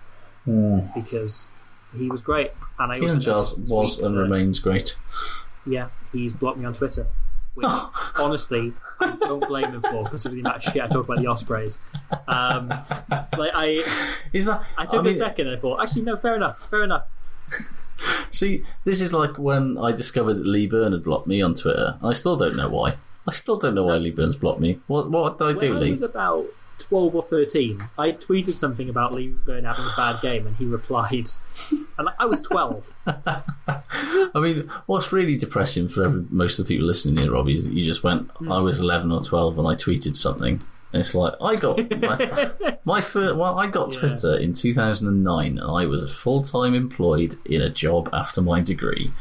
because he was great, and I Keelan Giles was and remains great. Yeah, he's blocked me on Twitter. Which, honestly, I don't blame him for because of the amount of shit I talk about the Ospreys. Um, like I, Is that? I took I mean- a second and I thought, actually, no, fair enough, fair enough. See, this is like when I discovered that Lee Byrne had blocked me on Twitter. I still don't know why. I still don't know why Lee Byrne's blocked me. What what did I do, When I Lee? was about twelve or thirteen, I tweeted something about Lee Byrne having a bad game, and he replied, and I was twelve. I mean, what's really depressing for every, most of the people listening here, Robbie, is that you just went, Hmm. I was 11 or 12 and I tweeted something. And it's like, I got my, my first, well, I got Yeah. Twitter in 2009 and I was a full time employed in a job after my degree.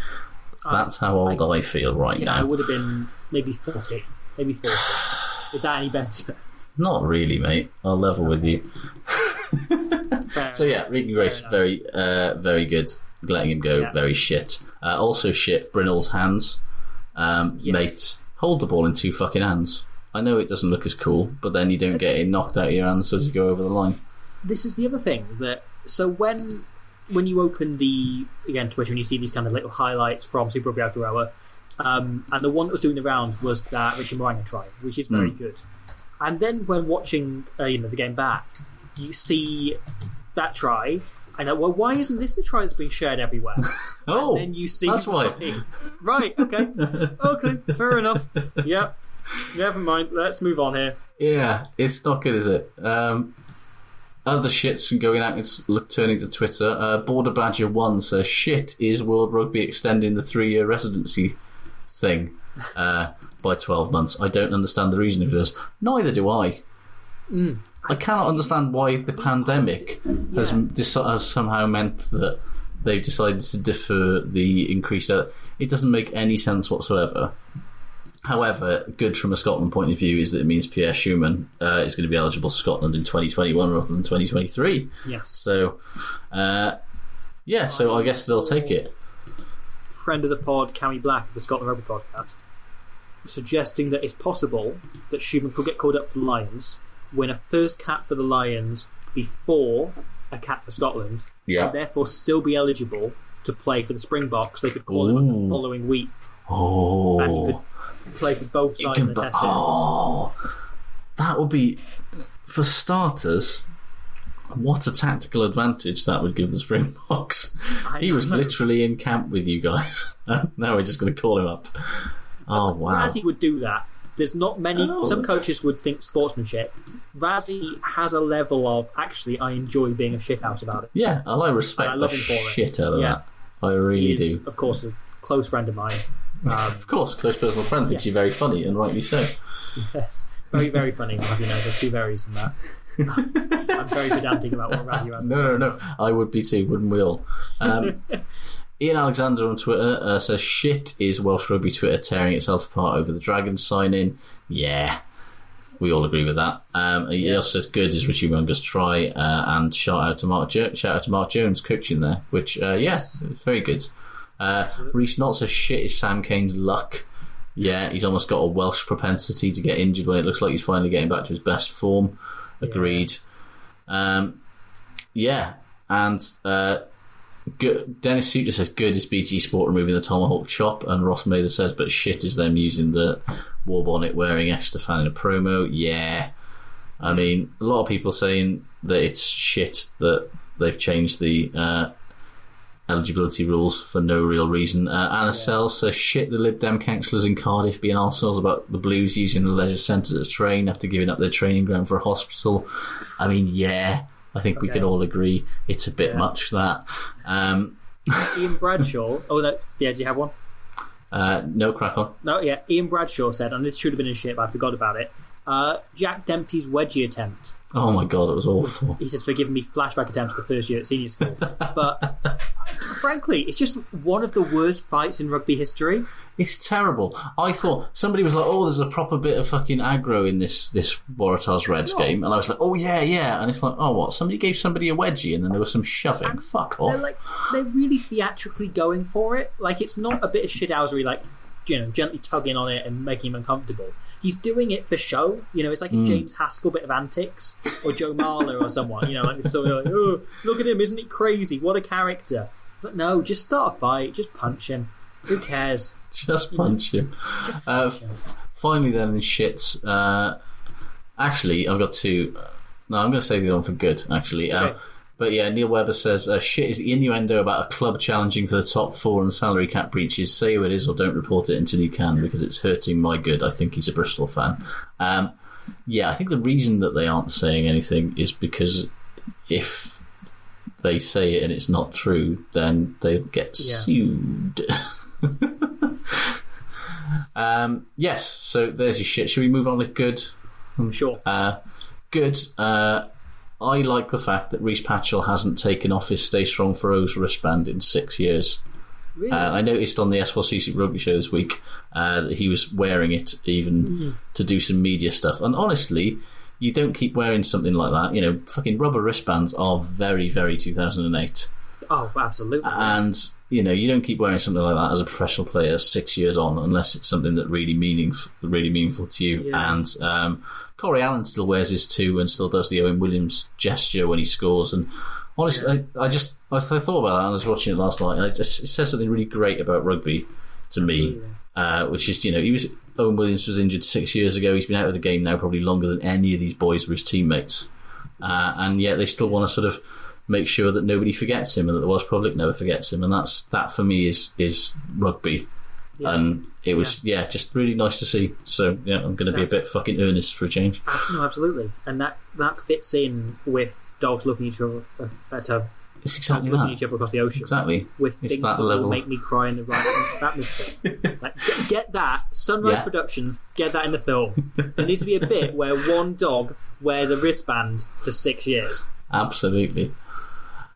So that's how old I, feel right now. know, I would have been maybe forty, maybe forty. Is that any better? Not really, mate. I'll level with you. So yeah, Regan Grace, very, uh, very good. Letting him go, Yeah. very shit. Uh, also shit. Bryn Hall's hands, um, Yeah. mate. Hold the ball in two fucking hands. I know it doesn't look as cool, but then you don't get it knocked out of your hands as you go over the line. this is the other thing that so when when you open the again Twitter and you see these kind of little highlights from Super Rugby Aotearoa, um, and the one that was doing the rounds was that Richard Mo'unga try, which is very Mm. good. And then when watching uh, you know the game back, you see that try. I know. Well, why isn't this the try that's being shared everywhere? Oh, and then you see that's why. Right. Okay. Okay. Fair enough. Yep. Never mind. Let's move on here. Yeah, it's not good, is it? Um, other shits from going out and turning to Twitter. Uh, Border Badger One says, "Shit is World Rugby extending the three-year residency thing uh, by twelve months." I don't understand the reason for this. Neither do I. I cannot understand why the pandemic has, dis- has somehow meant that they've decided to defer the increase. Uh, It doesn't make any sense whatsoever. However, good from a Scotland point of view is that it means Pierre Schoeman uh, is going to be eligible for Scotland in 2021 rather than 2023. Yes. So, uh, yeah, so I guess they'll take it. friend of the pod, Cammy Black of the Scotland Rugby podcast, suggesting that it's possible that Schoeman could get called up for the Lions, win a first cap for the Lions before a cap for Scotland, Yeah. and therefore still be eligible to play for the Springboks. They could call him up the following week, Oh. and he could play for both sides in the test series. oh, that would be, for starters, what a tactical advantage that would give the Springboks. He was literally in camp with you guys. now we're just going to call him up. Oh, wow. Rassie would do that. There's not many. Oh. Some coaches would think sportsmanship. Rassie has a level of actually, I enjoy being a shithouse about it. Yeah, and I respect And I love the him for it. shit out of Yeah. that. I really do. of course, a close friend of mine. Um, Of course, close personal friend thinks Yeah. you're very funny, and rightly so. yes, very, very funny. Have you know, there's two varies in that. I'm very pedantic about what Rassie. No, no, no. I would be too, wouldn't we all? Um, Ian Alexander on Twitter uh, says, Shit is Welsh Rugby Twitter tearing itself apart over the Dragons sign in. Yeah. We all agree with that. Um, he also says, "Good is Richie Mo'unga's try," uh, and shout out to Mark. Jo- shout out to Mark Jones coaching there, which uh, yeah, very good. Uh, Reese Knott says, "Shit is Sam Cane's luck." Yeah, he's almost got a Welsh propensity to get injured when it looks like he's finally getting back to his best form. Agreed. Um, yeah, and uh, good, Dennis Suter says good is BT Sport removing the tomahawk chop, and Ross Mather says, but shit is them using the war bonnet wearing Estefan in a promo. Yeah, I mean, a lot of people saying that it's shit that they've changed the uh, eligibility rules for no real reason. Uh, Anna Sells says shit the Lib Dem councillors in Cardiff being arseholes about the Blues using the leisure centre to train after giving up their training ground for a hospital. I mean, yeah, I think we Okay. can all agree it's a bit much that. Um, Ian Bradshaw. Oh, no, yeah. Do you have one? uh, no crack on. No, yeah. Ian Bradshaw said, and this should have been in shit, but I forgot about it. Uh, Jack Dempsey's wedgie attempt. Oh my god, it was awful. He says for giving me flashback attempts the first year at senior school. But frankly, it's just one of the worst fights in rugby history. It's terrible. I thought somebody was like, "Oh, there's a proper bit of fucking aggro in this this Waratahs Reds not. game," and I was like, "Oh yeah, yeah," and it's like, "Oh what? Somebody gave somebody a wedgie, and then there was some shoving. Fuck They're off." like they're really theatrically going for it. Like it's not a bit of shithousery, like you know, gently tugging on it and making him uncomfortable. He's doing it for show. You know, it's like a Mm. James Haskell bit of antics, or Joe Marler or someone. You know, like sort of like, oh, look at him, isn't he crazy? What a character! It's like, no, just start a fight, just punch him. Who cares? Just punch him. Uh, finally, then in shits. Uh, actually, I've got two. No, I'm going to say the one for good. Actually, uh, Okay. but yeah, Neil Webber says uh, shit is the innuendo about a club challenging for the top four and salary cap breaches. Say who it is or don't report it until you can because it's hurting my good. I think he's a Bristol fan. Um, yeah, I think the reason that they aren't saying anything is because if they say it and it's not true, then they get Yeah. sued. um, yes, so there's your shit. Should we move on with good? I'm Sure. Uh, good. Uh, I like the fact that Rhys Patchell hasn't taken off his Stay Strong for O's wristband in six years. Really? Uh, I noticed on the S4CC rugby show this week uh, that he was wearing it even Mhm. to do some media stuff. And honestly, you don't keep wearing something like that. You know, fucking rubber wristbands are very, very 2008. Oh, absolutely. And you know, you don't keep wearing something like that as a professional player six years on, unless it's something that really meaningful, really meaningful to you. Yeah. And um, Cory Allen still wears his too, and still does the Owen Williams gesture when he scores. And honestly, I, I just I, th- I thought about that. and I was watching it last night, and it just it says something really great about rugby to me, uh, which is you know he was Owen Williams was injured six years ago. He's been out of the game now probably longer than any of these boys were his teammates, uh, and yet they still want to sort of make sure that nobody forgets him and that the Welsh public never forgets him. And that's that for me is is rugby. And it was yeah. just really nice to see. So yeah, I'm going to be a bit fucking earnest for a change. Ah, no, absolutely, and that that fits in with dogs looking at each other at a It's exactly looking that. at each other across the ocean. Exactly. with It's things that will make me cry in the right atmosphere. Like, get, get that Sunrise Yeah. Productions. Get that in the film. There needs to be a bit where one dog wears a wristband for six years. Absolutely.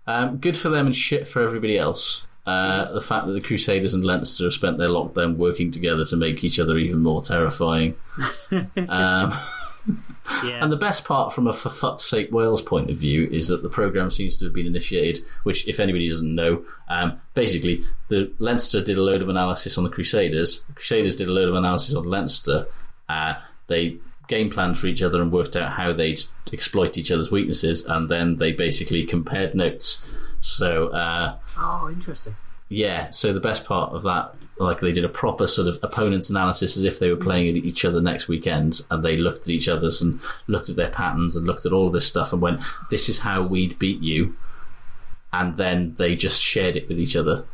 Um, good for them and shit for everybody else. Uh, the fact that the Crusaders and Leinster have spent their lockdown working together to make each other even more terrifying. um, Yeah. And the best part, from a for fuck's sake Wales point of view, is that the program seems to have been initiated. Which, if anybody doesn't know, um, basically the Leinster did a load of analysis on the Crusaders. The Crusaders did a load of analysis on Leinster. Uh, they game planned for each other and worked out how they'd exploit each other's weaknesses, and then they basically compared notes. So. Uh, oh, interesting. yeah, so the best part of that, like they did a proper sort of opponents analysis as if they were playing each other next weekend, and they looked at each other's and looked at their patterns and looked at all this stuff and went, "This is how we'd beat you," and then they just shared it with each other.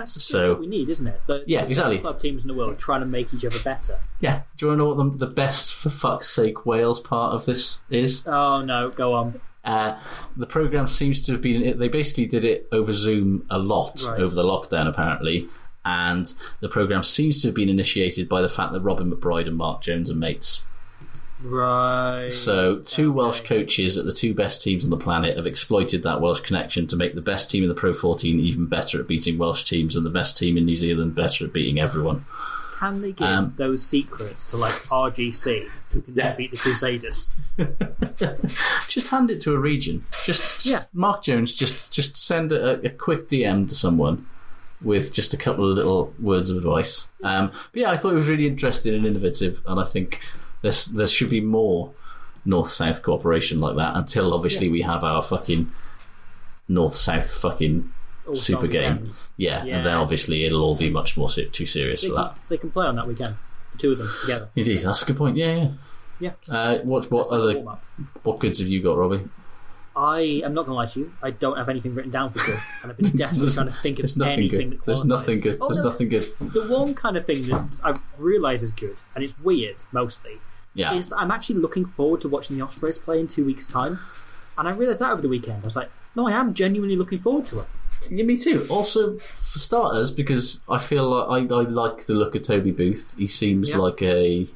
That's just So- what we need, isn't it? The, Yeah, the exactly. club teams in the world trying to make each other better. Yeah, do you want to know what the, the best for fuck's sake Wales part of this is? Oh no, go on. Uh, the program seems to have been. They basically did it over Zoom a lot Right. over the lockdown, apparently. And the program seems to have been initiated by the fact that Robin McBryde and Mark Jones are mates. Right. So, two Welsh coaches at the two best teams on the planet have exploited that Welsh connection to make the best team in the Pro 14 even better at beating Welsh teams and the best team in New Zealand better at beating everyone. Can they give Um, those secrets to like RGC, who can then beat the Crusaders? Just hand it to a region. Just, just Yeah. Mark Jones. Just just send a, a quick DM to someone with just a couple of little words of advice. Um, but yeah, I thought it was really interesting and innovative, and I think there's there should be more north south cooperation like that. Until obviously Yeah. we have our fucking north south fucking All super game. Yeah, Yeah. and then obviously it'll all be much more too serious They for can, that. they can play on that weekend, the two of them together. Indeed, that's a good point. Yeah, yeah. Yeah. Uh, what what That's other what goods have you got, Robbie? I am not going to lie to you. I don't have anything written down for good, and I've been desperately trying to think of There's nothing anything good. that There's nothing good. Oh, There's no, nothing good. The one kind of thing that I realise is good, and it's weird mostly, Yeah. is that I'm actually looking forward to watching the Ospreys play in two weeks' time. And I realised that over the weekend. I was like, no, I am genuinely looking forward to it. Yeah, me too. Also, for starters, because I feel like I, I like the look of Toby Booth. He seems Yeah. like a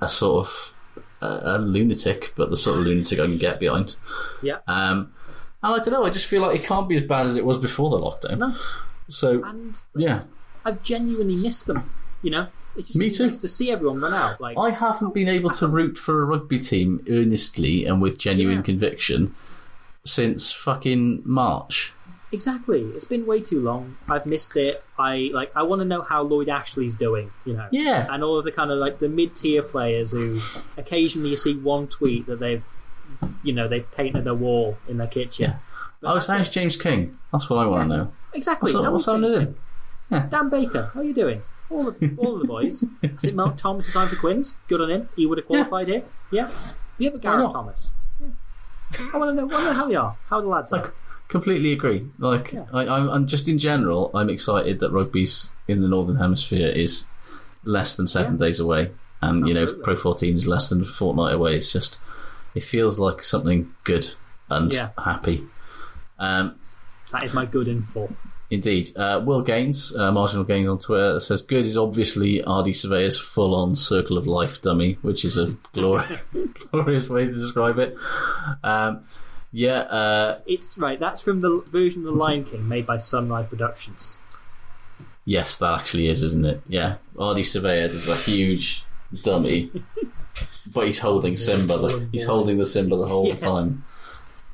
a sort of a, a lunatic, but the sort of lunatic I can get behind. Yeah. Um, and I don't know. I just feel like it can't be as bad as it was before the lockdown. No. So And yeah, I've genuinely missed them. You know? It's just Me too. nice to see everyone run out. Like, I haven't been able to root for a rugby team earnestly and with genuine Yeah. conviction since fucking March. Exactly. It's been way too long. I've missed it. I like. I want to know how Lloyd Ashley's doing. You know. Yeah. And all of the kind of like the mid-tier players who occasionally you see one tweet that they've, you know, they've painted their wall in their kitchen. Yeah. But Oh, sounds. James King. That's what I want to know. exactly. What's, That what's on him? Yeah. Dan Baker, how are you doing? All of all of the boys. Is it Mark Thomas is signed for Quins? Good on him. He would have qualified here. Yeah. The other Gareth not? Thomas. Yeah. I want to know. want to know how they are. How the lads are. Completely agree. Like, Yeah. I, I'm, I'm just in general, I'm excited that rugby's in the northern hemisphere is less than seven Yeah. days away, and you know, Pro 14 is less than a fortnight away. It's just, it feels like something good and Yeah. happy. Um, That is my good info. Indeed. Uh, Will Gaines, uh, Marginal Gaines on Twitter, says good is obviously Ardie Savea's full on circle of life dummy, which is a glorious, glorious way to describe it. Um, yeah, uh, It's right. That's from the version of the Lion King made by Sunrise Productions. yes, that actually is, isn't it? Yeah. Ardie Savea is a huge dummy, but he's holding Simba. The, he's holding the Simba the whole Yes. time.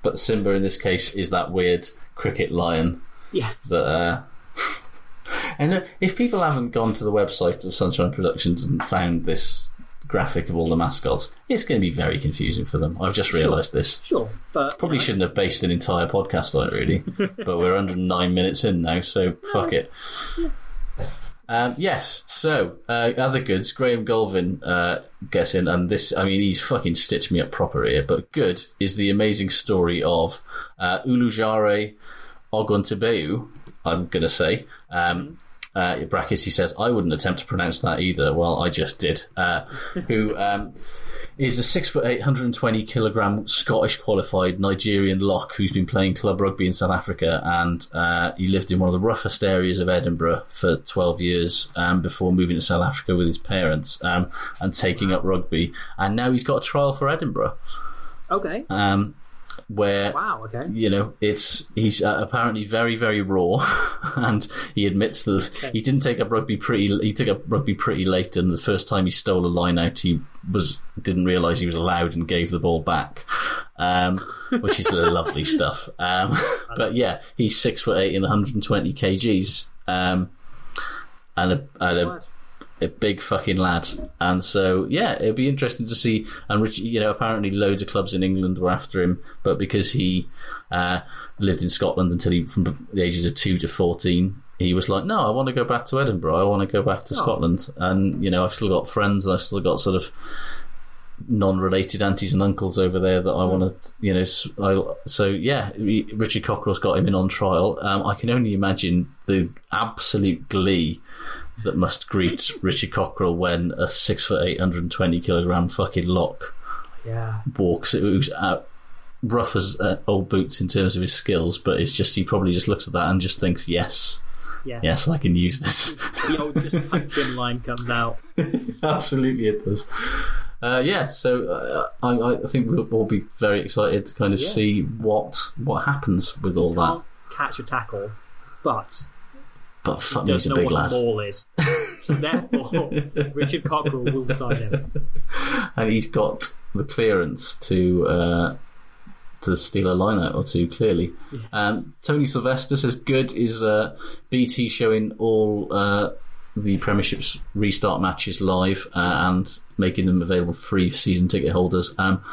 But Simba in this case is that weird cricket lion. Yes. that uh, and uh, if people haven't gone to the website of Sunshine Productions and found this graphic of all the mascots, it's going to be very confusing for them. I've just realised this. Sure, but Probably shouldn't have based an entire podcast on it, really. but we're 109 minutes in now, so fuck it. Um, yes, so uh, other goods. Graham Golvin uh, gets in, and this, I mean, he's fucking stitched me up proper here. But good is the amazing story of uh, Ulujare Oguntebeu, I'm going to say. Um, uh, brackets, he says, I wouldn't attempt to pronounce that either. Well, I just did. Uh, who um, is a six foot eight, 120 kilogram Scottish qualified Nigerian lock who's been playing club rugby in South Africa, and uh, he lived in one of the roughest areas of Edinburgh for 12 years um, before moving to South Africa with his parents um, and taking up rugby. And now he's got a trial for Edinburgh. Okay. um, where Wow. Okay. you know it's he's uh, apparently very very raw, and he admits that he didn't take up rugby pretty. He took up rugby pretty late, and the first time he stole a line out, he was didn't realise he was allowed and gave the ball back, um, which is lovely stuff. Um, but yeah, he's six foot eight and 120 kgs, um, and a, and a a big fucking lad. And so, yeah, it'd be interesting to see. And Rich, you know, apparently loads of clubs in England were after him, but because he uh, lived in Scotland until he from the ages of two to fourteen, he was like, no, I want to go back to Edinburgh. I want to go back to Oh. Scotland. And you know, I've still got friends. I've still got sort of non-related aunties and uncles over there that I want to, you know. I so yeah, Richard Cockerill's got him in on trial. Um, I can only imagine the absolute glee that must greet Richard Cockerill when a six foot eight hundred and twenty kilogram fucking lock Yeah. walks who's out rough as uh, old boots in terms of his skills, but it's just he probably just looks at that and just thinks, yes, Yes. yes, I can use this. The old just punch line comes out. Absolutely, it does. Uh, yeah, so uh, I, I think we'll all be very excited to kind of Yeah. see what what happens with all that. Catch a tackle, but But fuck he me, he's a big lad, ball is. so therefore, Richard Cockerill will sign him. and he's got the clearance to uh, to steal a line out or two. Clearly, um, Tony Sylvester says good is uh, BT showing all uh, the Premiership's restart matches live uh, and making them available free for season ticket holders. Um,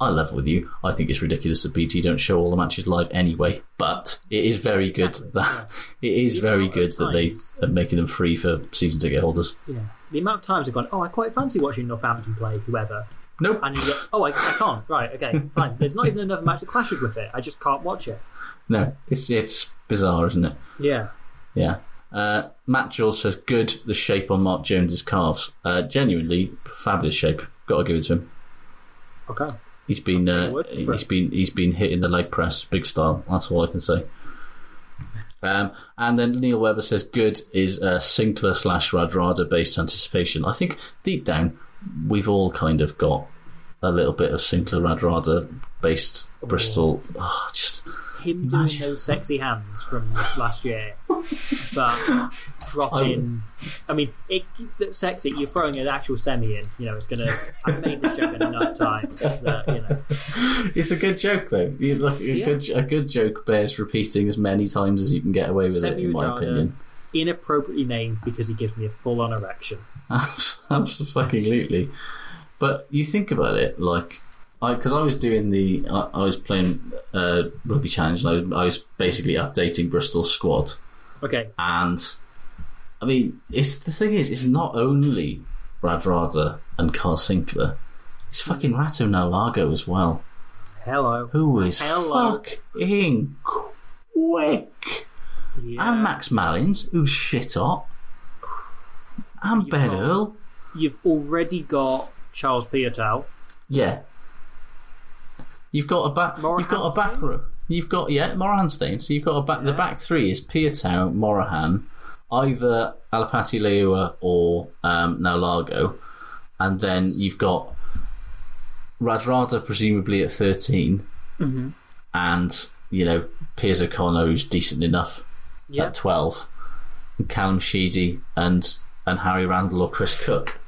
I level with you. I think it's ridiculous that BT don't show all the matches live anyway. But it is very good that it is The very good that they are making them free for season ticket holders. Yeah. The amount of times I've gone, oh, I quite fancy watching Northampton play whoever. Nope. And you go, oh, I, I can't. Right, okay, fine. There's not even another match that clashes with it. I just can't watch it. No, it's it's bizarre, isn't it? Yeah. Yeah. Uh, Matt Jules says, good, the shape on Mark Jones's calves. Uh, genuinely, fabulous shape. Got to give it to him. Okay. He's been uh, he's been he's been hitting the leg press big style. That's all I can say. Um, and then Neil Webber says, good is uh, Sinckler slash Radradra based anticipation. I think deep down, we've all kind of got a little bit of Sinckler Radradra based Bristol. Oh, just Him doing those sexy hands from last year, but dropping. I mean, it, it's sexy. You're throwing an actual semi in. You know, it's gonna. I've made this joke enough times that you know. It's a good joke, though. You look, a, Yeah. good, a good joke bears repeating as many times as you can get away with it, in my opinion. Inappropriately named because he gives me a full on erection. Absolutely. But you think about it, like, because I, was doing the, I, I was playing uh, rugby challenge, and I was, I was basically updating Bristol's squad, Okay. and I mean, it's the thing is, it's not only Radradra and Carl Sinckler, it's fucking Ratu Naulago as well, Hello. who is Hello. fucking quick. Yeah. And Max Malins, who's shit hot. And You've Ben got- Earl. You've already got Charles Piutau. Yeah. You've got a back. You've got a back row. You've got yeah, Morahan Stain. So you've got a back. The back three is Piutau, Morahan, either Alapati Leiua or um, Naulago, and then you've got Radradra presumably at 13 Mhm. and you know Piers O'Connor who's decent enough Yeah. at twelve, and Callum Sheedy and and Harry Randall or Chris Cook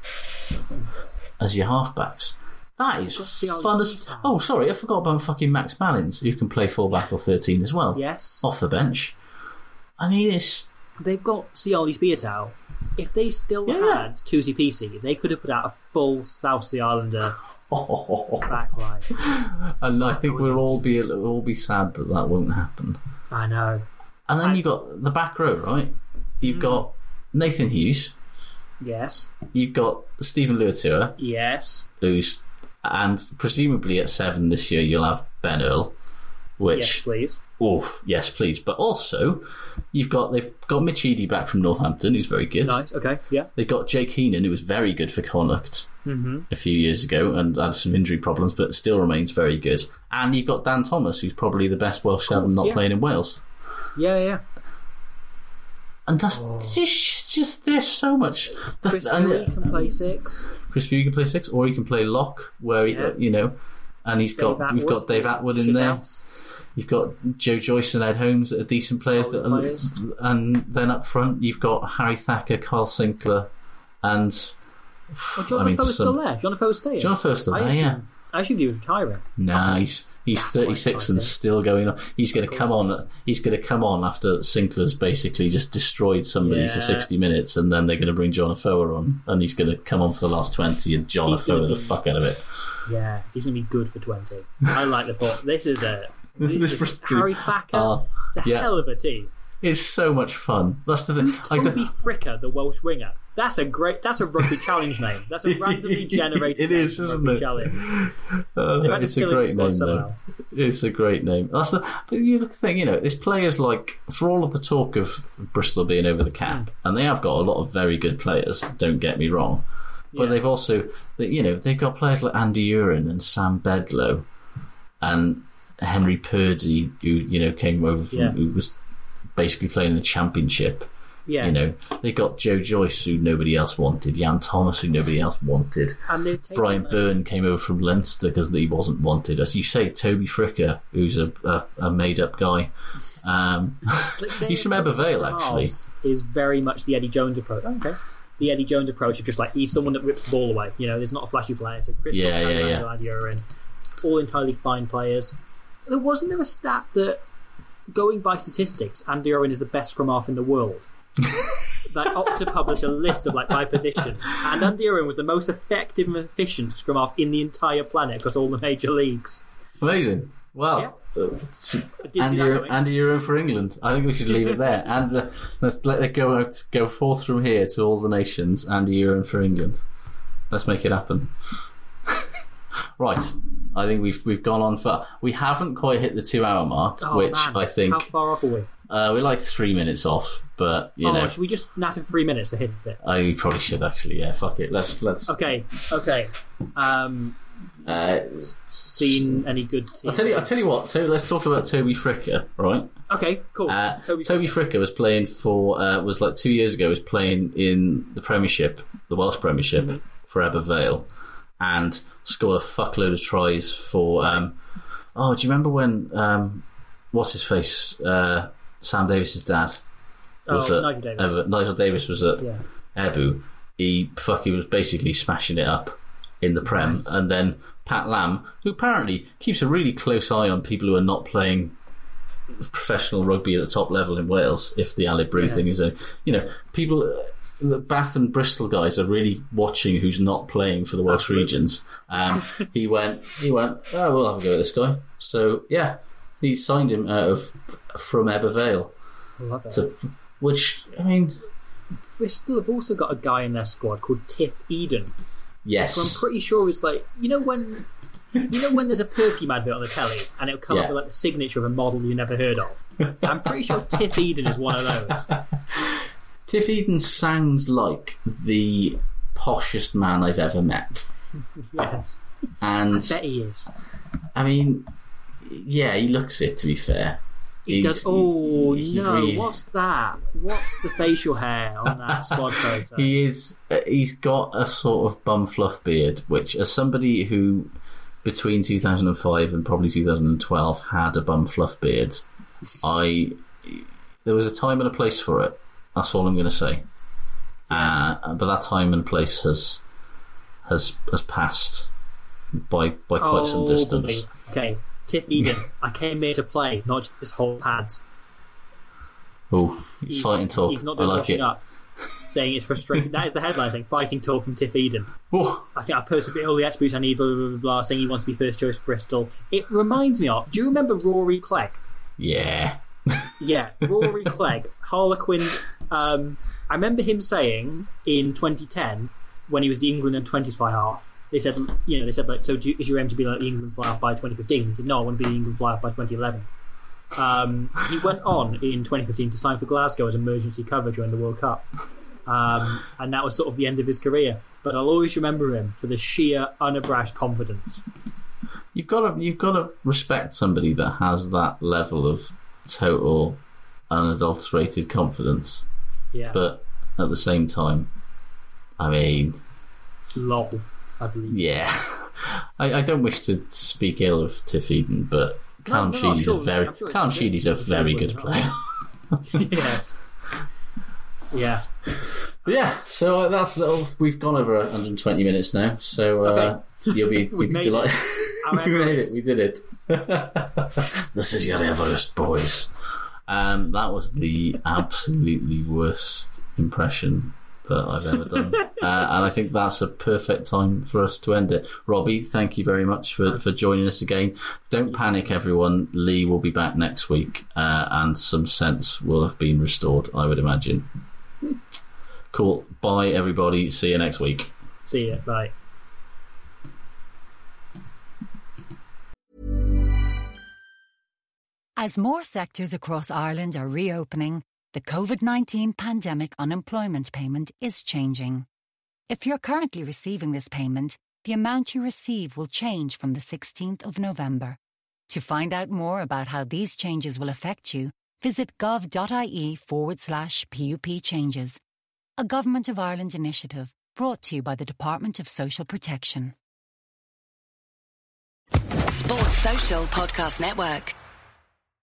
as your halfbacks. That is fun as. Oh, sorry, I forgot about fucking Max Malins, who can play fullback or thirteen as well. Yes. off the bench. I mean, it's They've got Siale Piutau. If they still Yeah. had Tusi Pisi, they could have put out a full South Sea Islander backline. and I think we'll all be we'll all be sad that that won't happen. I know. And then you've got the back row, right? You've Hmm. got Nathan Hughes. Yes. You've got Steven Luatua, Yes. who's and presumably at seven this year you'll have Ben Earl, which Yes, please. Oof, yes, please. But also, you've got they've got Mitch Eadie back from Northampton, who's very good. Nice. Okay. Yeah. They've got Jake Heenan, who was very good for Connacht Mm-hmm. a few years ago and had some injury problems, but still remains very good. And you've got Dan Thomas, who's probably the best Welsh seven not yeah. playing in Wales. Yeah. Yeah. And that's just, just there's so much. That's- Chris and- can play six. Chris Fury can play six, or he can play lock, where he, Yeah. you know, and he's got Dave we've got Dave Attwood in there. Shithouse. You've got Joe Joyce and Ed Holmes that are decent players. Solid That are, players. And then up front, you've got Harry Thacker, Carl Sinckler, and Oh, John I mean, still there. John Afoa's staying. John Afoa's still there, yeah. I assumed he was retiring. Nah, he's he's That's thirty quite six and still going on. He's going to come on. He's going to come on after Sinckler's basically just destroyed somebody for sixty minutes, and then they're going to bring John Afoa on, and he's going to come on for the last twenty, and John He's gonna Afoa the fuck out of it. Yeah, he's going to be good for 20. I like the thought. This is a. This This is Bristol- Harry Thacker. Oh, ah, it's a yeah. hell of a team. It's so much fun. That's the thing. I Toby don't- Fricker, the Welsh winger. That's a great. That's a rugby challenge name. That's a randomly generated. It is, isn't it? Challenge. Uh, They've had to it's a great name, though. It's a great name. That's the. But you look the thing, you know, there's players like for all of the talk of Bristol being over the cap, Hmm. and they have got a lot of very good players. Don't get me wrong, but Yeah. they've also, you know, they've got players like Andy Uren and Sam Bedlow, and Henry Purdy, who you know came over from, Yeah. who was basically playing the championship. Yeah. You know, they got Joe Joyce, who nobody else wanted, Jan Thomas, who nobody else wanted. And they've taken Brian Byrne came over from Leinster because he wasn't wanted. As you say, Toby Fricker, who's a, a, a made up guy. Um, he's from Ebbw Vale, actually. Is very much the Eddie Jones approach. Oh, okay. The Eddie Jones approach of just like he's someone that rips the ball away. You know, there's not a flashy player. So Chris Yeah, Brown, yeah, Randall, yeah. Andy Uren, all entirely fine players. There wasn't there a stat that going by statistics, Andy Owen is the best scrum half in the world. like Opta published a list of like by position, and Andy Owen was the most effective and efficient scrum half in the entire planet across all the major leagues. Amazing. Uh, you Andy, Euro- Andy Euro for England. I think we should leave it there. and uh, let's let it go out, go forth from here to all the nations. Andy Euro for England. Let's make it happen. right. I think we've we've gone on for. We haven't quite hit the two hour mark, Oh, which man. I think How far off are we? uh, we're like three minutes off. But you oh, know, should we just nat in three minutes to hit it? I probably should actually. Yeah, fuck it. Let's let's. Okay, okay. Um, Uh, seen any good? Team? I'll tell you. I'll tell you what. So let's talk about Toby Fricker, right? Okay, cool. Uh, Toby- Toby, Fricker was playing for uh, was like two years ago. Was playing in the Premiership, the Welsh Premiership Mm-hmm. for Ebbw Vale, and scored a fuckload of tries for. Um, oh, do you remember when? Um, what's his face? Uh, Sam Davis's dad was Oh, at Nigel Davis. Ever- Nigel Davis was at Yeah. Ebbw. He fucking was basically smashing it up in the Prem, and then Pat Lam, who apparently keeps a really close eye on people who are not playing professional rugby at the top level in Wales. If the Ali Brew Yeah. thing is a, you know, people, uh, the Bath and Bristol guys are really watching who's not playing for the Welsh Absolutely. regions. Um, he went, he went. Oh, we'll have a go at this guy. So yeah, he signed him out of from Ebbw Vale. I love it. To, which I mean, Bristol have also got a guy in their squad called Tiff Eden. yes, So I'm pretty sure it's like you know when you know when there's a perfume advert on the telly and it'll come Yeah. up with like the signature of a model you never heard of. I'm pretty sure Tiff Eden is one of those. Tiff Eden sounds like the poshest man I've ever met. Yes, And I bet he is. I mean, yeah, he looks it. To be fair, He He's- does. Oh he- he no! really- What's that? What's the facial hair on that squad photo? He is. uh, He's got a sort of bum fluff beard, which, as somebody who between 2005 and probably 2012 had a bum fluff beard, I there was a time and a place for it. That's all I'm going to say. Uh, but that time and place has has has passed by by quite some Oh, distance. boy. Okay, Tiff Eden. I came here to play, not just hold pads. Oh, he's fighting talk. He's not I like it. up. Saying it's frustrating. that is the headline saying fighting talk from Tiff Eden. Oh, I think I persevere all the attributes I need, blah, blah, blah, blah, saying he wants to be first choice for Bristol. It reminds me of, do you remember Rory Clegg? yeah. Yeah, Rory Clegg, Harlequin. Um, I remember him saying in 2010 when he was the England and 20s fly half. They said, you know, they said like, so do is your aim to be like the England fly half by 2015? He said, no, I want to be the England fly half by 2011. Um, he went on in 2015 to sign for Glasgow as emergency cover during the World Cup, um, and that was sort of the end of his career. But I'll always remember him for the sheer, unabashed confidence. You've got to you've got to respect somebody that has that level of total unadulterated confidence. Yeah, But at the same time, I mean, lol, I believe. yeah, I, I don't wish to speak ill of Tiff Eden, but Callum no, no, Sheedy's sure- a very I'm sure it's Callum good. Sheedy's a I'm sure very good good. player. yes. Yeah. But yeah, so uh, that's all. We've gone over 120 minutes now, so uh, you'll be, you'll be delighted. We made it. We did it. this is your Everest, boys. Um, that was the absolutely worst impression that I've ever done, uh, and I think that's a perfect time for us to end it. Robbie, thank you very much for, for joining us again. Don't panic, everyone. Lee will be back next week, uh, and some sense will have been restored. I would imagine. Cool. Bye, everybody. See you next week. See you. Bye. As more sectors across Ireland are reopening, the COVID 19 pandemic unemployment payment is changing. If you're currently receiving this payment, the amount you receive will change from the 16th of November. To find out more about how these changes will affect you, visit gov.ie forward slash PUP changes. A Government of Ireland initiative brought to you by the Department of Social Protection. Sports Social Podcast Network.